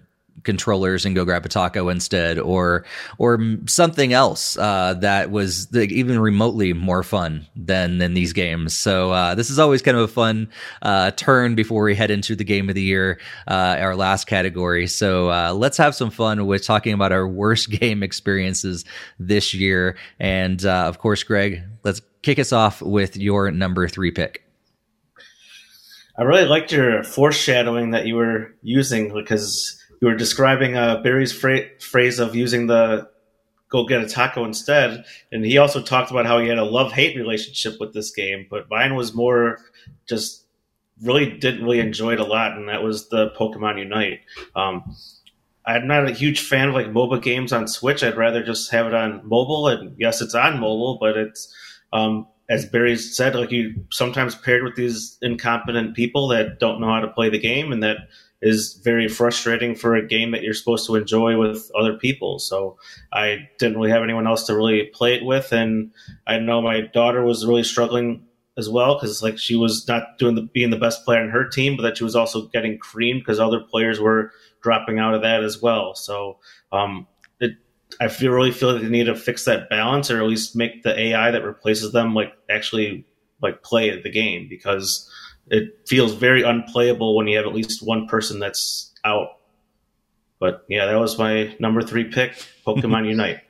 S1: controllers and go grab a taco instead, or or something else uh, that was even remotely more fun than than these games. So uh, this is always kind of a fun uh, turn before we head into the game of the year, uh, our last category. So uh, let's have some fun with talking about our worst game experiences this year. And uh, of course, Greg, let's kick us off with your number three pick.
S3: I really liked your foreshadowing that you were using because you were describing uh, Barry's fra- phrase of using the go get a taco instead. And he also talked about how he had a love hate relationship with this game, but mine was more just really didn't really enjoy it a lot, and that was the Pokemon Unite. Um, I'm not a huge fan of like MOBA games on Switch. I'd rather just have it on mobile. And yes, it's on mobile, but it's um, as Barry said, like you sometimes paired with these incompetent people that don't know how to play the game, and that is very frustrating for a game that you're supposed to enjoy with other people. So I didn't really have anyone else to really play it with, and I know my daughter was really struggling as well because like she was not doing the being the best player in her team, but that she was also getting creamed because other players were dropping out of that as well. So um, it, I feel really feel that they need to fix that balance, or at least make the AI that replaces them like actually like play the game because it feels very unplayable when you have at least one person that's out. But yeah, that was my number three pick, Pokemon Unite.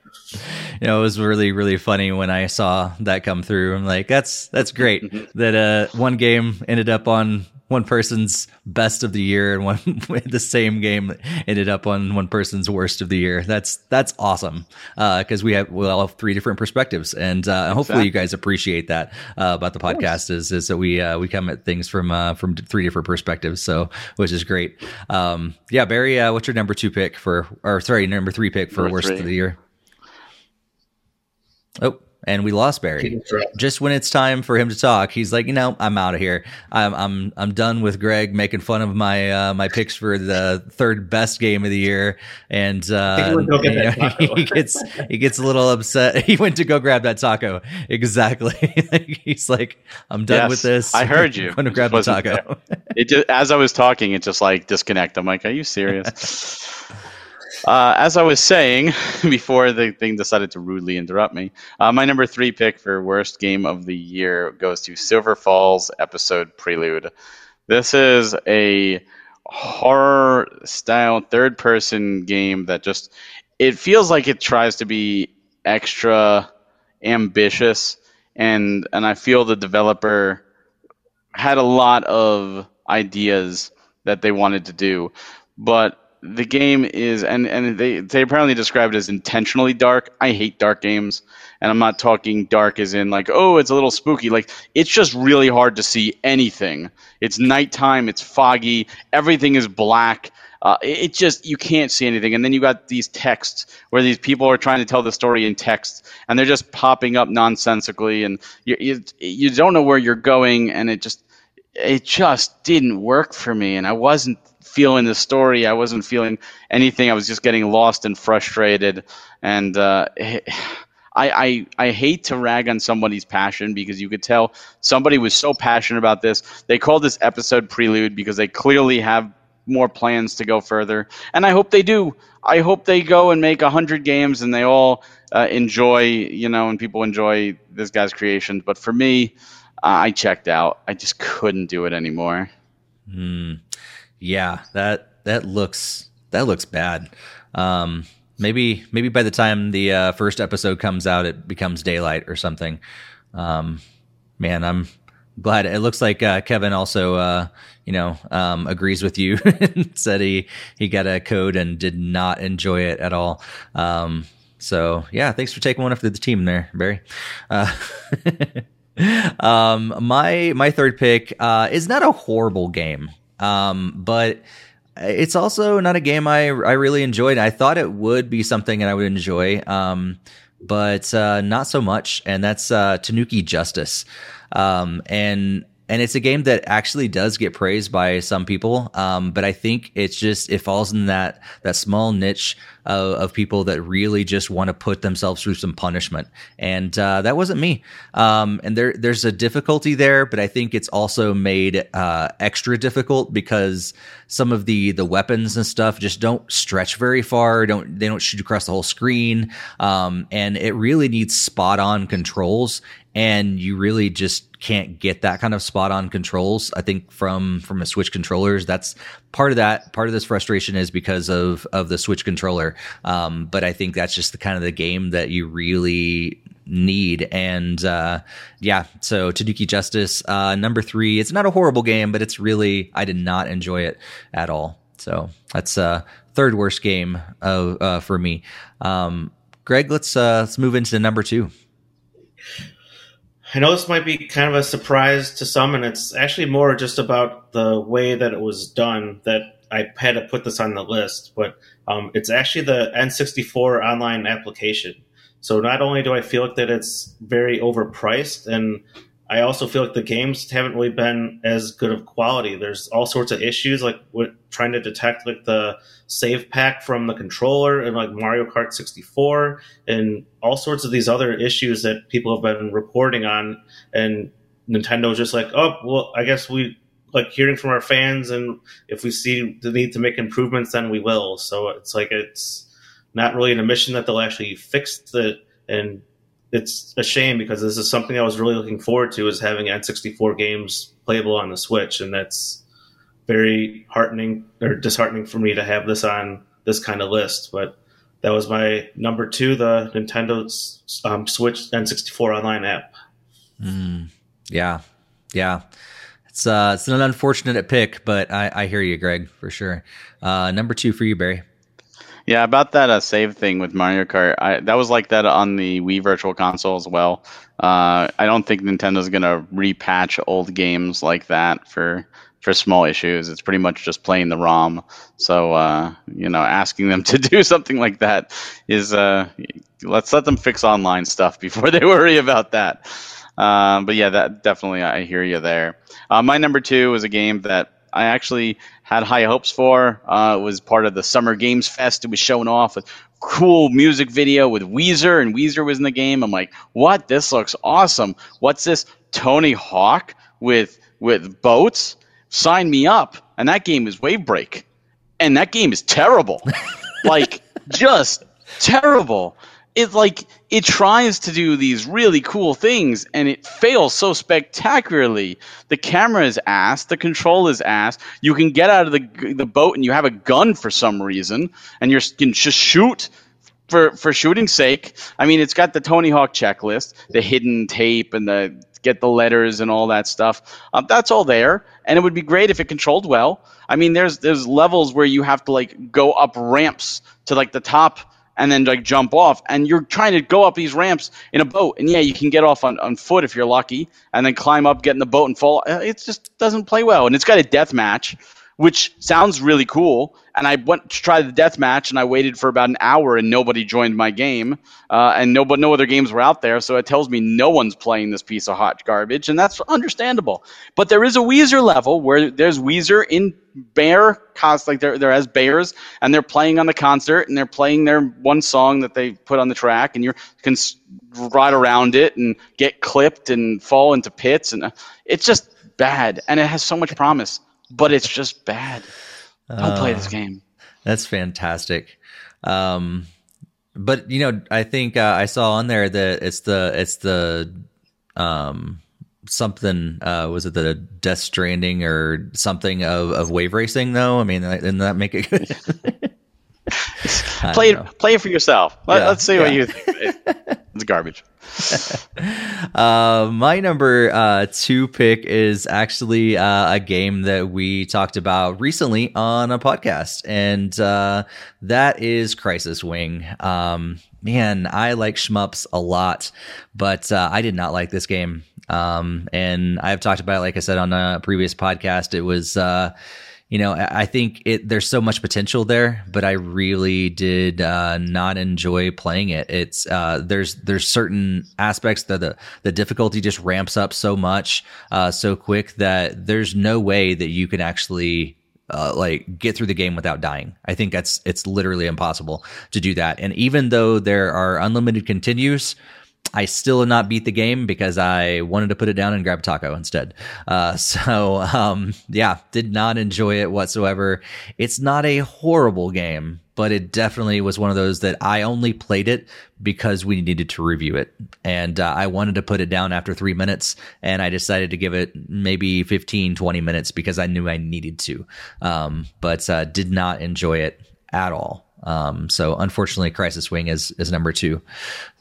S1: You know, it was really, really funny when I saw that come through. I'm like, that's that's great that uh, one game ended up on one person's best of the year and one the same game ended up on one person's worst of the year. That's that's awesome because uh, we have we all have three different perspectives, and uh, hopefully you guys appreciate that uh, about the podcast is is that we uh, we come at things from uh, from three different perspectives, so which is great. Um, yeah, Barry, uh, what's your number two pick for or sorry number three pick for number worst three. of the year? Oh, and we lost Barry. Just when it's time for him to talk, he's like, you know, I'm out of here. I'm I'm I'm done with Greg making fun of my uh, my picks for the third best game of the year, and, uh, and you know, he gets he gets a little upset. He went to go grab that taco. Exactly. he's like, I'm done
S2: yes,
S1: with this.
S2: I heard you.
S1: I'm going to grab the taco.
S2: it just, as I was talking, it just like disconnect. I'm like, are you serious? Uh, as I was saying before the thing decided to rudely interrupt me, uh, my number three pick for worst game of the year goes to Silver Falls Episode Prelude. This is a horror style third person game that just it feels like it tries to be extra ambitious and and I feel the developer had a lot of ideas that they wanted to do but the game is and and they they apparently described it as intentionally dark. I hate dark games, and I'm not talking dark as in like oh it's a little spooky. Like it's just really hard to see anything. It's nighttime. It's foggy. Everything is black. Uh, it, it just you can't see anything. And then you got these texts where these people are trying to tell the story in text, and they're just popping up nonsensically, and you you, you don't know where you're going, and it just it just didn't work for me, and I wasn't feeling the story. I wasn't feeling anything. I was just getting lost and frustrated. And uh, I, I, I hate to rag on somebody's passion because you could tell somebody was so passionate about this. They called this episode Prelude because they clearly have more plans to go further. And I hope they do. I hope they go and make 100 games and they all uh, enjoy, you know, and people enjoy this guy's creations. But for me, uh, I checked out. I just couldn't do it anymore.
S1: Hmm. Yeah, that that looks that looks bad. Um, maybe maybe by the time the uh, first episode comes out, it becomes daylight or something. Um, man, I'm glad. It looks like uh, Kevin also, uh, you know, um, agrees with you. and said he he got a code and did not enjoy it at all. Um, so yeah, thanks for taking one up for the team there, Barry. Uh, um, my my third pick uh, is not a horrible game. Um, but it's also not a game I I really enjoyed. I thought it would be something that I would enjoy, um, but uh, not so much. And that's uh, Tanuki Justice. Um, and and it's a game that actually does get praised by some people. Um, but I think it's just it falls in that that small niche of, of people that really just want to put themselves through some punishment, and uh, that wasn't me. Um, and there there's a difficulty there, but I think it's also made uh, extra difficult because some of the the weapons and stuff just don't stretch very far. Don't they don't shoot across the whole screen, um, and it really needs spot on controls and you really just can't get that kind of spot on controls i think from from a switch controllers that's part of that part of this frustration is because of of the switch controller um, but i think that's just the kind of the game that you really need. And uh, yeah so tanuki justice uh, number three. It's not a horrible game but it's really i did not enjoy it at all. So that's uh third worst game of uh, for me. Um, Greg, let's uh, let's move into number two.
S3: I know this might be kind of a surprise to some, and it's actually more just about the way that it was done that I had to put this on the list. But um, it's actually the N64 online application. So not only do I feel like that it's very overpriced, and I also feel like the games haven't really been as good of quality. There's all sorts of issues like with trying to detect like the save pack from the controller and like Mario Kart 64 and all sorts of these other issues that people have been reporting on and Nintendo's just like, "Oh, well, I guess we like hearing from our fans and if we see the need to make improvements then we will." So it's like it's not really an admission that they'll actually fix it and it's a shame because this is something I was really looking forward to is having N64 games playable on the Switch, and that's very heartening or disheartening for me to have this on this kind of list. But that was my number two, the Nintendo um, Switch N64 online app.
S1: Mm, yeah, yeah. It's uh, it's an unfortunate pick, but I, I hear you, Greg, for sure. Uh, number two for you, Barry.
S2: Yeah, about that uh, save thing with Mario Kart, I, that was like that on the Wii Virtual Console as well. Uh, I don't think Nintendo's gonna repatch old games like that for for small issues. It's pretty much just playing the ROM. So uh, you know, asking them to do something like that is uh, let's let them fix online stuff before they worry about that. Um, but yeah, that definitely I hear you there. Uh, my number two is a game that I actually had high hopes for. Uh, it was part of the Summer Games Fest. It was showing off a cool music video with Weezer, and Weezer was in the game. I'm like, what? This looks awesome. What's this? Tony Hawk with with boats? Sign me up. And that game is Wavebreak, and that game is terrible. like just terrible it like it tries to do these really cool things and it fails so spectacularly. The camera is ass, the control is ass. You can get out of the the boat and you have a gun for some reason, and you can just shoot for for shooting's sake. I mean, it's got the Tony Hawk checklist, the hidden tape, and the get the letters and all that stuff. Um, that's all there, and it would be great if it controlled well. I mean, there's there's levels where you have to like go up ramps to like the top and then like jump off. And you're trying to go up these ramps in a boat. And yeah, you can get off on, on foot if you're lucky, and then climb up, get in the boat, and fall. Uh, it just doesn't play well. And it's got a death match, which sounds really cool. And I went to try the death match, and I waited for about an hour, and nobody joined my game, uh, and no, but no other games were out there. So it tells me no one's playing this piece of hot garbage, and that's understandable. But there is a Weezer level where there's Weezer in bear cost like they're they're as bears and they're playing on the concert and they're playing their one song that they put on the track and you can ride around it and get clipped and fall into pits and uh, it's just bad and it has so much promise but it's just bad. Don't uh, play this uh, game.
S1: that's fantastic. Um, but you know i think uh, i saw on there that it's the it's the um something uh was it the death stranding or something of, of wave racing though? I mean didn't that make it good?
S2: Play it play it for yourself. Let, us see yeah. what you think it's garbage
S1: uh, my number uh, two pick is actually uh, a game that we talked about recently on a podcast, and uh, that is Crisis Wing. Um, man, I like shmups a lot, but uh, I did not like this game. Um, and I've talked about it, like I said on a previous podcast. It was, uh, you know, I think it there's so much potential there, but I really did uh, not enjoy playing it. It's uh, there's there's certain aspects that the the difficulty just ramps up so much uh, so quick that there's no way that you can actually uh, like get through the game without dying. I think that's it's literally impossible to do that. And even though there are unlimited continues, I still did not beat the game because I wanted to put it down and grab a taco instead. Uh, so, um, yeah, did not enjoy it whatsoever. It's not a horrible game, but it definitely was one of those that I only played it because we needed to review it. And uh, I wanted to put it down after three minutes, and I decided to give it maybe 15, 20 minutes because I knew I needed to. Um, but uh, did not enjoy it at all. Um, so unfortunately, Crisis Wing is is number two.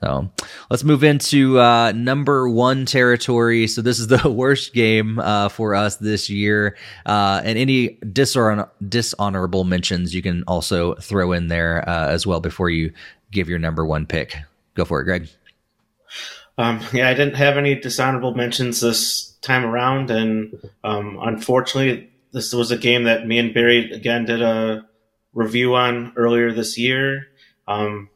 S1: So let's move into uh, number one territory. So this is the worst game uh, for us this year, uh, and any dishonor- dishonorable mentions you can also throw in there uh, as well before you give your number one pick. Go for it, Greg.
S3: Um, yeah, I didn't have any dishonorable mentions this time around, and um, unfortunately, this was a game that me and Barry again did a review on earlier this year. Um,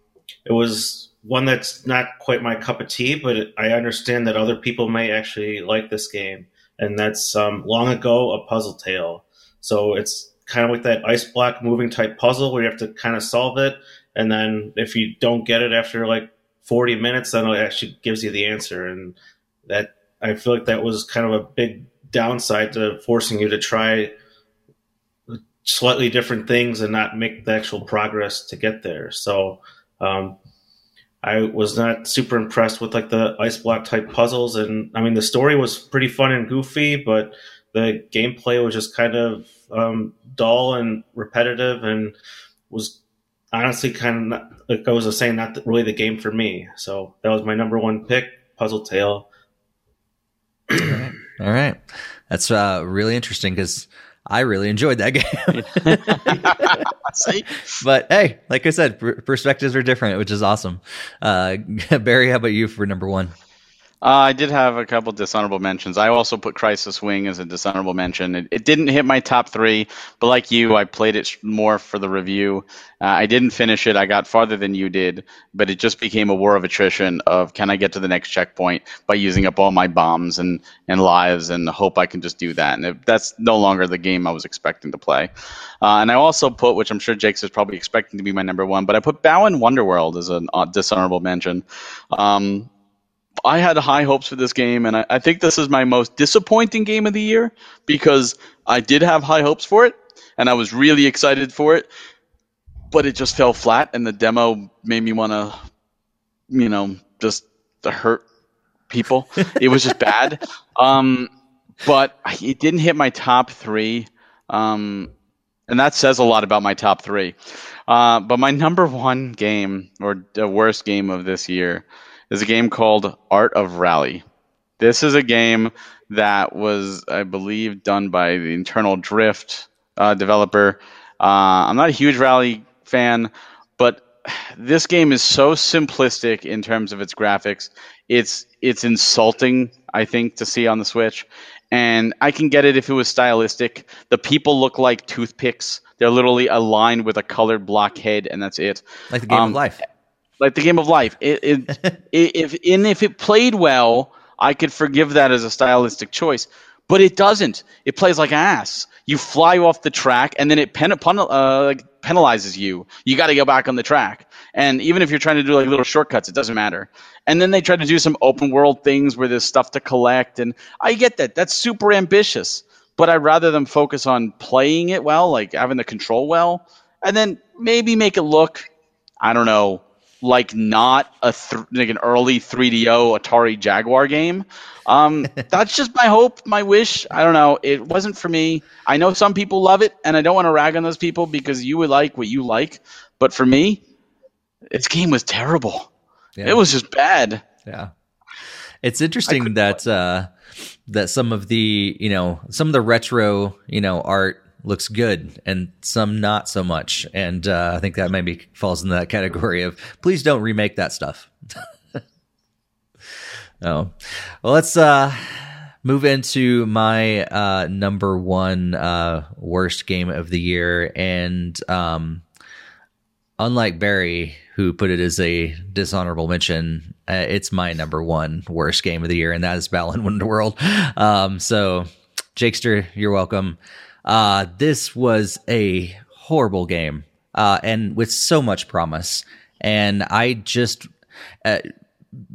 S3: it was one that's not quite my cup of tea, but I understand that other people may actually like this game, and that's um, long ago a puzzle tale. So it's kind of like that ice block moving type puzzle where you have to kind of solve it, and then if you don't get it after like 40 minutes, then it actually gives you the answer. And that I feel like that was kind of a big downside to forcing you to try slightly different things and not make the actual progress to get there. So um, I was not super impressed with like the ice block type puzzles. And I mean, the story was pretty fun and goofy, but the gameplay was just kind of um, dull and repetitive and was honestly kind of not, like I was saying, not really the game for me. So that was my number one pick, Puzzle Tale.
S1: All right. All right. That's uh, really interesting because I really enjoyed that game.
S2: See?
S1: but hey, like I said, perspectives are different, which is awesome. Uh, Barry, how about you for number one?
S2: Uh, I did have a couple dishonorable mentions. I also put Crisis Wing as a dishonorable mention. It, it didn't hit my top three, but like you, I played it more for the review. Uh, I didn't finish it. I got farther than you did, but it just became a war of attrition of can I get to the next checkpoint by using up all my bombs and, and lives and hope I can just do that. And it, that's no longer the game I was expecting to play. Uh, and I also put, which I'm sure Jake's is probably expecting to be my number one, but I put Balan Wonderworld as a dishonorable mention. Um, I had high hopes for this game, and I, I, think this is my most disappointing game of the year because I did have high hopes for it, and I was really excited for it, but it just fell flat, and the demo made me want to, you know, just hurt people. it was just bad. Um, but it didn't hit my top three, um, and that says a lot about my top three. Uh, but my number one game, or the worst game of this year, is a game called Art of Rally. This is a game that was, I believe, done by the Internal Drift uh, developer. Uh, I'm not a huge Rally fan, but this game is so simplistic in terms of its graphics. It's it's insulting, I think, to see on the Switch. And I can get it if it was stylistic. The people look like toothpicks. They're literally aligned with a colored block head, and that's it.
S1: Like the game um, of life
S2: like the game of life. It, it, it, if and if it played well, I could forgive that as a stylistic choice. But it doesn't. It plays like ass. You fly off the track, and then it pen, uh, penalizes you. You got to go back on the track. And even if you're trying to do like little shortcuts, it doesn't matter. And then they try to do some open world things where there's stuff to collect, and I get that. That's super ambitious. But I'd rather them focus on playing it well, like having the control well, and then maybe make it look, I don't know, like not a th- like an early 3DO Atari Jaguar game. Um, that's just my hope, my wish. I don't know. It wasn't for me. I know some people love it, and I don't want to rag on those people because you would like what you like. But for me, this game was terrible. Yeah. It was just bad.
S1: Yeah, it's interesting that uh, that some of the you know some of the retro you know art looks good and some not so much. And uh, I think that maybe falls in that category of please don't remake that stuff. oh, well, let's uh, move into my uh, number one uh, worst game of the year. And um, unlike Barry, who put it as a dishonorable mention, uh, it's my number one worst game of the year, and that is Balan Wonderworld. Um, so, Jakester, you're welcome. Uh, this was a horrible game, uh, and with so much promise. And I just, uh,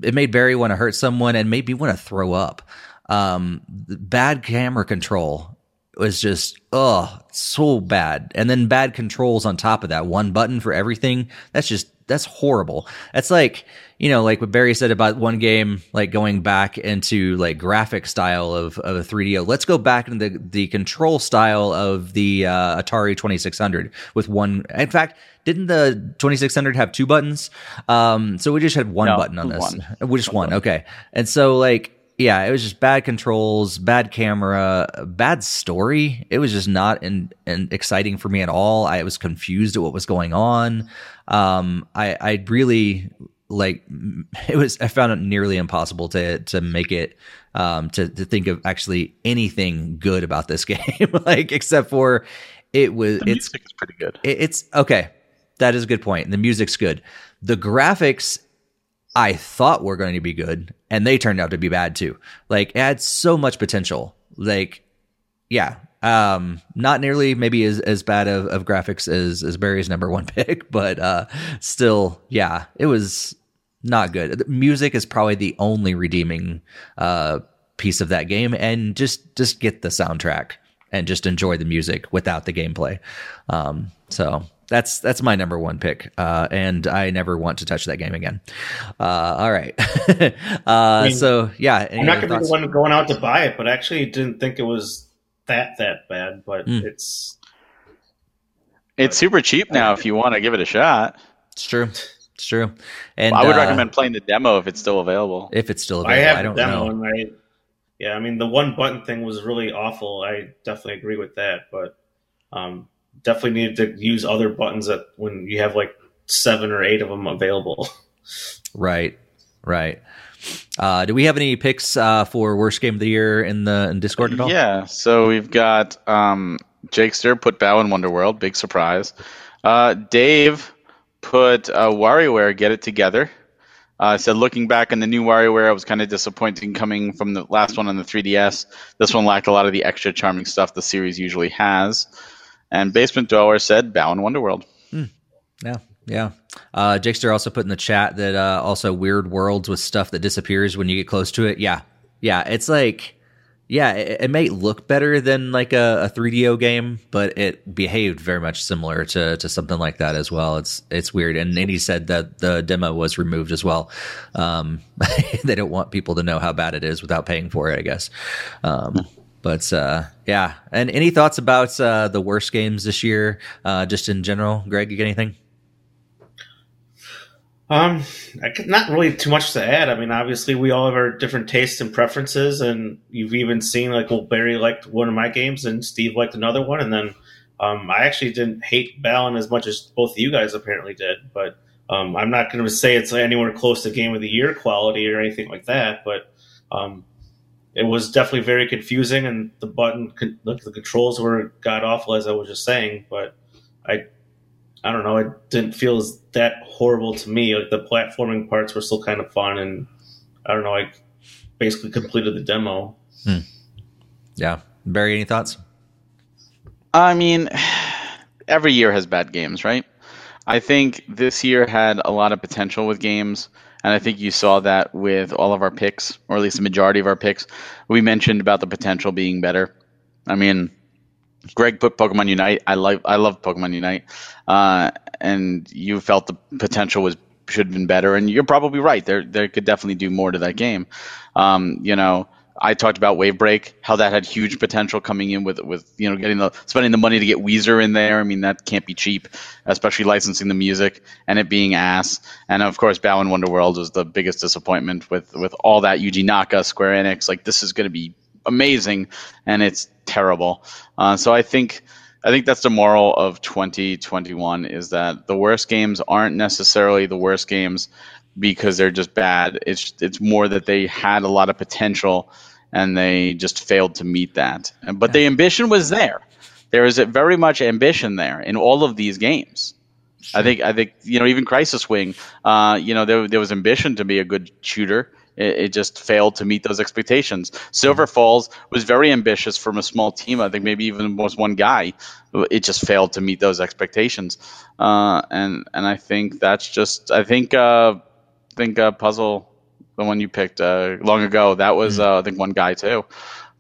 S1: it made Barry want to hurt someone and made me want to throw up. Um, bad camera control was just, oh, so bad. And then bad controls on top of that. One button for everything. That's just, that's horrible. That's like, you know, like what Barry said about one game, like going back into like graphic style of, of a 3DO. Let's go back into the, the control style of the uh, Atari 2600 with one. In fact, didn't the 2600 have two buttons? Um, so we just had one no, button on this. One. We just one. one. Okay. And so like, yeah, it was just bad controls, bad camera, bad story. It was just not in, in exciting for me at all. I was confused at what was going on. Um, I I really like it was I found it nearly impossible to to make it um to to think of actually anything good about this game like except for it was
S2: The
S1: it's
S2: music is pretty good.
S1: it- it's okay. That is a good point. The music's good. The graphics I thought were going to be good, and they turned out to be bad too. Like it had so much potential. Like, yeah, um, not nearly maybe as, as bad of, of graphics as as Barry's number one pick, but uh, still, yeah, it was not good. The music is probably the only redeeming uh, piece of that game, and just just get the soundtrack and just enjoy the music without the gameplay. Um, so that's that's my number one pick, uh, and I never want to touch that game again. Uh, all right, uh,
S3: mean,
S1: so yeah, any
S3: I'm not going to be the one going out to buy it, but I actually didn't think it was that that bad. But
S1: Mm.
S3: it's
S2: It's super cheap now if you want to give it a shot.
S1: It's true, it's true, and
S2: I would
S1: uh,
S2: recommend playing the demo if it's still available.
S1: if it's still
S3: I
S1: available.
S3: have
S1: I,
S3: the
S1: don't
S3: demo,
S1: know.
S3: and I yeah, I mean the one button thing was really awful. I definitely agree with that, but um, definitely needed to use other buttons that when you have like seven or eight of them available.
S1: Right, right. Uh, do we have any picks uh, for worst game of the year in the in Discord at all?
S2: Yeah, so we've got um, Jakester put Balan Wonderworld, big surprise. Uh, Dave put uh, WarioWare Get It Together. Uh, said looking back on the new WarioWare, it was kind of disappointing coming from the last one on the 3DS. This one lacked a lot of the extra charming stuff the series usually has. And Basement Dweller said Balan Wonderworld.
S1: Yeah, yeah. Uh, Jakester also put in the chat that uh, also weird worlds with stuff that disappears when you get close to it. Yeah, yeah. It's like, yeah, it, it may look better than like a, a 3DO game, but it behaved very much similar to to something like that as well. It's it's weird. And Andy said that the demo was removed as well. Um, they don't want people to know how bad it is without paying for it, I guess. Um, but uh, yeah. And any thoughts about uh, the worst games this year, uh, just in general? Greg, you got anything?
S3: Um, not really too much to add. I mean, obviously, we all have our different tastes and preferences, and you've even seen like, well, Barry liked one of my games, and Steve liked another one, and then um, I actually didn't hate Balan as much as both of you guys apparently did. But um, I'm not going to say it's anywhere close to Game of the Year quality or anything like that. But um, it was definitely very confusing, and the button, con- the, the controls were god awful, as I was just saying. But I I don't know. It didn't feel as that horrible to me. Like the platforming parts were still kind of fun, and I don't know. I basically completed the demo. Hmm.
S1: Yeah. Barry, any thoughts?
S2: I mean, every year has bad games, right? I think this year had a lot of potential with games, and I think you saw that with all of our picks, or at least the majority of our picks. We mentioned about the potential being better. I mean, Greg put Pokemon Unite. I like I love Pokemon Unite, uh, and you felt the potential was should have been better, and you're probably right. There there could definitely do more to that game. Um, you know, I talked about Wave Break, how that had huge potential coming in with with you know getting the spending the money to get Weezer in there. I mean that can't be cheap, especially licensing the music and it being ass. And of course, Balan Wonderworld was the biggest disappointment with with all that Yuji Naka, Square Enix. Like this is going to be amazing, and it's terrible. Uh, so I think. I think that's the moral of 2021 is that the worst games aren't necessarily the worst games because they're just bad. It's it's more that they had a lot of potential and they just failed to meet that. But the ambition was there. There is very much ambition there in all of these games. I think I think you know even Crisis Wing, uh, you know there there was ambition to be a good shooter. It, it just failed to meet those expectations. Silver Falls was very ambitious from a small team. I think maybe even was one guy. It just failed to meet those expectations. Uh, and and I think that's just I think uh, think uh, puzzle the one you picked uh, long ago that was uh, I think one guy too.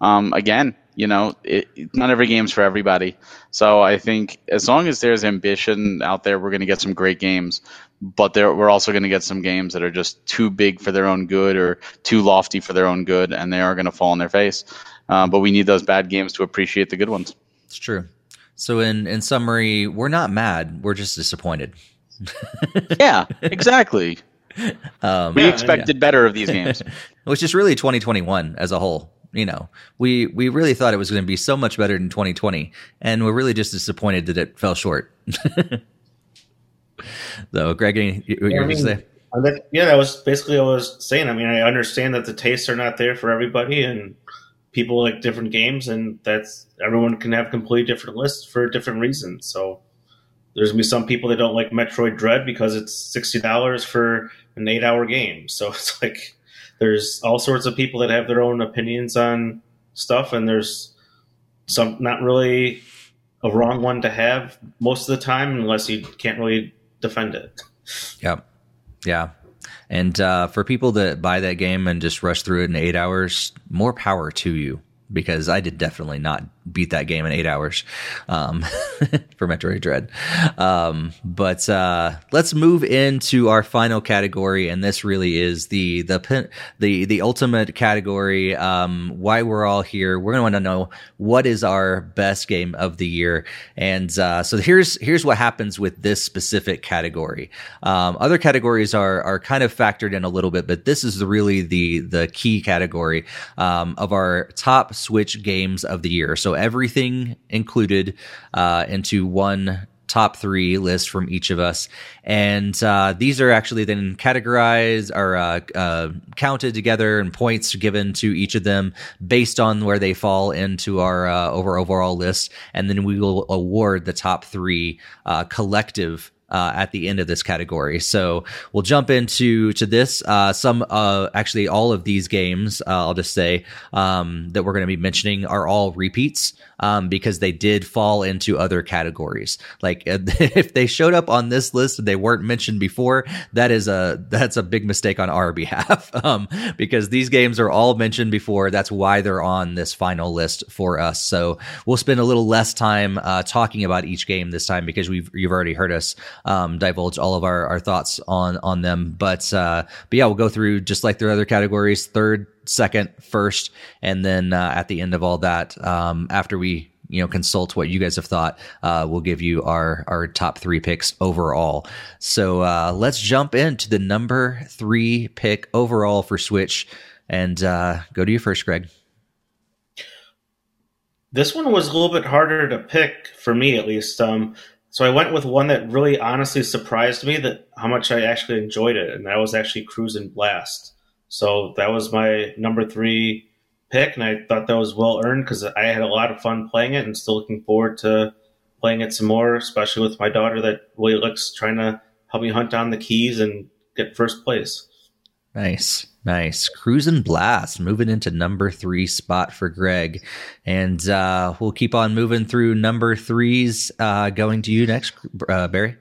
S2: Um, again, you know, it, not every game's for everybody. So I think as long as there's ambition out there, we're going to get some great games. But there, we're also going to get some games that are just too big for their own good or too lofty for their own good, and they are going to fall on their face. Uh, but we need those bad games to appreciate the good ones.
S1: It's true. So in in summary, we're not mad. We're just disappointed.
S2: yeah, exactly. Um, we yeah, expected yeah. better of these games,
S1: which is really 2021 as a whole. You know, we we really thought it was going to be so much better than 2020, and we're really just disappointed that it fell short. so, Greg, any, you, yeah, you I mean, say?
S3: yeah, that was basically what I was saying. I mean, I understand that the tastes are not there for everybody, and people like different games, and that's everyone can have completely different lists for different reasons. So there's gonna be some people that don't like Metroid Dread because it's sixty dollars for an eight-hour game. So it's like there's all sorts of people that have their own opinions on stuff, and there's some not really a wrong one to have most of the time, unless you can't really defend it.
S1: Yeah. Yeah. And uh, for people that buy that game and just rush through it in eight hours, more power to you because I did definitely not beat that game in eight hours um, for Metroid Dread. Um, but uh, let's move into our final category, and this really is the the the the ultimate category. Um, why we're all here? We're to want to know what is our best game of the year, and uh, so here's here's what happens with this specific category. Um, other categories are are kind of factored in a little bit, but this is really the the key category um, of our top Switch games of the year. So everything included uh, into one top three list from each of us. And uh, these are actually then categorized or uh, uh, counted together and points given to each of them based on where they fall into our uh, over overall list. And then we will award the top three uh, collective uh, at the end of this category. So we'll jump into to this. Uh, some, uh, actually, all of these games, uh, I'll just say um, that we're going to be mentioning are all repeats um, because they did fall into other categories. Like if they showed up on this list and they weren't mentioned before, that is a that's a big mistake on our behalf um, because these games are all mentioned before. That's why they're on this final list for us. So we'll spend a little less time uh, talking about each game this time because we've you've already heard us um, divulge all of our, our thoughts on on them. But uh, but yeah, we'll go through just like their other categories: third, second, first, and then uh, at the end of all that, um, after we you know consult what you guys have thought, uh, we'll give you our our top three picks overall. So uh, let's jump into the number three pick overall for Switch, and uh, go to you first, Greg.
S3: This one was a little bit harder to pick for me, at least. Um, so I went with one that really honestly surprised me that how much I actually enjoyed it, and that was actually Cruis'n Blast. So that was my number three pick, and I thought that was well earned because I had a lot of fun playing it, and still looking forward to playing it some more, especially with my daughter that really looks trying to help me hunt down the keys and get first place.
S1: Nice, nice. Cruis'n Blast moving into number three spot for Greg. And uh, we'll keep on moving through number threes. Uh, going to you next, uh, Barry.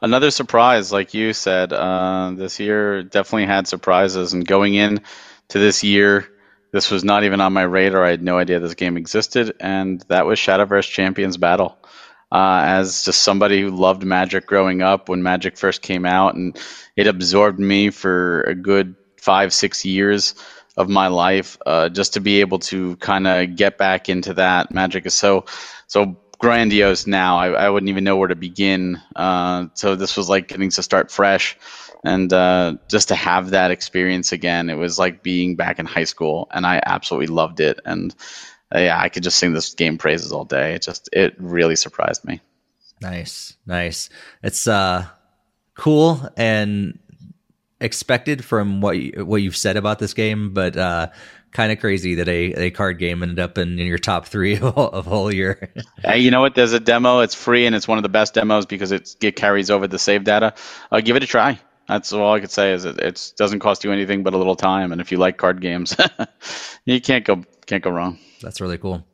S2: Another surprise, like you said, uh, this year definitely had surprises. And going in to this year, this was not even on my radar. I had no idea this game existed. And that was Shadowverse Champions Battle. Uh, as just somebody who loved Magic growing up when Magic first came out, and it absorbed me for a good five, six years of my life. Uh, just to be able to kind of get back into that, Magic is so so grandiose now. I, I wouldn't even know where to begin. Uh, so this was like getting to start fresh, and uh, just to have that experience again, it was like being back in high school, and I absolutely loved it. And uh, yeah, I could just sing this game praises all day. It just it really surprised me.
S1: Nice, nice. It's uh cool and expected from what you, what you've said about this game, but uh kind of crazy that a, a card game ended up in, in your top three of, of whole year.
S2: hey, you know what? There's a demo. It's free and it's one of the best demos because it, it carries over the save data. Uh, give it a try. That's all I could say. Is it, it doesn't cost you anything but a little time, and if you like card games, you can't go can't go wrong.
S1: That's really cool.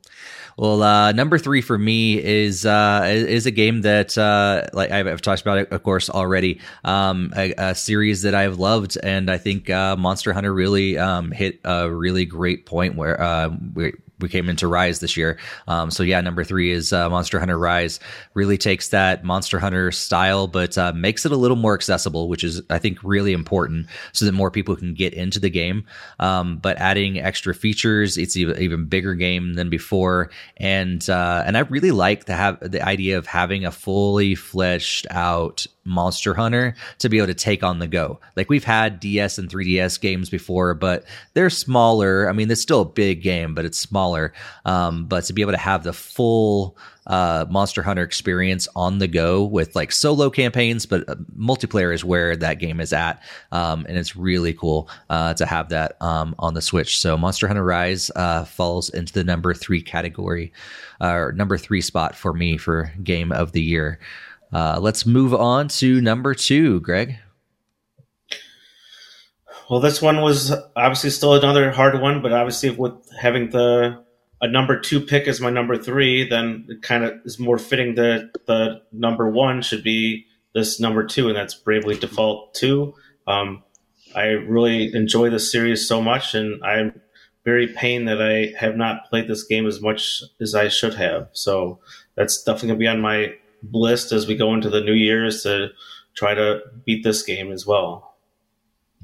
S1: Well, uh, number three for me is uh, is a game that uh, like I've, I've, talked about it, of course, already. Um, a, a, series that I've loved, and I think uh, Monster Hunter really um, hit a really great point where, uh, where we came into Rise this year. Um, so yeah, number three is uh, Monster Hunter Rise. Really takes that Monster Hunter style, but uh, makes it a little more accessible, which is I think really important, so that more people can get into the game. Um, but adding extra features, it's even, even bigger game than before, and uh, and I really like to have the idea of having a fully fleshed out Monster Hunter to be able to take on the go. Like we've had DS and 3DS games before, but they're smaller. I mean, it's still a big game, but it's smaller. Um, but to be able to have the full uh, Monster Hunter experience on the go with like solo campaigns, but uh, multiplayer is where that game is at, um, and it's really cool uh, to have that um, on the Switch. So Monster Hunter Rise uh, falls into the number three category, uh, or number three spot for me for Game of the Year. Let's move on to number two, Greg.
S3: Well, this one was obviously still another hard one, but obviously with having the a number two pick is my number three, then it kind of is more fitting that the number one should be this number two, and that's Bravely Default two. Um, I really enjoy this series so much, and I'm very pained that I have not played this game as much as I should have. So that's definitely gonna be on my list as we go into the new years to try to beat this game as well.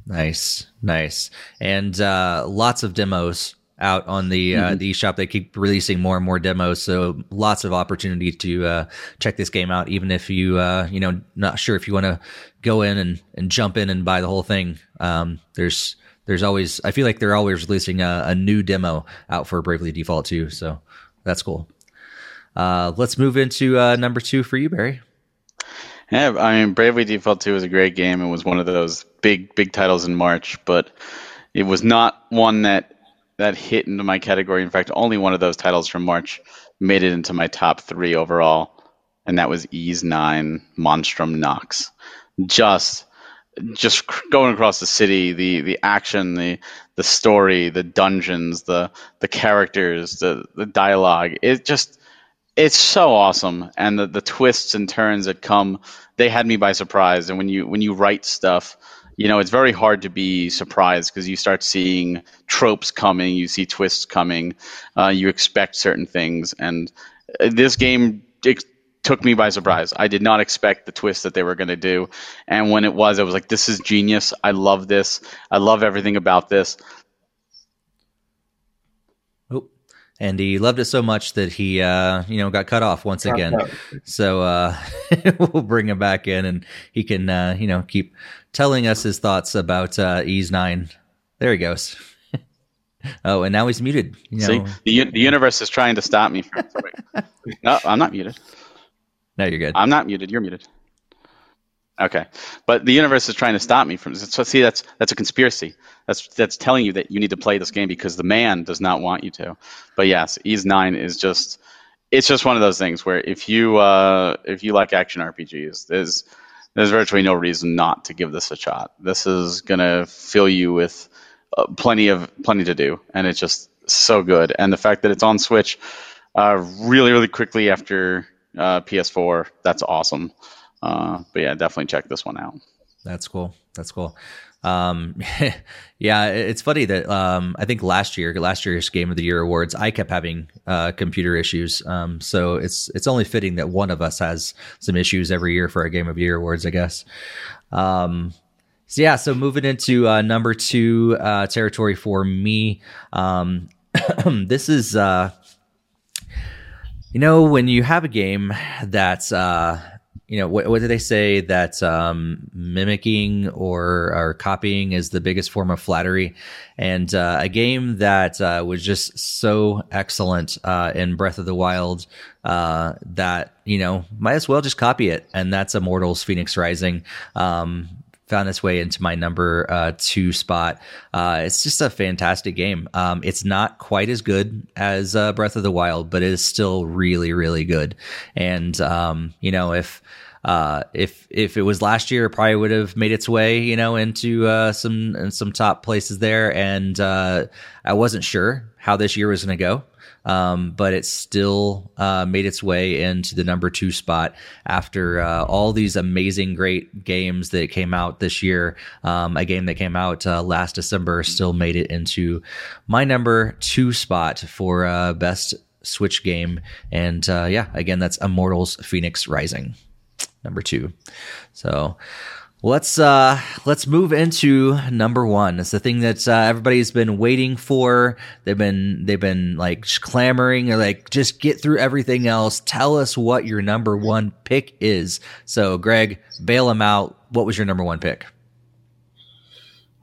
S1: Nice, nice, and uh, lots of demos out on the uh, mm-hmm. the shop. They keep releasing more and more demos, so lots of opportunity to uh, check this game out. Even if you uh, you know not sure if you want to go in and, and jump in and buy the whole thing, um, there's there's always I feel like they're always releasing a, a new demo out for Bravely Default 2. So that's cool. Uh, let's move into uh, number two for you, Barry.
S2: Yeah, I mean, Bravely Default 2 was a great game. It was one of those big, big titles in March, but it was not one that that hit into my category. In fact, only one of those titles from March made it into my top three overall, and that was Ys 9 Monstrum Nox. Just just going across the city, the the action, the the story, the dungeons, the the characters, the the dialogue. It just it's so awesome and the, the twists and turns that come they had me by surprise and when you when you write stuff you know it's very hard to be surprised because you start seeing tropes coming you see twists coming uh, you expect certain things. And uh, this game it took me by surprise. I did not expect the twist that they were going to do. And when it was i was like this is genius. I love this. I love everything about this
S1: and he loved it so much that he uh, you know got cut off once again. so uh, we'll bring him back in and he can uh, you know keep telling us his thoughts about uh, Ys 9 there he goes. Oh and now he's muted
S2: you know. See, the, the universe is trying to stop me from no i'm not muted.
S1: No you're good.
S2: I'm not muted. You're muted Okay, but the universe is trying to stop me from. So see, that's that's a conspiracy. That's that's telling you that you need to play this game because the man does not want you to. But yes, Ys Nine is just it's just one of those things where if you uh, if you like action RPGs, there's there's virtually no reason not to give this a shot. This is gonna fill you with uh, plenty of plenty to do, and it's just so good. And the fact that it's on Switch uh, really really quickly after uh, PS4, that's awesome. Uh, but yeah, definitely check this one out.
S1: That's cool. That's cool. Um, yeah, it's funny that um, I think last year, last year's Game of the Year awards, I kept having uh, computer issues. Um, so it's it's only fitting that one of us has some issues every year for our Game of the Year awards, I guess. Um, so yeah, so moving into uh, number two uh, territory for me. Um, this is, uh, you know, when you have a game that's uh, you know what, what do they say that um, mimicking or or copying is the biggest form of flattery? And uh, a game that uh, was just so excellent uh, in breath of the wild uh, that you know might as well just copy it. And that's immortals Fenyx rising. Um, found its way into my number uh, two spot. Uh, it's just a fantastic game. Um, it's not quite as good as uh, Breath of the Wild, but it is still really, really good. And um, you know, if uh, if if it was last year, it probably would have made its way, you know, into uh, some some top places there. And uh, I wasn't sure how this year was going to go. Um, but it still uh, made its way into the number two spot after uh, all these amazing, great games that came out this year. Um, a game that came out uh, last December still made it into my number two spot for uh, best Switch game. And uh, yeah, again, that's Immortals Fenyx Rising, number two. So let's uh let's move into number one. It's the thing that uh, everybody's been waiting for. They've been they've been like clamoring. Or like just get through everything else. Tell us what your number one pick is. So greg bail them out. What was your number one pick?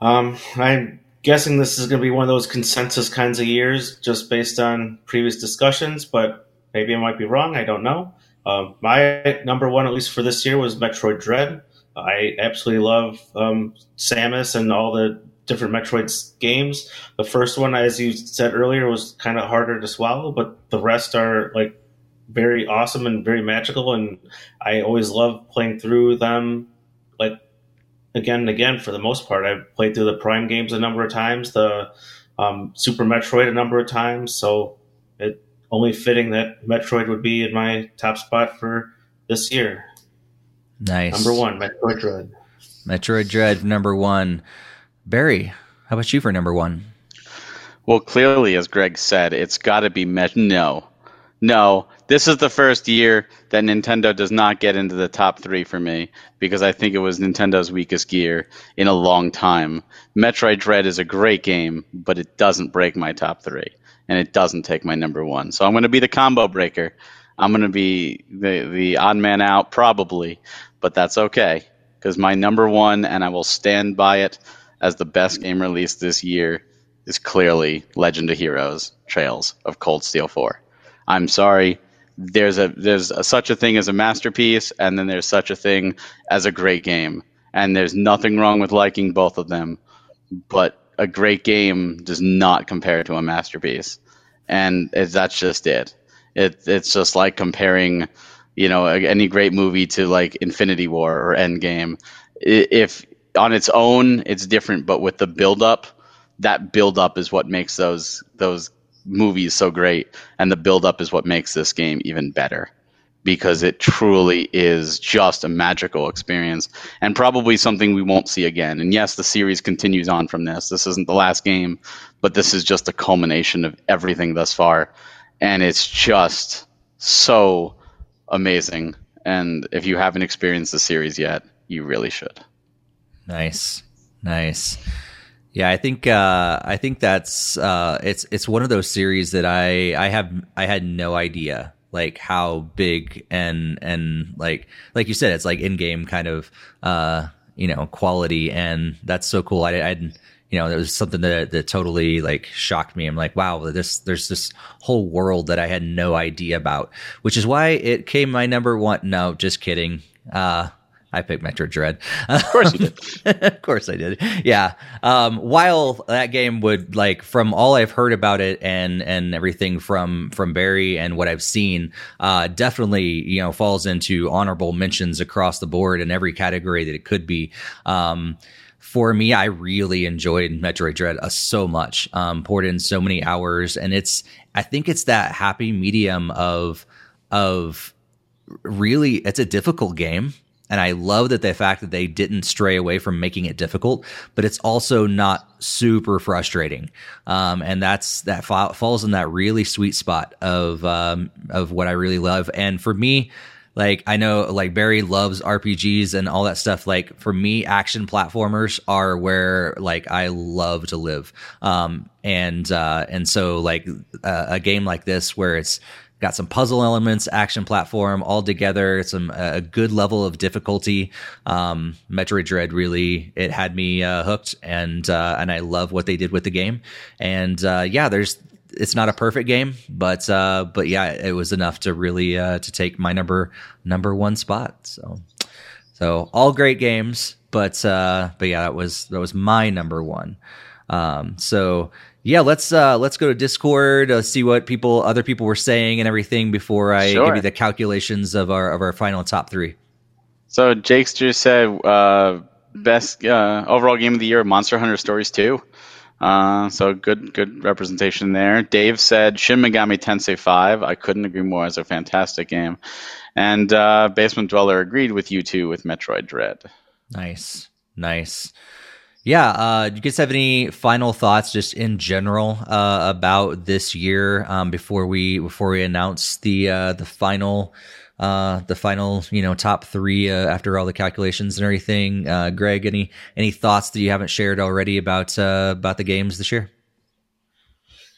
S3: Um i'm guessing this is going to be one of those consensus kinds of years just based on previous discussions but maybe i might be wrong. I don't know. Um, my number one at least for this year was metroid dread I absolutely love um, Samus and all the different Metroid games. The first one, as you said earlier, was kind of harder to swallow, but the rest are like very awesome and very magical. And I always love playing through them, like again and again. For the most part, I've played through the Prime games a number of times, the um, Super Metroid a number of times. So it only fitting that Metroid would be in my top spot for this year.
S1: Nice.
S3: Number one, Metroid Dread.
S1: Metroid Dread, number one. Barry, how about you for number one?
S2: Well, clearly, as Greg said, it's got to be Met. No, no. This is the first year that Nintendo does not get into the top three for me because I think it was Nintendo's weakest gear in a long time. Metroid Dread is a great game, but it doesn't break my top three, and it doesn't take my number one. So I'm going to be the combo breaker. I'm going to be the the odd man out probably, but that's okay because my number one, and I will stand by it as the best game released this year, is clearly Legend of Heroes: Trails of Cold Steel 4. I'm sorry, there's a there's a, such a thing as a masterpiece, and then there's such a thing as a great game, and there's nothing wrong with liking both of them, but a great game does not compare to a masterpiece, and it, that's just it. It it's just like comparing you know any great movie to like Infinity War or Endgame. If on its own it's different, but with the build up, that build up is what makes those those movies so great, and the build up is what makes this game even better because it truly is just a magical experience and probably something we won't see again. And yes, the series continues on from this. This isn't the last game, but this is just a culmination of everything thus far. And it's just so amazing. And if you haven't experienced the series yet, you really should.
S1: Nice, nice. Yeah, I think uh, I think that's uh, it's it's one of those series that I I have I had no idea like how big and and like like you said it's like in game kind of uh, you know quality and that's so cool. I, I you know, it was something that that totally like shocked me. I'm like, wow, this there's this whole world that I had no idea about, which is why it came my number one. No, just kidding. Uh, I picked Metroid Dread.
S2: Of course you did.
S1: of course I did. Yeah. Um, while that game would like from all I've heard about it and and everything from from Barry and what I've seen, uh, definitely you know falls into honorable mentions across the board in every category that it could be. Um, for me, I really enjoyed Metroid Dread uh, so much. Um, poured in so many hours, and it's I think it's that happy medium of of really it's a difficult game. And I love that the fact that they didn't stray away from making it difficult, but it's also not super frustrating. Um, and that's that fa- falls in that really sweet spot of um, of what I really love. And for me, like I know like Barry loves RPGs and all that stuff. Like for me, action platformers are where like I love to live. Um, and uh, and so like uh, a game like this where it's got some puzzle elements, action platform all together, some a good level of difficulty. Um, Metroid Dread really it had me uh, hooked, and uh, and I love what they did with the game. And uh, yeah, there's it's not a perfect game, but uh, but yeah, it was enough to really uh, to take my number number one spot. So so all great games, but uh, but yeah, that was that was my number one. Um, so yeah, let's uh, let's go to Discord, uh, see what people other people were saying and everything before I sure. give you the calculations of our of our final top three.
S2: So Jake's just said uh, best uh, overall game of the year, Monster Hunter Stories two. Uh, so good, good representation there. Dave said Shin Megami Tensei 5. I couldn't agree more. It's a fantastic game. And uh, Basement Dweller agreed with you too with Metroid Dread.
S1: Nice, nice. Yeah, uh, do you guys have any final thoughts, just in general, uh, about this year um, before we before we announce the uh, the final uh, the final you know top three uh, after all the calculations and everything? Uh, Greg, any any thoughts that you haven't shared already about uh, about the games this year?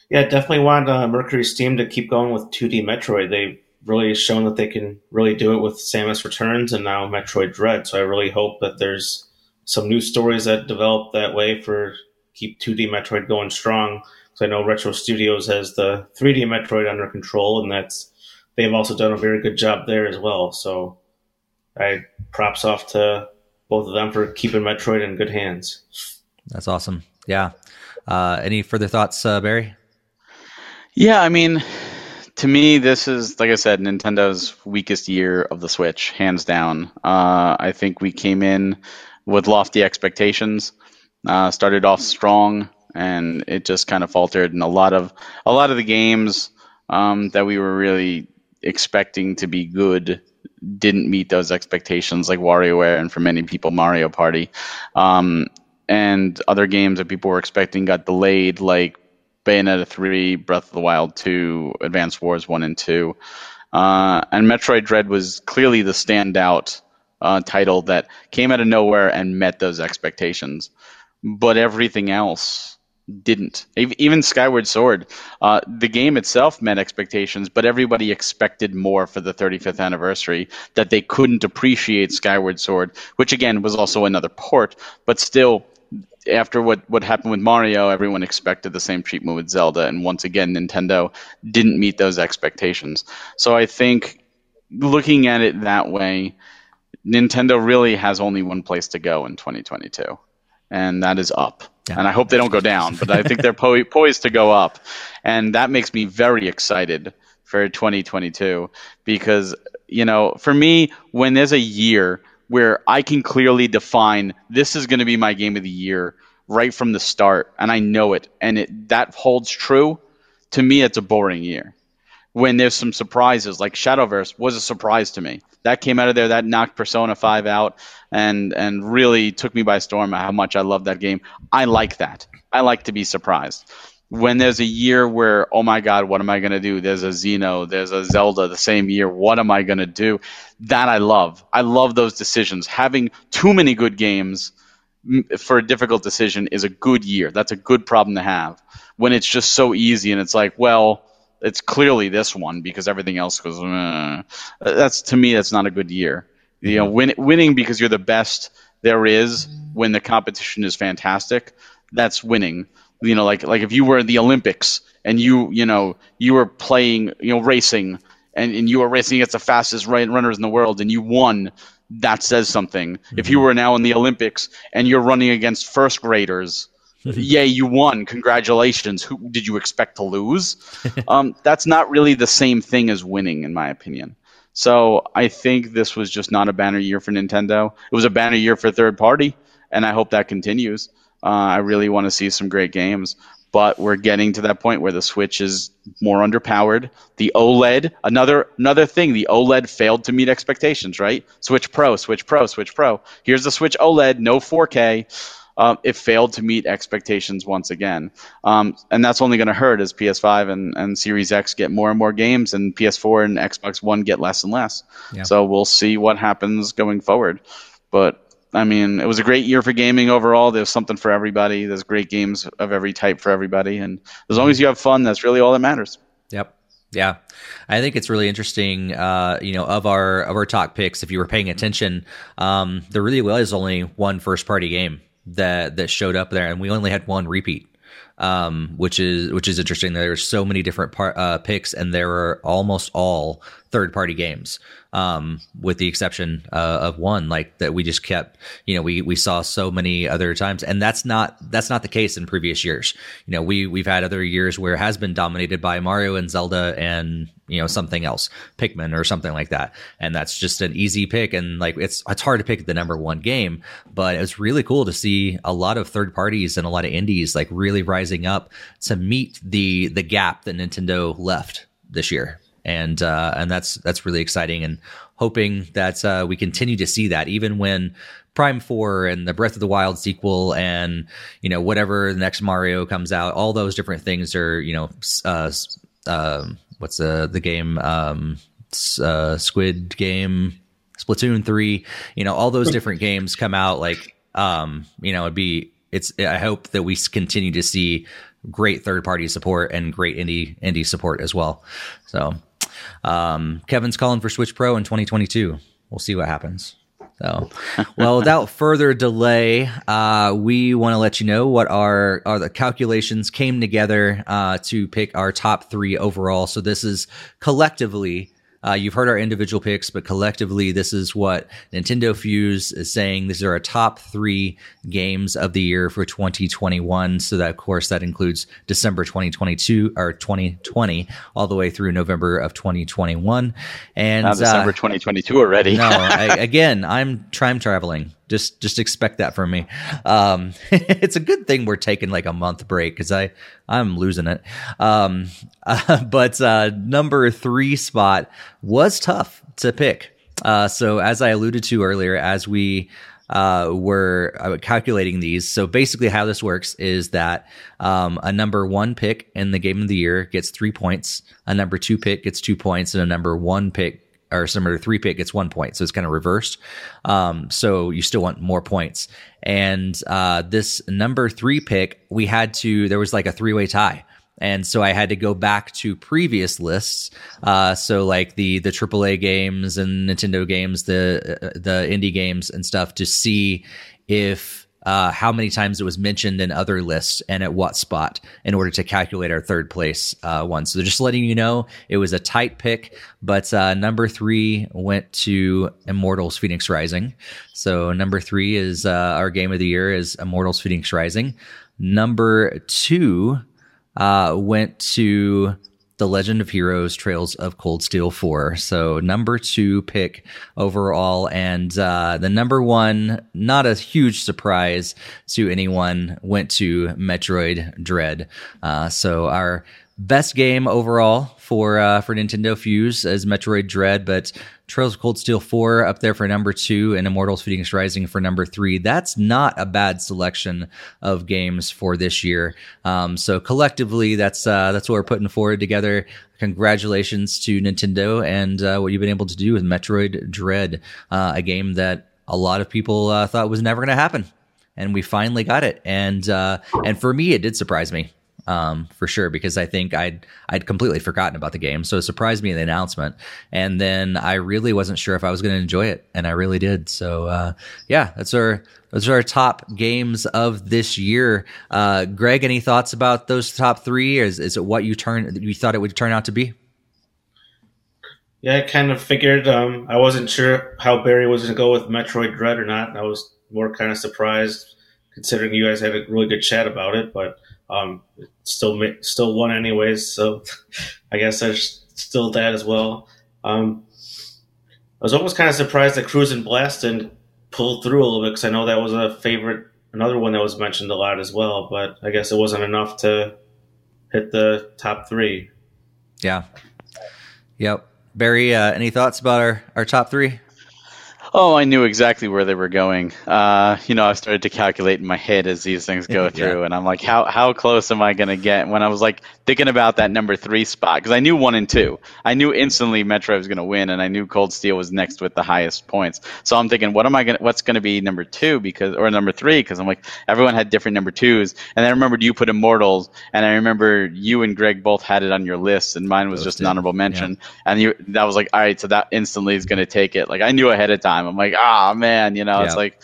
S3: Yeah, definitely want uh, MercurySteam to keep going with 2D Metroid. They've really shown that they can really do it with Samus Returns and now Metroid Dread. So I really hope that there's some new stories that develop that way for keep 2D Metroid going strong. So I know Retro Studios has the 3D Metroid under control, and that's they've also done a very good job there as well. So I props off to both of them for keeping Metroid in good hands.
S1: That's awesome. Yeah. Uh, any further thoughts, uh, Barry?
S2: Yeah, I mean, to me, this is like I said, Nintendo's weakest year of the Switch, hands down. Uh, I think we came in with lofty expectations. Uh, started off strong, and it just kind of faltered. And a lot of a lot of the games um, that we were really expecting to be good didn't meet those expectations, like WarioWare and for many people Mario Party. Um, and other games that people were expecting got delayed, like Bayonetta 3, Breath of the Wild 2, Advance Wars 1 and 2. Uh, and Metroid Dread was clearly the standout uh, title that came out of nowhere and met those expectations. But everything else didn't. Even Skyward Sword, uh, the game itself met expectations, but everybody expected more for the 35th anniversary. That they couldn't appreciate Skyward Sword, which again was also another port, but still. After what, what happened with Mario, everyone expected the same treatment with Zelda, and once again, Nintendo didn't meet those expectations. So I think looking at it that way, Nintendo really has only one place to go in 2022, and that is up. Yeah. And I hope they don't go down, but I think they're po- poised to go up, and that makes me very excited for 2022 because you know, for me, when there's a year where I can clearly define this is going to be my game of the year right from the start, and I know it, and it that holds true. To me, it's a boring year. When there's some surprises, like Shadowverse was a surprise to me that came out of there. That knocked Persona Five out, and and really took me by storm. How much I love that game. I like that. I like to be surprised. When there's a year where, oh my God, what am I going to do? There's a Xeno, there's a Zelda the same year. What am I going to do? That I love. I love those decisions. Having too many good games for a difficult decision is a good year. That's a good problem to have. When it's just so easy and it's like, well, it's clearly this one because everything else goes. Uh, that's to me, that's not a good year. You know, win, winning because you're the best there is when the competition is fantastic. That's winning. You know, like like if you were in the Olympics and you you know you were playing you know racing and, and you were racing against the fastest runners in the world and you won. That says something. Mm-hmm. If you were now in the Olympics and you're running against first graders yay, you won. Congratulations. Who did you expect to lose? um, that's not really the same thing as winning, in my opinion. So I think this was just not a banner year for Nintendo. It was a banner year for third party, and I hope that continues. Uh, I really want to see some great games, but we're getting to that point where the Switch is more underpowered. The OLED, another another thing, the OLED failed to meet expectations. Right? Switch Pro, Switch Pro, Switch Pro. Here's the Switch OLED, no 4K uh, it failed to meet expectations once again. Um, and that's only going to hurt as PS5 and, and Series X get more and more games, and PS4 and Xbox One get less and less. Yeah. So we'll see what happens going forward. But I mean, it was a great year for gaming overall. There's something for everybody. There's great games of every type for everybody, and as long as you have fun, that's really all that matters.
S1: Yep. Yeah, I think it's really interesting. Uh, you know, of our of our top picks, if you were paying attention, um, there really was only one first party game that that showed up there, and we only had one repeat. um, which is which is interesting. There are so many different par- uh, picks, and there are almost all third party games, um, with the exception uh, of one, like that we just kept. You know, we we saw so many other times, and that's not that's not the case in previous years. You know, we we've had other years where it has been dominated by Mario and Zelda and you know something else, Pikmin or something like that, and that's just an easy pick. And like it's it's hard to pick the number one game, but it's really cool to see a lot of third parties and a lot of indies like really rising up to meet the the gap that Nintendo left this year and uh, and that's that's really exciting and hoping that uh, we continue to see that even when Prime Four and the Breath of the Wild sequel and you know whatever the next Mario comes out, all those different things are you know uh, uh, what's the the game um, uh, Squid Game, Splatoon three, you know all those different games come out like um, you know it'd be it's I hope that we continue to see great third party support and great indie indie support as well. So um, Kevin's calling for Switch Pro in 2022. We'll see what happens. So, well, without further delay, uh, we want to let you know what our, our the calculations came together uh, to pick our top three overall. So this is collectively uh, you've heard our individual picks, but collectively, this is what Nintendo Fuse is saying. These are our top three games of the year for 2021. So that, of course, that includes December 2022 or 2020 all the way through November of 2021. And
S2: Not December uh, 2022 already.
S1: no, I, again, I'm time traveling. Just just expect that from me. Um, it's a good thing we're taking like a month break because I I'm losing it. Um, uh, but uh, number three spot was tough to pick. Uh, so as I alluded to earlier, as we uh, were uh, calculating these. So basically, how this works is that um, a number one pick in the game of the year gets three points, a number two pick gets two points, and a number one pick or number three pick gets one point. So it's kind of reversed. Um, so you still want more points. And uh, this number three pick, we had to, there was like a three way tie. And so I had to go back to previous lists. Uh, so like the the AAA games and Nintendo games, the uh, the indie games and stuff to see if uh, how many times it was mentioned in other lists and at what spot in order to calculate our third place uh, one. So just letting you know, it was a tight pick, but uh, number three went to Immortals Fenyx Rising. So number three is uh, our game of the year is Immortals Fenyx Rising. Number two uh, went to the Legend of Heroes Trails of Cold Steel 4. So, number two pick overall. And uh, the number one, not a huge surprise to anyone, went to Metroid Dread. Uh, so, our best game overall for uh, for Nintendo Fuse is Metroid Dread, but Trails of Cold Steel 4 up there for number two, and Immortals Fenyx Rising for number three. That's not a bad selection of games for this year. Um, so collectively, that's uh, that's what we're putting forward together. Congratulations to Nintendo and uh, what you've been able to do with Metroid Dread, uh, a game that a lot of people uh, thought was never going to happen, and we finally got it. And uh, and for me, it did surprise me um, for sure because I think I'd I'd completely forgotten about the game, so it surprised me in the announcement, and then I really wasn't sure if I was going to enjoy it, and I really did. So uh, yeah, that's our those are our top games of this year. Uh, Greg, any thoughts about those top three? Is is it what you turn you thought it would turn out to be?
S3: Yeah, I kind of figured. Um, I wasn't sure how Barry was going to go with Metroid Dread or not. I was more kind of surprised, considering you guys had a really good chat about it, but. Um, still still won anyways, so I guess there's still that as well. Um, I was almost kind of surprised that Cruis'n Blastin' pulled through a little bit because I know that was a favorite, another one that was mentioned a lot as well. But I guess it wasn't enough to hit the top three.
S1: Yeah. Yep. Barry, uh, any thoughts about our, our top three?
S2: Oh, I knew exactly where they were going. Uh, you know, I started to calculate in my head as these things go through, yeah. and I'm like, how how close am I going to get? When I was like thinking about that number three spot, because I knew one and two, I knew instantly Metro was going to win, and I knew Cold Steel was next with the highest points. So I'm thinking, what am I going? What's going to be number two? Because or number three? Because I'm like, everyone had different number twos, and I remembered you put Immortals, and I remember you and Greg both had it on your list, and mine was Those just an honorable mention, yeah. and you that was like, all right, so that instantly is going to take it. Like I knew ahead of time. Time. I'm like, ah, man, you know,
S1: Yeah.
S2: it's like,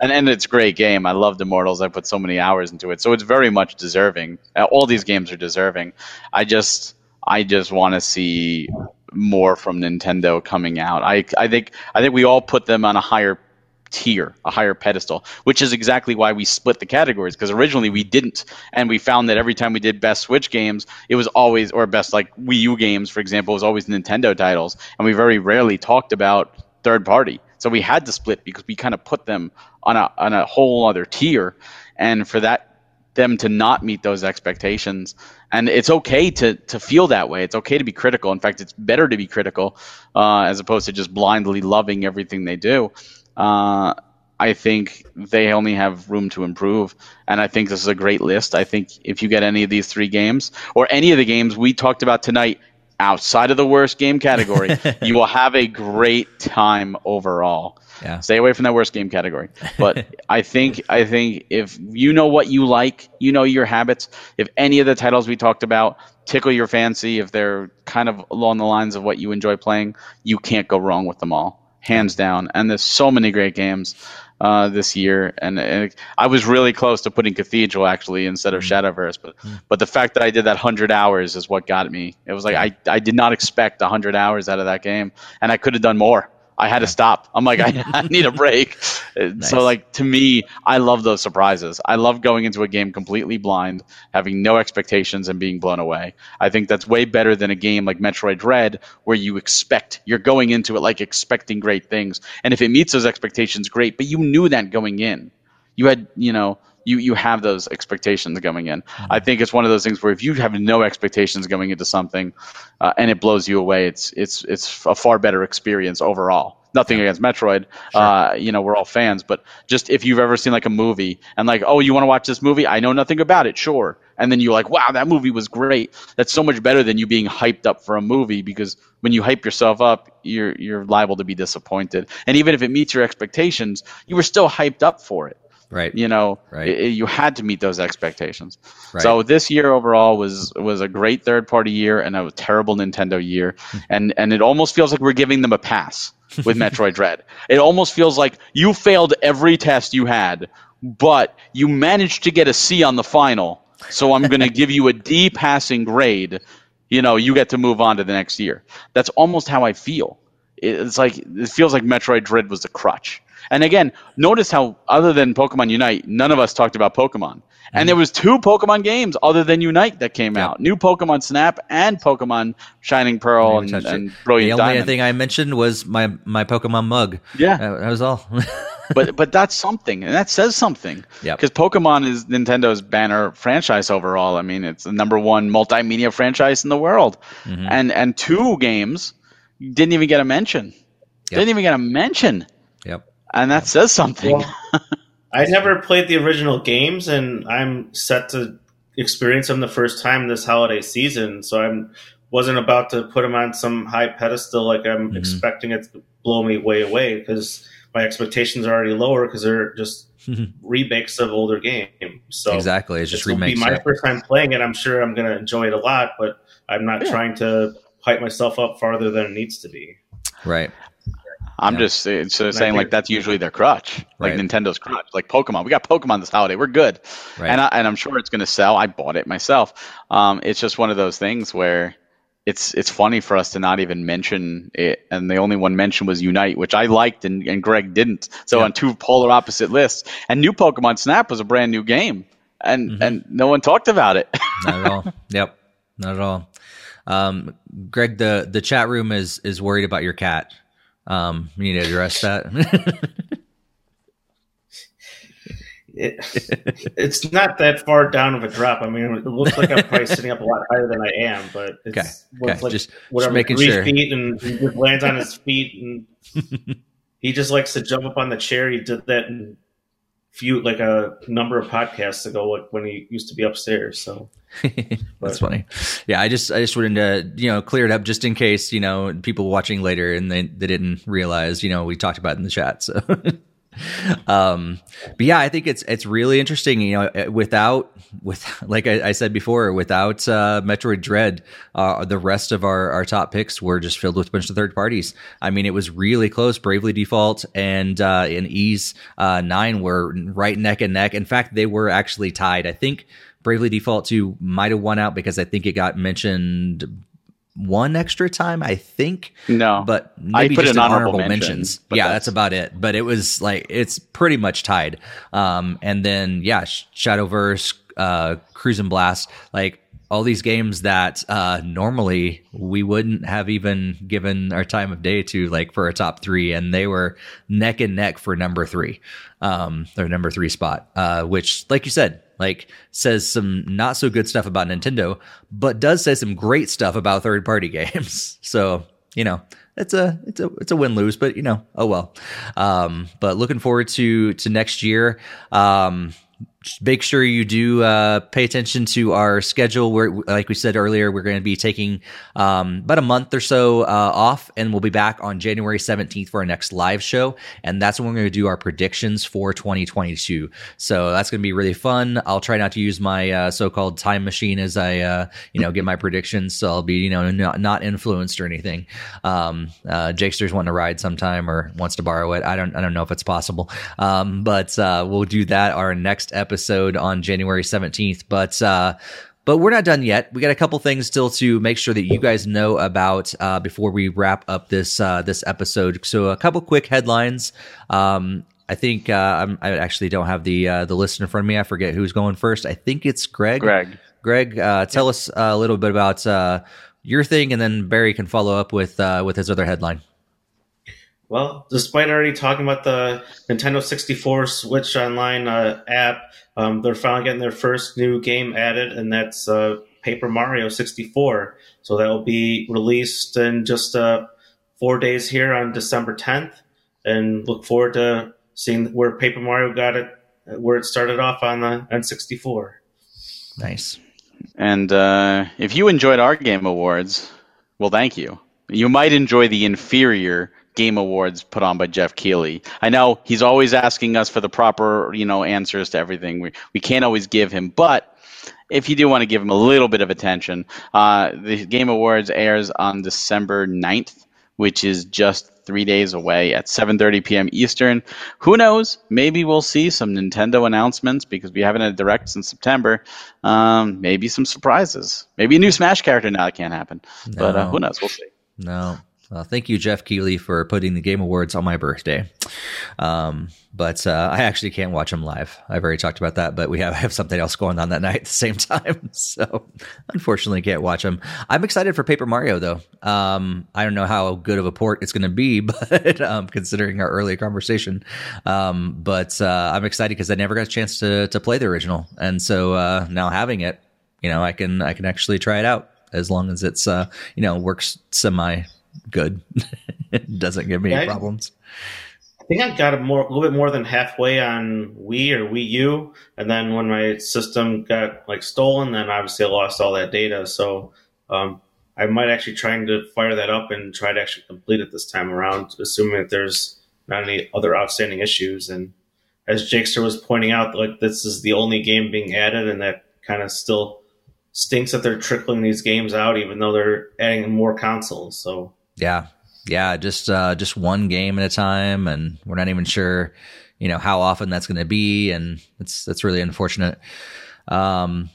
S2: and and it's a great game. I loved Immortals. I put so many hours into it, so it's very much deserving. Uh, all these games are deserving. I just, I just want to see more from Nintendo coming out. I, I think, I think we all put them on a higher tier, a higher pedestal, which is exactly why we split the categories because originally we didn't, and we found that every time we did best Switch games, it was always or best like Wii U games, for example, was always Nintendo titles, and we very rarely talked about third party. So we had to split because we kind of put them on a on a whole other tier, and for that them to not meet those expectations. And it's okay to to feel that way. It's okay to be critical. In fact, it's better to be critical uh, as opposed to just blindly loving everything they do. Uh, I think they only have room to improve, and I think this is a great list. I think if you get any of these three games or any of the games we talked about tonight outside of the worst game category, you will have a great time overall.
S1: Yeah.
S2: Stay away from that worst game category. But I think I think if you know what you like, you know your habits. If any of the titles we talked about tickle your fancy, if they're kind of along the lines of what you enjoy playing, you can't go wrong with them all, hands down. And there's so many great games uh, this year, and, and I was really close to putting Cathedral actually instead of Shadowverse, but but the fact that I did that hundred hours is what got me. It was like I I did not expect hundred hours out of that game, and I could have done more. I had to stop. I'm like, I, I need a break.
S1: Nice.
S2: So, like, to me, I love those surprises. I love going into a game completely blind, having no expectations, and being blown away. I think that's way better than a game like Metroid Dread, where you expect, you're going into it like expecting great things. And if it meets those expectations, great. But you knew that going in. You had, you know, you, you have those expectations going in. I think it's one of those things where if you have no expectations going into something, uh, and it blows you away, it's it's it's a far better experience overall. Nothing against Metroid, uh, you know, we're all fans, but just if you've ever seen like a movie and like, oh, you want to watch this movie? I know nothing about it, sure. And then you're like, wow, that movie was great. That's so much better than you being hyped up for a movie because when you hype yourself up, you're you're liable to be disappointed. And even if it meets your expectations, you were still hyped up for it
S1: Right.
S2: you know
S1: Right.
S2: i- i- you had to meet those expectations
S1: Right.
S2: so this year overall was was a great third party year and a terrible nintendo year
S1: Hmm.
S2: and and it almost feels like we're giving them a pass with metroid dread it almost feels like you failed every test you had but you managed to get a c on the final so i'm going to give you a d passing grade you know you get to move on to the next year that's almost how i feel it's like it feels like Metroid Dread was a crutch. And again, notice how other than Pokemon Unite, none of us talked about Pokemon. And there was two Pokemon games other than Unite that came
S1: Yep.
S2: out: new Pokemon Snap and Pokemon Shining Pearl and, and
S1: the only
S2: Diamond.
S1: thing I mentioned was my my Pokemon mug.
S2: Yeah.
S1: that, that was all.
S2: but but that's something, and that says something.
S1: Yep.
S2: Because Pokemon is Nintendo's banner franchise overall. I mean, it's the number one multimedia franchise in the world,
S1: Mm-hmm.
S2: and and two games didn't even get a mention. Didn't even get a mention,
S1: yep.
S2: And that says something.
S3: Well, I never played the original games, and I'm set to experience them the first time this holiday season. So I'm wasn't about to put them on some high pedestal like I'm
S1: Mhm.
S3: expecting it to blow me way away because my expectations are already lower because they're just remakes of older games. So
S1: exactly. It's just
S3: this will be my
S1: yeah.
S3: first time playing it. I'm sure I'm going to enjoy it a lot, but I'm not
S2: Yeah.
S3: trying to hype myself up farther than it needs to be.
S1: Right.
S2: I'm
S1: Yeah.
S2: just so saying like that's usually their crutch, like
S1: Right.
S2: Nintendo's crutch, like Pokemon. We got Pokemon this holiday. We're good,
S1: Right.
S2: and I, and I'm sure it's going to sell. I bought it myself. Um, it's just one of those things where it's it's funny for us to not even mention it, and the only one mentioned was Unite, which I liked and, and Greg didn't. So
S1: Yeah.
S2: on two polar opposite lists, and New Pokemon Snap was a brand new game, and
S1: Mm-hmm.
S2: and no one talked about it.
S1: Not at all. Yep. Not at all. Um, Greg, the the chat room is is worried about your cat. Um, you need to address that.
S3: It, it's not that far down of a drop. I mean, it looks like I'm probably sitting up a lot higher than I am, but it's
S1: Okay, okay,
S3: like
S1: just- just
S3: whatever,
S1: making
S3: three
S1: sure.
S3: feet, and he just lands on his feet, and he just likes to jump up on the chair. He did that in few like a number of podcasts ago like, when he used to be upstairs. So
S1: That's funny. Yeah, I just I just wanted to you know clear it up just in case you know people watching later and they they didn't realize you know we talked about it in the chat. So um, but yeah, I think it's it's really interesting. You know, without with like I, I said before, without uh, Metroid Dread, uh, the rest of our our top picks were just filled with a bunch of third parties. I mean, it was really close. Bravely Default and uh, and Ys uh, Nine were right neck and neck. In fact, they were actually tied. I think Bravely Default Two might have won out because I think it got mentioned one extra time, I think.
S2: No,
S1: but maybe just honorable, honorable mentions. yeah, that's, that's, about it. But it was like it's pretty much tied. Um, and then yeah, Shadowverse, uh, Cruis'n Blast, like all these games that uh, normally we wouldn't have even given our time of day to like for a top three and they were neck and neck for number three um their number three spot uh which like you said like says some not so good stuff about nintendo but does say some great stuff about third party games. So you know it's a it's a it's a win lose but you know oh well. Um but looking forward to to next year. Um make sure you do uh, pay attention to our schedule. Where, like we said earlier, we're going to be taking um, about a month or so uh, off, and we'll be back on January 17th for our next live show. And that's when we're going to do our predictions for 2022. So that's going to be really fun. I'll try not to use my uh, so-called time machine as I, uh, you know, get my predictions. So I'll be, you know, not, not influenced or anything. Um, uh, Jakester's wanting to ride sometime or wants to borrow it. I don't, I don't know if it's possible. Um, but uh, we'll do that our next episode episode on January 17th. But, uh, but we're not done yet. We got a couple things still to make sure that you guys know about uh, before we wrap up this uh, this episode. So a couple quick headlines. Um, I think uh, i actually don't have the uh, the list in front of me. I forget who's going first. I think it's Greg.
S2: Greg.
S1: Greg, uh, tell us a little bit about uh, your thing, and then Barry can follow up with uh, with his other headline.
S3: Well, despite already talking about the Nintendo 64 Switch Online uh, app, um, they're finally getting their first new game added, and that's uh, Paper Mario 64. So that will be released in just uh, four days here on December 10th, and look forward to seeing where Paper Mario got it, where it started off on the N64.
S1: Nice.
S2: And uh, if you enjoyed our Game Awards, well, thank you. You might enjoy the inferior Game Awards put on by Geoff Keighley. I know he's always asking us for the proper, you know, answers to everything. We we can't always give him, but if you do want to give him a little bit of attention, uh, the Game Awards airs on December 9th, which is just three days away at 7:30 p.m. Eastern. Who knows? Maybe we'll see some Nintendo announcements because we haven't had a direct since September. Um, maybe some surprises. Maybe a new Smash character. Now it can't happen, no. but uh, who knows? We'll see.
S1: No, uh, thank you, Geoff Keighley, for putting the Game Awards on my birthday. Um, but uh, I actually can't watch them live. I've already talked about that, but we have, have something else going on that night at the same time. So unfortunately, can't watch them. I'm excited for Paper Mario, though. Um, I don't know how good of a port it's going to be, but um, considering our earlier conversation, um, but uh, I'm excited because I never got a chance to to play the original, and so uh, now having it, you know, I can I can actually try it out as long as it's uh, you know works semi good. it doesn't give me yeah, problems.
S3: I think I got a more a little bit more than halfway on Wii or Wii U, and then when my system got like stolen, then obviously I lost all that data. So um, I might actually trying to fire that up and try to actually complete it this time around, assuming that there's not any other outstanding issues. And as Jakester was pointing out, like this is the only game being added, and that kind of still stinks that they're trickling these games out, even though they're adding more consoles. So
S1: yeah, yeah, just uh, just one game at a time, and we're not even sure, you know, how often that's going to be, and it's that's really unfortunate. Um,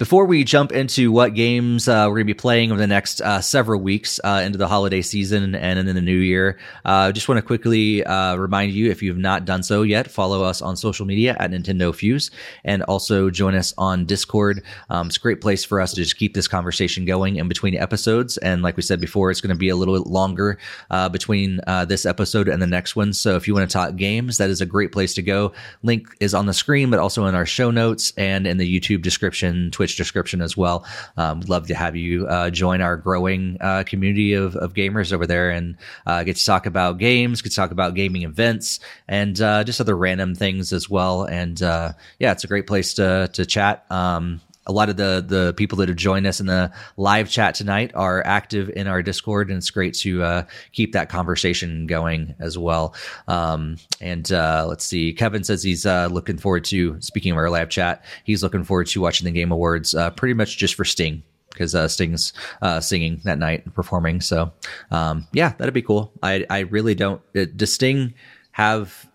S1: before we jump into what games uh, we're going to be playing over the next uh, several weeks uh, into the holiday season and in the new year, I uh, just want to quickly uh, remind you if you have not done so yet, follow us on social media at Nintendo Fuse and also join us on Discord. Um, it's a great place for us to just keep this conversation going in between episodes. And like we said before, it's going to be a little bit longer uh, between this episode and the next one. So if you want to talk games, that is a great place to go. Link is on the screen, but also in our show notes and in the YouTube description, Twitch description as well. Um, love to have you uh, join our growing uh, community of, of gamers over there and uh, get to talk about games, get to talk about gaming events, and uh, just other random things as well. And uh, yeah, it's a great place to to chat. Um, a lot of the the people that have joined us in the live chat tonight are active in our Discord, and it's great to uh, keep that conversation going as well. Um, and uh, let's see, Kevin says he's uh, looking forward to speaking of our live chat. He's looking forward to watching the Game Awards, uh, pretty much just for Sting because uh, Sting's uh, singing that night and performing. So um, yeah, that'd be cool. I I really don't. does Sting have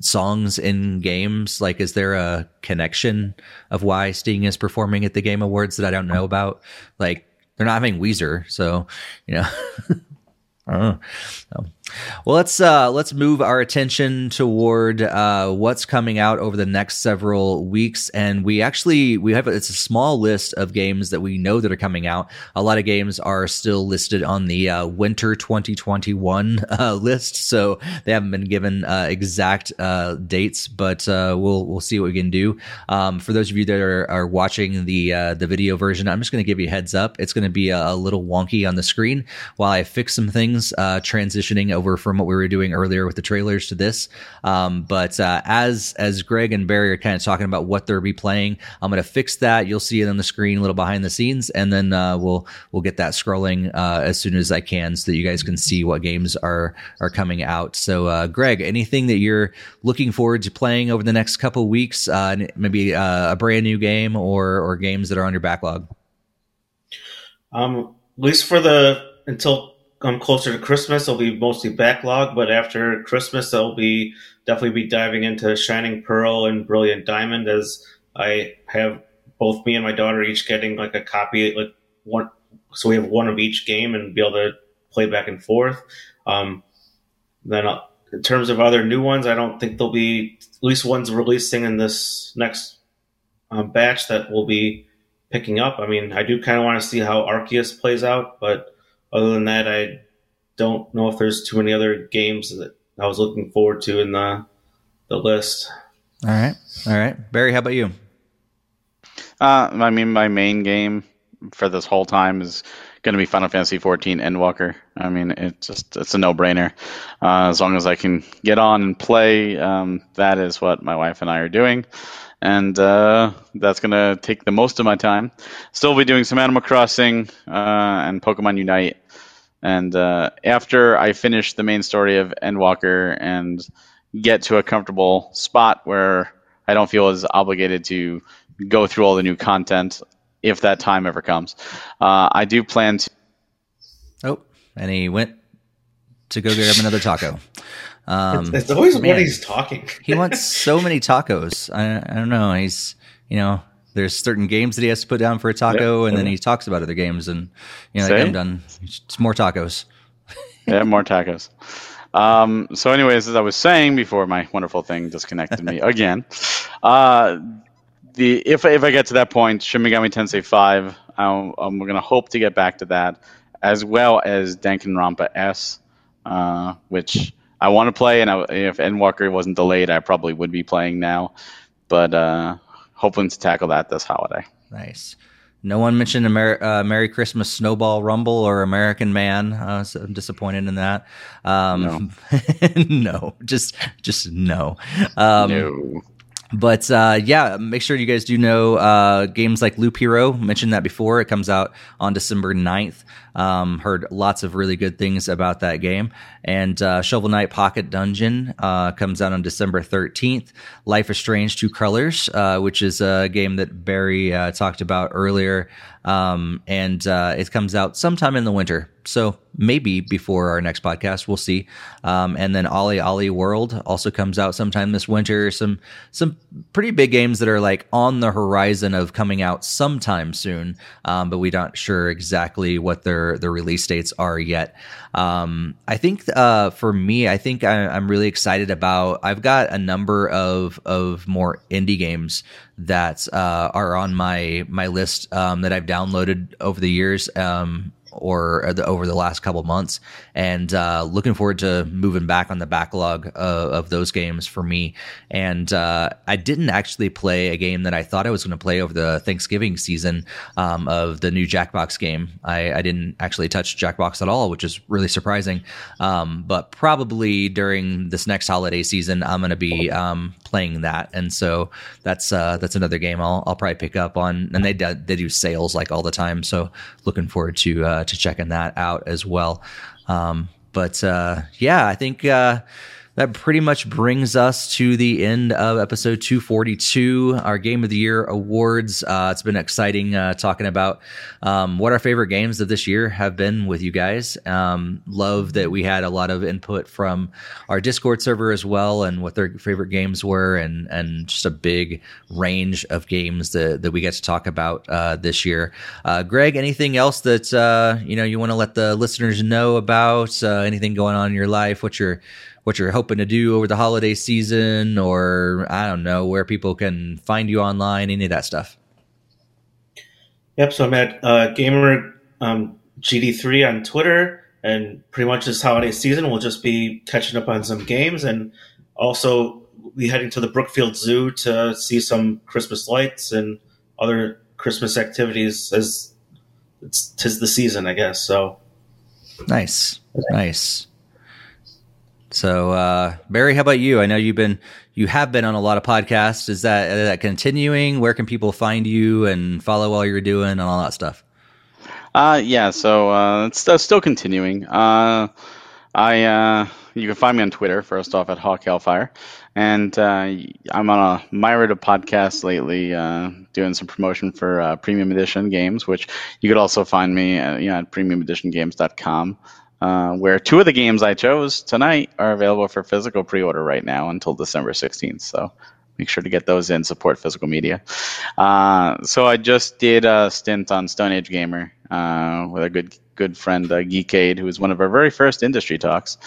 S1: songs in games? Like, is there a connection of why Sting is performing at the Game Awards that I don't know about? Like, they're not having Weezer, so you know. I well, let's uh, let's move our attention toward uh, what's coming out over the next several weeks, and we actually we have it's a small list of games that we know that are coming out. A lot of games are still listed on the uh, winter 2021 uh, list, so they haven't been given uh, exact uh, dates, but we'll we'll see what we can do. Um, for those of you that are, are watching the the video version, I'm just going to give you a heads up. It's going to be a, a, little wonky on the screen while I fix some things, transitioning over from what we were doing earlier with the trailers to this. Um, but uh, as as Greg and Barry are kind of talking about what they're replaying, I'm going to fix that. You'll see it on the screen, a little behind the scenes, and then uh, we'll we'll get that scrolling uh, as soon as I can, so that you guys can see what games are are coming out. So, uh, Greg, anything that you're looking forward to playing over the next couple weeks? Uh, maybe uh, a brand new game or or games that are on your backlog.
S3: Um, at least for the until come closer to Christmas, it'll be mostly backlog. But after Christmas, I'll be definitely be diving into Shining Pearl and Brilliant Diamond, as I have both me and my daughter each getting like a copy, like one. So we have one of each game and be able to play back and forth. Um, then uh, in terms of other new ones, I don't think there'll be at least ones releasing in this next um, batch that we'll be picking up. I mean, I do kind of want to see how Arceus plays out, but other than that, I don't know if there's too many other games that I was looking forward to in the the list.
S1: All right, all right, Barry, how about you?
S2: Uh, I mean, my main game for this whole time is going to be Final Fantasy 14 Endwalker. I mean, it's just it's a no brainer. Uh, as long as I can get on and play, um, that is what my wife and I are doing and uh, that's going to take the most of my time. Still be doing some Animal Crossing uh, and Pokemon Unite. And uh, after I finish the main story of Endwalker and get to a comfortable spot where I don't feel as obligated to go through all the new content, if that time ever comes, uh, I do plan to.
S1: Oh, and he went to go grab another taco.
S3: Um, it's, it's always man, when he's talking.
S1: he wants so many tacos. I, I don't know. He's you know there's certain games that he has to put down for a taco, yep. and then he talks about other games, and you know, like I'm done. It's more tacos.
S2: yeah, more tacos. Um, so, anyways, as I was saying before, my wonderful thing disconnected me again. Uh, the if if I get to that point, Shin Megami Tensei Five, I'm, I'm going to hope to get back to that, as well as Danganronpa S, uh, which I want to play, and I, if Endwalker wasn't delayed, I probably would be playing now. But uh, hoping to tackle that this holiday.
S1: Nice. No one mentioned Amer- uh, Merry Christmas Snowball Rumble or American Man. Uh, so I'm disappointed in that. Um, no. no, just just no. Um, no. But uh, yeah, make sure you guys do know uh, games like Loop Hero. Mentioned that before. It comes out on December 9th. Um, heard lots of really good things about that game. And uh, Shovel Knight Pocket Dungeon uh, comes out on December 13th. Life is Strange True Colors, uh, which is a game that Barry uh, talked about earlier. Um, and uh, it comes out sometime in the winter. So maybe before our next podcast, we'll see. Um, and then OlliOlli World also comes out sometime this winter. Some some pretty big games that are like on the horizon of coming out sometime soon, um, but we're not sure exactly what their release dates are yet. Um, I think uh, for me, I think I, am really excited about. I've got a number of of more indie games that uh, are on my my list um, that I've downloaded over the years. Um, or the, over the last couple months, and uh, looking forward to moving back on the backlog of, of those games for me. And uh, I didn't actually play a game that I thought I was going to play over the Thanksgiving season um, of the new Jackbox game. I, I, didn't actually touch Jackbox at all, which is really surprising. Um, but probably during this next holiday season, I'm going to be um, playing that, and so that's uh, that's another game I'll, I'll probably pick up on. And they do, they do sales like all the time, so looking forward to uh, to checking that out as well. Um, but uh, yeah, I think uh, that pretty much brings us to the end of episode 242, our Game of the Year awards. Uh, it's been exciting uh, talking about um, what our favorite games of this year have been with you guys. Um, love that we had a lot of input from our Discord server as well, and what their favorite games were, and and just a big range of games that, that we get to talk about uh, this year. Uh, Greg, anything else that uh, you know you want to let the listeners know about? Uh, anything going on in your life? What's your what you're hoping to do over the holiday season, or I don't know where people can find you online, any of that stuff.
S3: Yep. So I'm at uh, Gamer um, GD3 on Twitter, and pretty much this holiday season we'll just be catching up on some games, and also be heading to the Brookfield Zoo to see some Christmas lights and other Christmas activities as it's tis the season, I guess. So
S1: nice, nice. So, uh, Barry, how about you? I know you've been, you have been on a lot of podcasts. Is that, is that continuing? Where can people find you and follow while you're doing and all that stuff?
S2: Uh, yeah, so, uh, it's, still continuing. Uh, I, uh, you can find me on Twitter, first off, at Hawk Hellfire. And, uh, I'm on a myriad of podcasts lately, uh, doing some promotion for, premium edition games, which you could also find me, uh, you know, at premiumeditiongames.com uh, where two of the games I chose tonight are available for physical pre-order right now until December 16th. So make sure to get those in. Support physical media. Uh, so I just did a stint on Stone Age Gamer uh, with a good good friend uh, Geekade, who was one of our very first industry talks.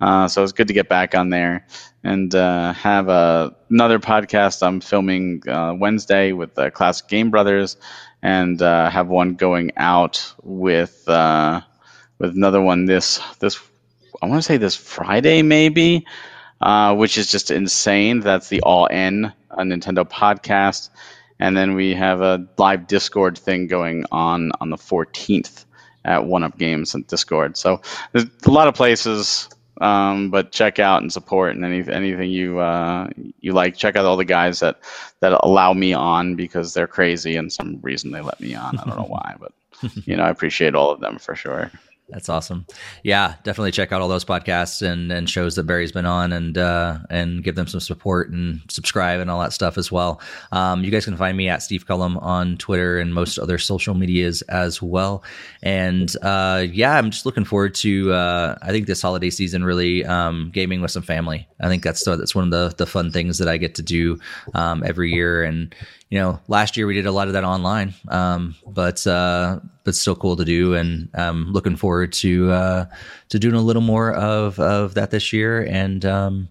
S2: Uh, so it's good to get back on there and uh, have a, another podcast I'm filming uh, Wednesday with the Classic Game Brothers, and uh, have one going out with uh, with another one this this I want to say this Friday maybe, uh, which is just insane. That's the All In a Nintendo podcast, and then we have a live Discord thing going on on the 14th at One Up Games and Discord. So there's a lot of places. Um, but check out and support and any, anything you uh, you like. Check out all the guys that that allow me on because they're crazy and some reason they let me on. I don't know why, but you know I appreciate all of them for sure.
S1: That's awesome. Yeah, definitely check out all those podcasts and, and shows that Barry's been on and uh, and give them some support and subscribe and all that stuff as well. Um, you guys can find me at Steve Cullum on Twitter and most other social medias as well. And uh, yeah, I'm just looking forward to uh, I think this holiday season really um, gaming with some family. I think that's that's one of the the fun things that I get to do um, every year and you know, last year we did a lot of that online, um, but uh, but still cool to do, and um, looking forward to uh, to doing a little more of of that this year, and um,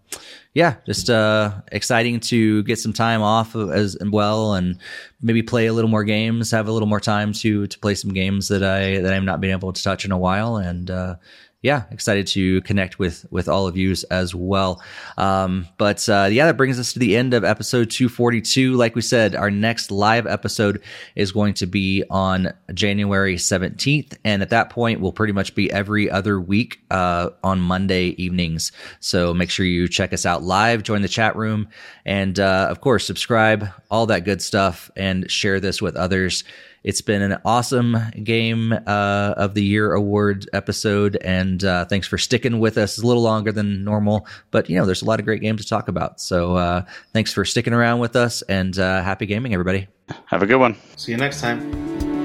S1: yeah, just uh, exciting to get some time off as well, and maybe play a little more games, have a little more time to to play some games that I that I've not been able to touch in a while, and uh, yeah, excited to connect with with all of you as well. Um, but uh, yeah, that brings us to the end of episode 242. Like we said, our next live episode is going to be on January 17th, and at that point, we'll pretty much be every other week uh, on Monday evenings. So make sure you check us out live, join the chat room, and uh, of course, subscribe, all that good stuff, and share this with others. It's been an awesome game uh, of the year award episode, and uh, thanks for sticking with us. It's a little longer than normal, but you know there's a lot of great games to talk about. So uh, thanks for sticking around with us, and uh, happy gaming, everybody.
S2: Have a good one.
S3: See you next time.